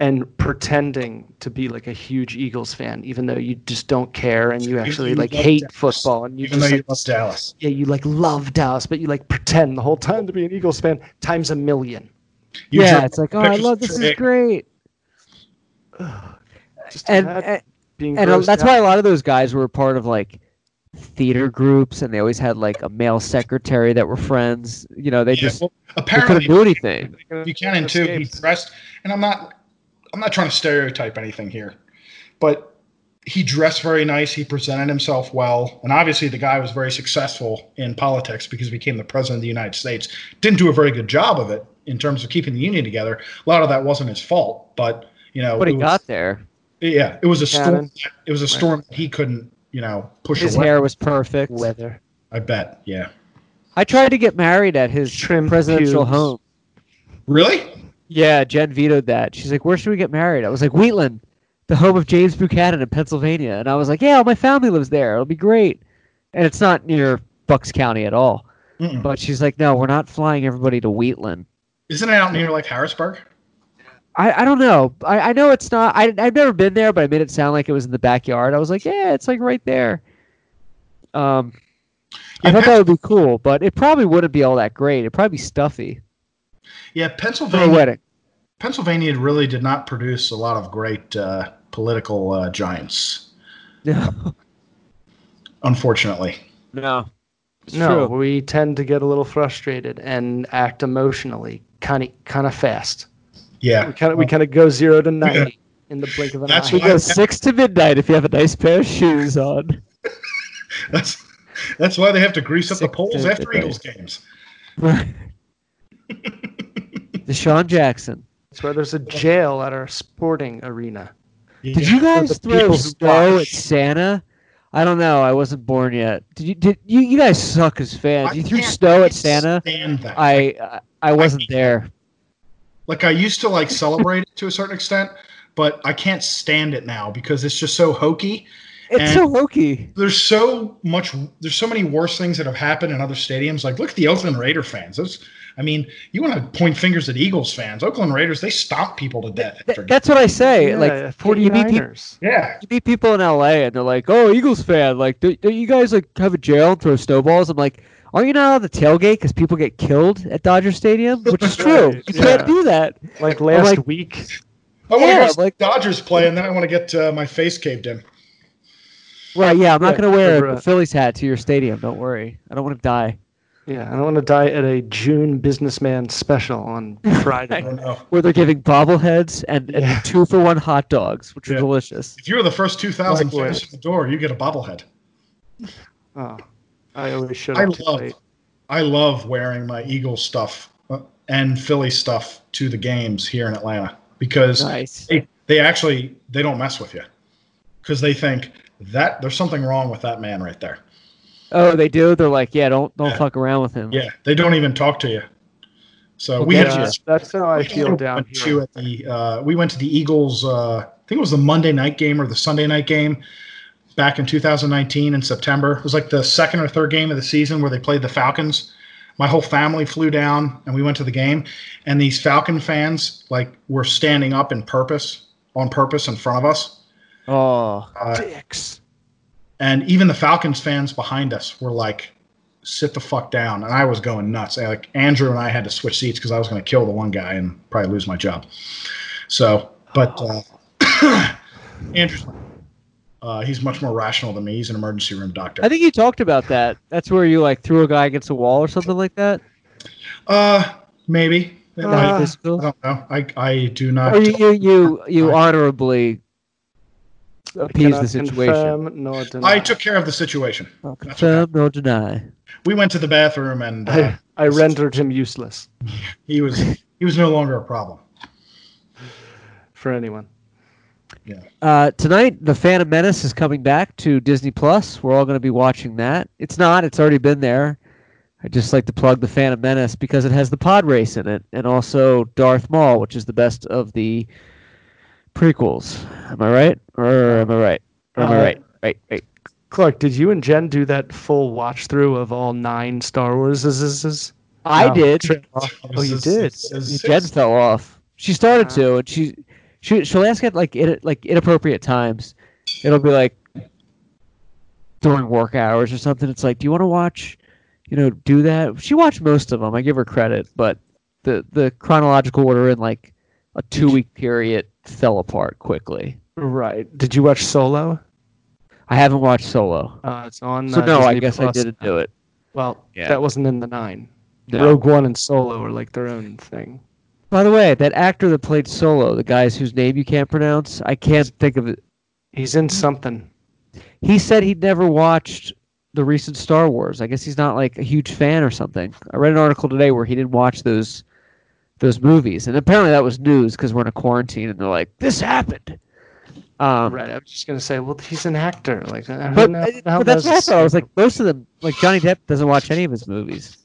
F: and pretending to be like a huge Eagles fan, even though you just don't care and you actually like hate
C: Dallas.
F: football and you
C: Even though
F: just
C: you
F: like,
C: love Dallas,
F: yeah, you like love Dallas, but you like pretend the whole time to be an Eagles fan times a million.
C: You
A: yeah, it's like, oh, I love this is great, and and, and uh, that's
F: out.
A: why a lot of those guys were part of like theater groups, and they always had like a male secretary that were friends. You know, they
C: Yeah,
A: just
C: well,
A: they
C: apparently
A: couldn't do anything.
C: Buchanan too. He
F: Escaped.
C: dressed, and I'm not, I'm not trying to stereotype anything here, but he dressed very nice. He presented himself well, and obviously the guy was very successful in politics because he became the president of the United States. Didn't do a very good job of it in terms of keeping the union together. A lot of that wasn't his fault, but you know,
A: But he
C: it was-
A: got there.
C: yeah, it was a storm.
F: Buchanan.
C: It was a storm that he couldn't, you know, push away.
A: His
C: away.
A: hair was perfect.
F: weather.
C: I bet. Yeah.
A: I tried to get married at his
F: Trim
A: presidential
F: pubes.
A: home.
C: Really?
A: Yeah, Jen vetoed that. She's like, "Where should we get married?" I was like, "Wheatland, the home of James Buchanan in Pennsylvania." And I was like, "Yeah, all my family lives there. It'll be great." And it's not near Bucks County at all.
C: Mm-mm.
A: But she's like, no, we're not flying everybody to Wheatland.
C: Isn't it out near like Harrisburg?
A: I, I don't know. I, I know it's not. I, I've never been there, but I made it sound like it was in the backyard. I was like, yeah, it's like right there. Um, I
C: Yeah,
A: thought that would be cool, but it probably wouldn't be all that great. It'd probably be stuffy
C: Yeah,
A: for a
C: Pennsylvania.
A: wedding.
C: Pennsylvania really did not produce a lot of great uh, political uh, giants,
A: No,
C: unfortunately.
A: no, it's
F: no,
A: true.
F: we tend to get a little frustrated and act emotionally, kind of, kind of fast.
C: Yeah,
F: We kind of, we kind of go zero to ninety in the blink of an
C: That's
F: eye.
A: We go six to midnight if you have a nice pair of shoes on.
C: that's that's why they have to grease up the
A: Six
C: poles after
A: midnight.
C: Eagles games.
A: Right. DeSean Jackson.
F: It's where there's a jail at our sporting arena.
A: Did you guys throw snow
F: watch.
A: at Santa? I don't know. I wasn't born yet. Did you? Did you? You guys suck as fans.
C: I
A: You threw snow at Santa.
C: That.
A: I I, I wasn't there.
C: like I used to like celebrate it to a certain extent, but I can't stand it now because it's just so hokey.
A: It's
C: And-
A: so hokey.
C: There's so much. There's so many worse things that have happened in other stadiums. Like look at the Oakland Raider fans. Those. I mean, you want to point fingers at Eagles fans. Oakland Raiders, they stomp people to death.
A: Th- that's what I say.
F: Yeah,
A: like, forty you meet, people,
C: yeah.
A: you meet people in LA and they're like, "Oh, Eagles fan." Like, do, do you guys like have a jail and throw snowballs? I'm like, "Are you not allowed to tailgate because people get killed at Dodger Stadium?" Which is true. You
F: yeah.
A: can't do that.
F: Like last
A: like-
F: week,
C: I want to
A: Yeah,
C: go
A: like-
C: Dodgers play, and then I want to get uh, my face caved in.
A: Right? Yeah. I'm not
F: Yeah,
A: gonna wear
F: remember,
A: a Phillies hat to your stadium. Don't worry. I don't want to die.
F: Yeah, I don't want to die at a June businessman special on Friday.
A: Where they're giving bobbleheads and, and
F: Yeah.
A: two for one hot dogs, which are delicious.
C: If you're the first 2,000
F: Likewise.
C: fans at the door, you get a bobblehead.
F: Oh, I always should
C: I
F: have too
C: love,
F: late.
C: I love wearing my Eagles stuff uh, and Philly stuff to the games here in Atlanta because
A: Nice.
C: they, they actually they don't mess with you because they think that there's something wrong with that man right there.
A: Oh, they do. They're like, yeah, don't don't
C: Yeah.
A: fuck around with him.
C: Yeah, they don't even talk to you. So
A: Well,
C: we
A: get
C: had
A: you.
F: Yeah, that's how I feel down
C: to
F: here.
C: at the uh, we went to the Eagles. Uh, I think it was the Monday night game or the Sunday night game back in 2019 in September. It was like the second or third game of the season where they played the Falcons. My whole family flew down and we went to the game. And these Falcon fans like were standing up in purpose on purpose in front of us.
A: Oh,
C: Uh,
A: dicks.
C: And even the Falcons fans behind us were like, "Sit the fuck down!" And I was going nuts. And, like Andrew and I had to switch seats because I was going to kill the one guy and probably lose my job. So, but uh, Andrew's uh, he's much more rational than me. He's an emergency room doctor.
A: I think you talked about that. That's where you like threw a guy against a wall or something like that.
C: uh, maybe.
F: Uh,
C: might-
A: Physical?
C: I don't know. I I do not.
A: or you you you, you honorably
F: I
A: appease the situation.
F: nor deny.
C: I took care of the situation.
A: I'll
C: That's
A: confirm nor deny.
C: We went to the bathroom and uh,
F: I, I rendered him useless
C: he was he was no longer a problem.
F: for anyone.
A: Uh, tonight, the Phantom Menace is coming back to Disney Plus. We're all going to be watching that. It's not. It's already been there. I just like to plug the Phantom Menace because it has the pod race in it, and also Darth Maul, which is the best of the prequels. Am I right? Or am I right? Or am I
F: Uh,
A: right? Right. Right.
F: Clark, did you and Jen do that full watch through of all nine Star Wars?
A: I
F: No.
A: did.
F: Oh, you did.
A: Jen fell off. She started to, and she she she'll ask at like in, like inappropriate times. It'll be like during work hours or something. It's like, do you want to watch? You know, do that. She watched most of them. I give her credit, but the the chronological order in like a two week period fell apart quickly.
F: Right. Did you watch Solo?
A: I haven't watched Solo,
F: Uh, it's on.
A: so
F: uh,
A: no, I
F: Disney
A: guess I didn't do it.
F: Well,
A: Yeah.
F: that wasn't in the nine.
A: No.
F: Rogue One and Solo are like their own thing.
A: By the way, that actor that played Solo, the guys whose name you can't pronounce, I can't think of it.
F: He's in something.
A: He said he'd never watched the recent Star Wars. I guess he's not like a huge fan or something. I read an article today where he didn't watch those those movies, and apparently that was news because we're in a quarantine, and they're like, "This happened." Um,
F: right. I was just gonna say, well, he's an actor. Like,
A: But,
F: know-
A: but that's what I thought. I was like, most of them, like Johnny Depp, doesn't watch any of his movies.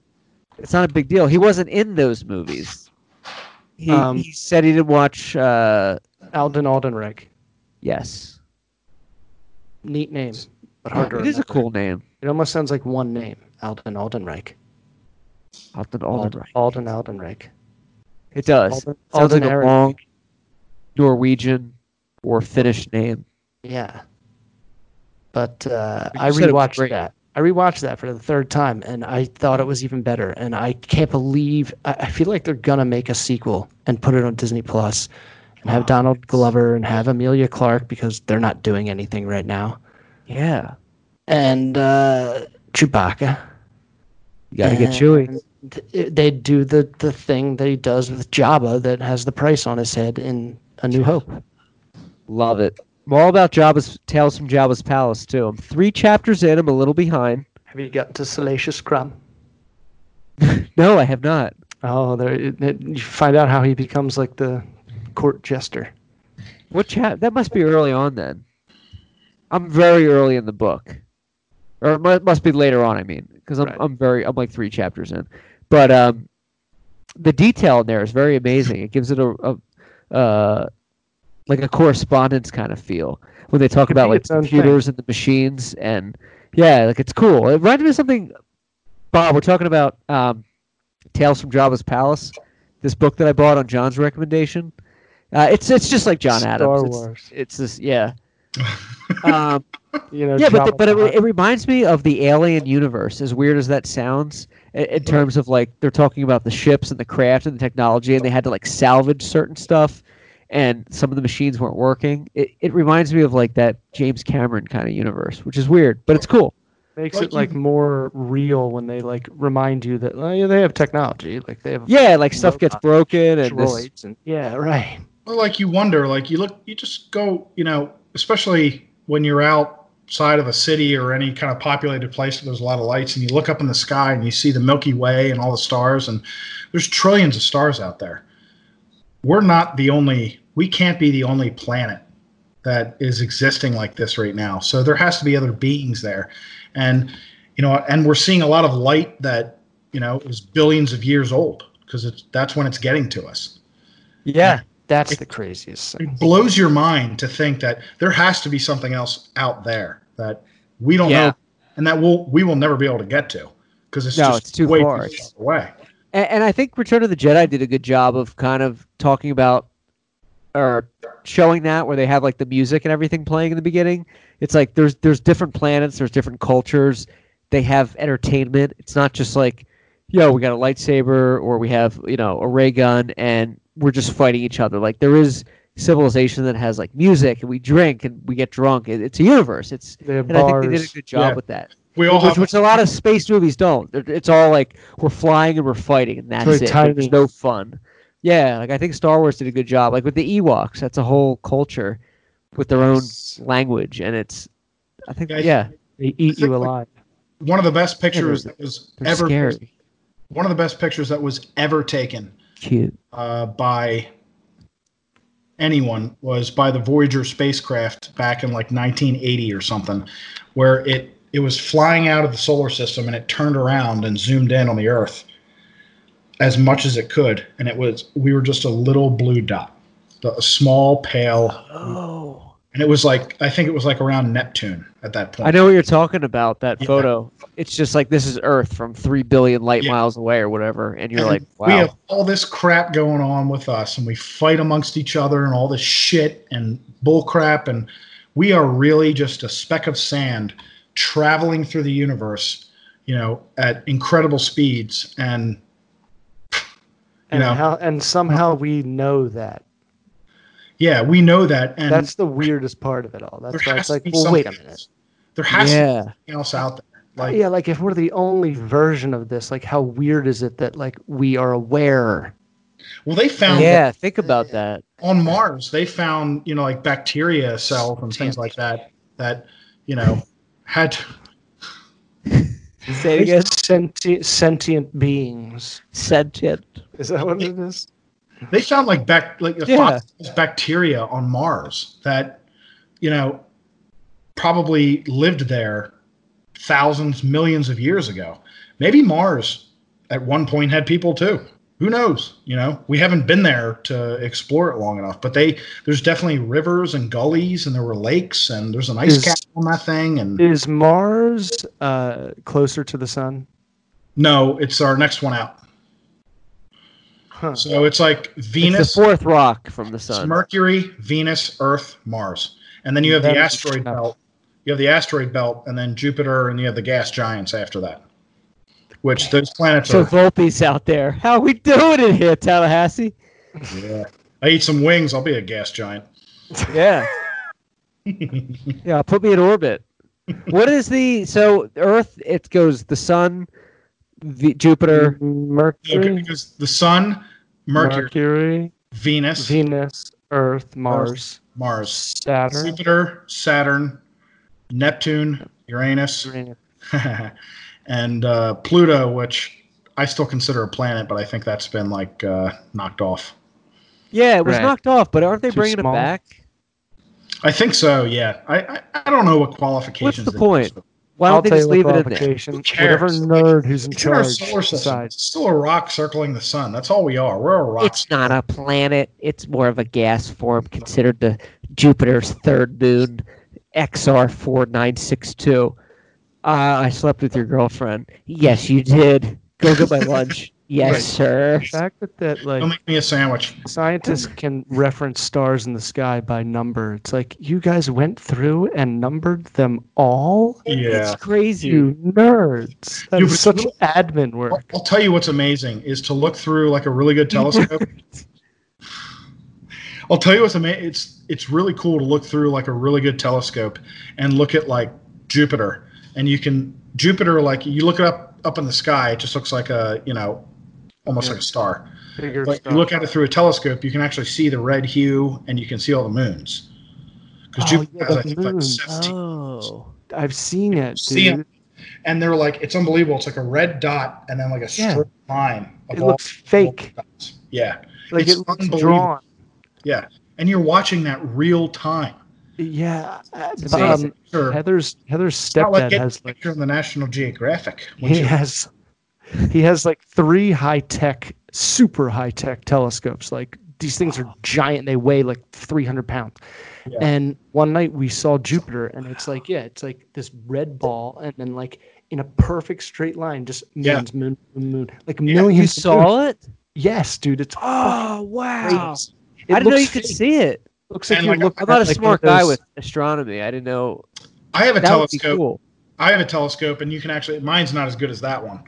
A: It's not a big deal. He wasn't in those movies. He,
F: Um,
A: he said he didn't watch. Uh,
F: Alden Aldenreg.
A: yes.
F: Neat name. but hard to read.
A: It is a cool name.
F: It almost sounds like one name, Alden Aldenreich.
A: Alden
F: Alden
A: Aldenreich.
F: Alden Aldenreich.
A: It does.
F: Alden,
A: Sounds like
F: Alden
A: a long Norwegian or Finnish name.
F: Yeah. But uh, I
A: said it was
F: rewatched that. I rewatched that for the third time, and I thought it was even better. And I can't believe I, I feel like they're gonna make a sequel and put it on Disney Plus, and have Donald Glover and have Emilia Clarke because they're not doing anything right now,
A: Yeah.
F: and uh, Chewbacca.
A: You got to get Chewie.
F: Th- They do the the thing that he does with Jabba that has the price on his head in A New Hope.
A: Love it. I'm all about Jabba's Tales from Jabba's Palace too. I'm three chapters in. I'm a little behind.
F: Have you gotten to Salacious Crumb?
A: No, I have not.
F: Oh, there it, it- you find out how he becomes like the court jester.
A: What chap? That must be early on then. I'm very early in the book, or it must be later on. I mean, because I'm
F: Right.
A: I'm very I'm like three chapters in, but um, the detail in there is very amazing. It gives it a, a uh, like a correspondence kind of feel when they talk about like
F: its own thing.
A: computers and the machines and yeah, like it's cool. It reminds me of something. Bob, we're talking about um, Tales from Jabba's Palace, this book that I bought on John's recommendation. Uh, it's it's just like John
F: Star
A: Adams. It's-
F: Wars.
A: It's, this yeah. um,
F: You know,
A: yeah, but the, but it, it reminds me of the Alien universe. As weird as that sounds, in, in terms of like they're talking about the ships and the craft and the technology, and they had to like salvage certain stuff, and some of the machines weren't working. It it reminds me of like that James Cameron kind of universe, which is weird, but it's cool.
F: makes
C: like
F: it like
C: you-
F: more real when they like remind you that oh, yeah, they have technology, like they have
A: Yeah, like stuff gets broken and this,
F: and yeah, right.
C: Well, like you wonder, like you look, you just go, you know, especially when you're outside of a city or any kind of populated place where there's a lot of lights, and you look up in the sky and you see the Milky Way and all the stars, and there's trillions of stars out there. We're not the only, we can't be the only planet that is existing like this right now. So there has to be other beings there, and you know, and we're seeing a lot of light that you know is billions of years old because it's that's when it's getting to us.
A: yeah,
F: That's the craziest thing.
C: it blows your mind to think that there has to be something else out there that we don't
A: Yeah.
C: know and that we'll we will never be able to get to because it's
A: No,
C: just
A: it's too
C: way
A: far.
C: too far away.
A: and, and I think Return of the Jedi did a good job of kind of talking about or showing that where they have like the music and everything playing in the beginning. It's like there's there's different planets, there's different cultures. They have entertainment. It's not just like, yo, we got a lightsaber or we have you know a ray gun and we're just fighting each other. Like there is civilization that has like music and we drink and we get drunk. It, it's a universe. It's
F: They have
A: and I think they did a good job
C: Yeah.
A: with that
C: We all
A: which,
C: have
A: which a lot of space movies don't. It's all like we're flying and we're fighting, and that's it.
F: tiny.
A: There's no fun. Yeah, like I think Star Wars did a good job. Like with the Ewoks, that's a whole culture with their own language, and it's. I think
C: Yeah,
A: yeah,
F: They eat you alive.
C: one of the best pictures that was ever
A: scary,
C: one of the best pictures that was ever taken
A: cute.
C: uh, by anyone was by the Voyager spacecraft back in like 1980 or something, where it it was flying out of the solar system and it turned around and zoomed in on the Earth as much as it could, and it was we were just a little blue dot, a small pale,
A: Oh,
C: and it was like I think it was like around Neptune at that point.
A: I know what you're talking about. That
C: Yeah.
A: photo. It's just like this is Earth from three billion light
C: Yeah.
A: miles away or whatever, and you're
C: And
A: like, wow.
C: we have all this crap going on with us, and we fight amongst each other, and all this shit and bull crap, and we are really just a speck of sand traveling through the universe, you know, at incredible speeds, and
F: And
C: know.
F: how and somehow we know that.
C: Yeah, we know that, and
F: That's the weirdest part of it all. That's why it's like,
C: be
F: well, wait a minute.
C: else. There has to be
A: yeah,
C: something else out there. Oh, like,
F: yeah, like if we're the only version of this, like how weird is it that like we are aware?
C: well, they found
A: yeah. Think about that.
C: on Mars, they found you know like bacteria cells and things like that that you know had.
A: Say it again.
F: Sentient, sentient beings.
A: Sentient.
F: Is that what it is?
C: They found like back like
A: Yeah.
C: bacteria on Mars that you know probably lived there thousands, millions of years ago. Maybe Mars at one point had people too. who knows? You know, we haven't been there to explore it long enough. But they there's definitely rivers and gullies, and there were lakes, and there's an ice
F: Is-
C: cap on that thing. And
F: Is Mars uh, closer to the sun?
C: no, it's our next one out.
F: Huh.
C: So it's like
A: It's
C: Venus,
A: the fourth rock from the
C: it's
A: sun.
C: Mercury, Venus, Earth, Mars, and then you have the asteroid
F: sense.
C: belt. You have the asteroid belt, and then Jupiter, and you have the gas giants after that. Which those planets
A: So
C: are.
A: Volpe's out there. How we doing it here, Tallahassee?
C: Yeah. I eat some wings. I'll be a gas giant.
A: Yeah. yeah, put me in orbit. What is the so Earth? It goes the sun, the, Jupiter.
C: Okay,
F: Mercury,
C: because the Sun, Mercury,
F: Mercury,
C: Venus,
F: Venus, Earth, Mars,
C: Mars,
F: Saturn.
C: Jupiter, Saturn, Neptune, Uranus, and uh, Pluto, which I still consider a planet, but I think that's been like uh, knocked off.
A: Yeah, it was
F: Right.
A: knocked off, but aren't they
F: Too
A: bringing
F: small.
A: it back?
C: I think so. Yeah, I I, I don't know what qualifications.
A: What's
C: qualifications.
A: the
C: they
A: point?
C: use.
A: Why
F: I'll
A: don't they just leave it in there?
F: qualification.
C: Who cares?
F: Whatever nerd who's in
C: It's in our solar system.
F: decides.
C: It's still a rock circling the sun. That's all we are. We're a rock.
A: It's not a planet. It's more of a gas form considered the Jupiter's third moon, XR four nine six two. Uh, I slept with your girlfriend. Yes, you did. Go get my lunch. Yes,
C: Right.
A: sir.
F: The fact that, that like
C: Don't make me a sandwich.
F: scientists can reference stars in the sky by number. It's like you guys went through and numbered them all.
C: Yeah.
A: It's crazy.
F: You nerds. That
C: You-
F: is such admin
C: I'll. I'll tell you what's amazing is to look through like a really good telescope. I'll tell you what's amazing. It's it's really cool to look through like a really good telescope and look at like Jupiter, and you can Jupiter like you look it up up in the sky. It just looks like a you know almost like a star.
F: Bigger
C: But
F: stuff.
C: you look at it through a telescope, you can actually see the red hue and you can see all the moons. Because
F: Oh,
C: Jupiter
F: yeah,
C: has
F: the
C: I think like
F: moons.
C: 17
A: Oh.
F: I've seen it,
C: See 'em.
F: dude.
C: and they're like it's unbelievable. It's like a red dot and then like a
F: Yeah.
C: straight line. of
F: It
C: all
F: looks fake.
C: dots. Yeah.
F: Like
C: It's
F: it looks
C: unbelievable.
F: drawn.
C: Yeah, and you're watching that real time.
F: Yeah. Um,
A: amazing.
C: Sure.
F: Heather's Heather's
C: It's not like
F: stepdad has like
C: picture in the National Geographic. Once
F: he
C: you-
F: has he has like three high tech, super high tech telescopes. Like these things are giant. They weigh like three hundred pounds.
C: Yeah.
F: And one night we saw Jupiter, and it's like yeah, it's like this red ball, and then like in a perfect straight line, just
C: Yeah.
F: moons, moon, moon, moon, like
C: Yeah,
F: millions.
A: You saw
F: moons.
A: it?
F: Yes, dude. It's
A: Oh wow!
F: It
A: I didn't know
F: looks
A: you could see it.
F: Looks like
C: And
F: you
C: like,
F: look.
A: I'm not a
F: like,
A: smart
F: of
A: guy with astronomy. I didn't know
C: I have a
A: that would be
C: telescope.
A: cool.
C: I have a telescope, and you can actually. Mine's not as good as that one,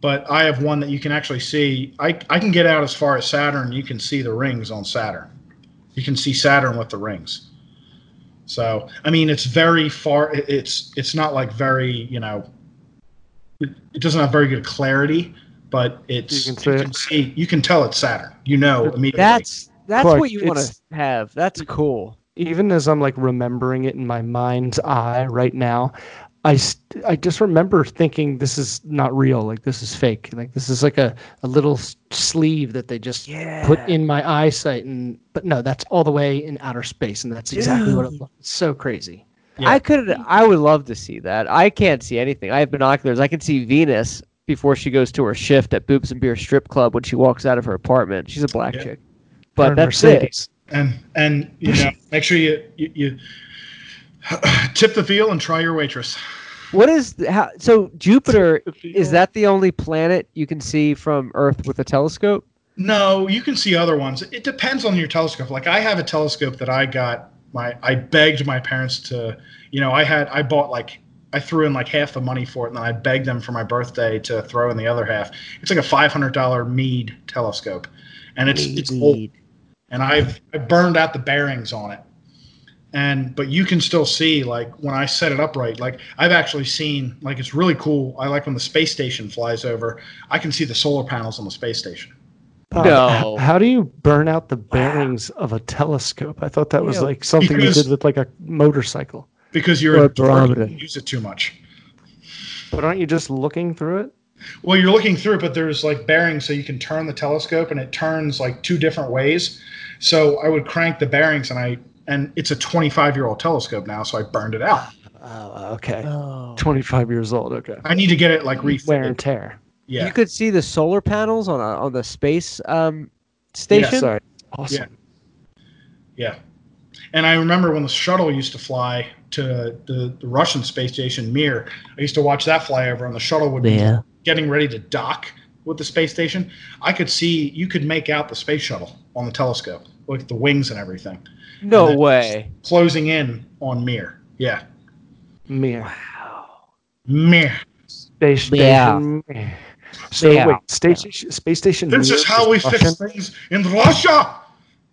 C: but I have one that you can actually see. I I can get out as far as Saturn. You can see the rings on Saturn. You can see Saturn with the rings. So I mean, it's very far. It's it's not like very you know. It, it doesn't have very good clarity, but it's
F: You can see it.
C: see you can tell it's Saturn. You know immediately.
A: That's that's
F: Clark,
A: what you want to have. That's cool.
F: even as I'm like remembering it in my mind's eye right now, I, st- I just remember thinking this is not real. Like this is fake. Like this is like a, a little sleeve that they just
A: Yeah.
F: put in my eyesight. And but no, that's all the way in outer space, and that's exactly what it looks. It's so crazy.
C: Yeah.
A: I could. I would love to see that. I can't see anything. I have binoculars. I can see Venus before she goes to her shift at Boobs and Beer Strip Club when she walks out of her apartment. She's a black
C: Yeah.
A: chick. But
F: and
A: that's it.
C: And and you know make sure you you, you tip the veal and try your waitress.
A: What is how? So Jupiter is that the only planet you can see from Earth with a telescope?
C: No, you can see other ones. It depends on your telescope. Like I have a telescope that I got my I begged my parents to, you know, I had I bought like I threw in like half the money for it and then I begged them for my birthday to throw in the other half. It's like a five hundred dollar Meade telescope. And it's it's old and I've I burned out the bearings on it. And but you can still see like when I set it up right, like I've actually seen like it's really cool. I like when the space station flies over, I can see the solar panels on the space station.
F: Uh,
A: No.
F: h- How do you burn out the bearings of a telescope? I thought that was
A: Yeah,
F: like something
C: because-
F: you did with like a motorcycle.
C: Because you're
A: a
C: a dork, you don't use it too much.
F: But aren't you just looking through it?
C: Well, you're looking through it, but there's like bearings, so you can turn the telescope, and it turns like two different ways. So I would crank the bearings, and I and it's a 25 year old telescope now, so I burned it out.
F: Oh, okay.
A: Oh.
F: 25 years old. Okay.
C: I need to get it like refitted.
F: Wear and tear.
C: Yeah.
A: You could see the solar panels on a, on the space um, station.
F: Sorry. Awesome.
C: Yeah. And I remember when the shuttle used to fly to the, the Russian space station Mir. I used to watch that fly over, and the shuttle would
A: Yeah.
C: be getting ready to dock with the space station. I could see you could make out the space shuttle on the telescope, look at the wings and everything,
A: No
C: And
A: way.
C: closing in on Mir. Yeah,
F: Mir. Wow.
C: Mir.
F: Space
A: Yeah.
F: station. Mir. So
A: Yeah.
F: wait, space station. Space station.
C: This
F: Mir
C: is how we
F: Russian?
C: fix things in Russia.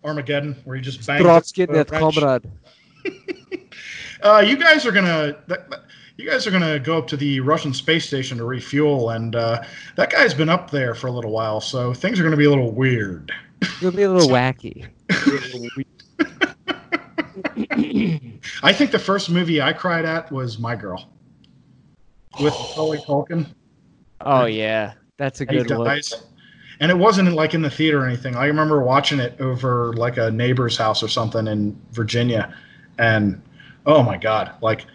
C: Armageddon, where you just bang.
A: Trotsky
C: the
A: net comrade.
C: Uh, you guys are gonna. That, that- you guys are gonna go up to the Russian space station to refuel, and uh, that guy's been up there for a little while, so things are gonna be a little weird.
A: It'll be a little wacky.
C: I think the first movie I cried at was My Girl with Macaulay Culkin.
A: Oh yeah, that's a good one.
C: And it wasn't like in the theater or anything. I remember watching it over like a neighbor's house or something in Virginia, and oh my god, like,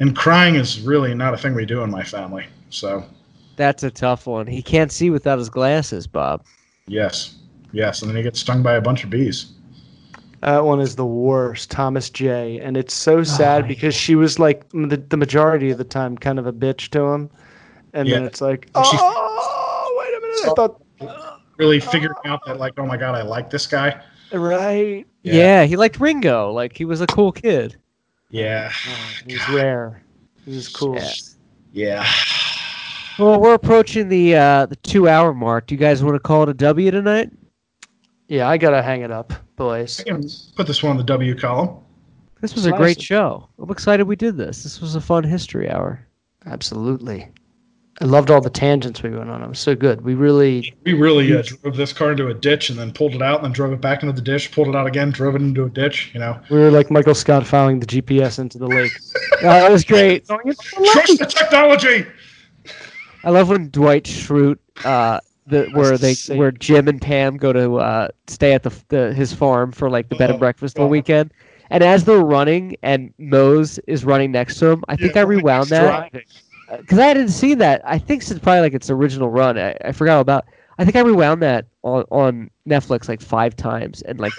C: and crying is really not a thing we do in my family. So
A: That's a tough one. He can't see without his glasses, Bob.
C: Yes, yes, and then he gets stung by a bunch of bees.
F: That one is the worst, Thomas J. And it's so oh sad because she was like the, the majority of the time kind of a bitch to him. And then it's like,
C: And she-
F: oh, wait a minute. I oh. thought,
C: Really figuring out that like, oh my god, I like this guy.
F: right.
A: Yeah. he liked Ringo. Like he was a cool kid.
C: Yeah, oh,
F: He was rare. He was cool.
A: Yeah.
C: yeah.
A: Well, we're approaching the uh, the two hour mark. Do you guys want to call it a W tonight?
F: Yeah, I gotta hang it up, boys.
C: I can put this one in the W column.
A: This was a great show. I'm excited we did this. This was a fun history hour.
F: Absolutely. I loved all the tangents we went on. It was so good. We really,
C: We really uh, drove this car into a ditch and then pulled it out and then drove it back into the ditch, pulled it out again, drove it into a ditch. You know,
F: we were like Michael Scott filing the GPS into the lake.
A: Oh, that was great.
C: trust the technology.
A: I love when Dwight Schrute, uh, the where they where Jim and Pam go to uh, stay at the, the his farm for like the bed and
C: Oh,
A: breakfast all weekend. And as they're running, and Mose is running next to him, I think
C: Yeah,
A: I rewound that because I hadn't seen that. I think it's probably like its original run, I, I forgot about. I think I rewound that on on Netflix like five times, and like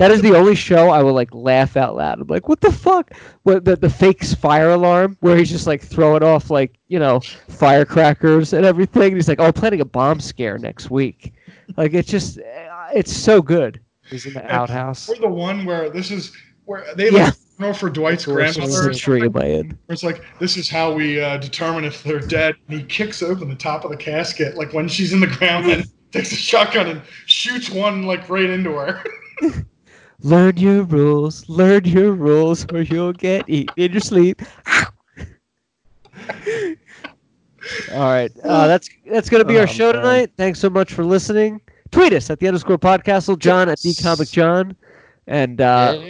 A: that is the only show I will like laugh out loud. I'm like, what the fuck? What the the fake fire alarm where he's just like throwing off like you know firecrackers and everything. He's like, oh, planning a bomb scare next week. Like it's just, uh, it's so good.
F: He's in the outhouse.
C: We're the one where this is where they
A: Yeah.
C: like know for Dwight's grandmother.
A: It's
C: or
A: a tree
C: where It's like this is how we uh, determine if they're dead. And he kicks open the top of the casket, like when she's in the ground, and takes a shotgun and shoots one like right into her.
A: Learn your rules. Learn your rules, or you'll get eaten in your sleep. All right, uh, that's that's gonna be our
F: Oh,
A: show
F: man.
A: tonight. Thanks so much for listening. Tweet us at the underscore podcastle, John at the comic John, and uh,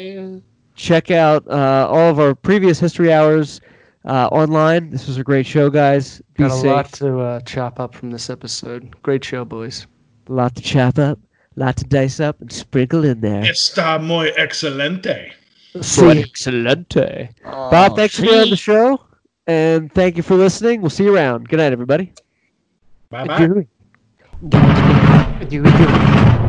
A: check out uh, all of our previous history hours uh, online. This was a great show, guys. Be
F: Got a
A: safe.
F: lot to uh, chop up from this episode. Great show, boys.
A: A lot to chop up, lot to dice up, and sprinkle in there.
C: Está muy excelente.
A: Sí. Excelente. Bob, thanks for being on the show, and thank you for listening. We'll see you around. Good night, everybody.
C: Bye bye.
A: Do it. Do it.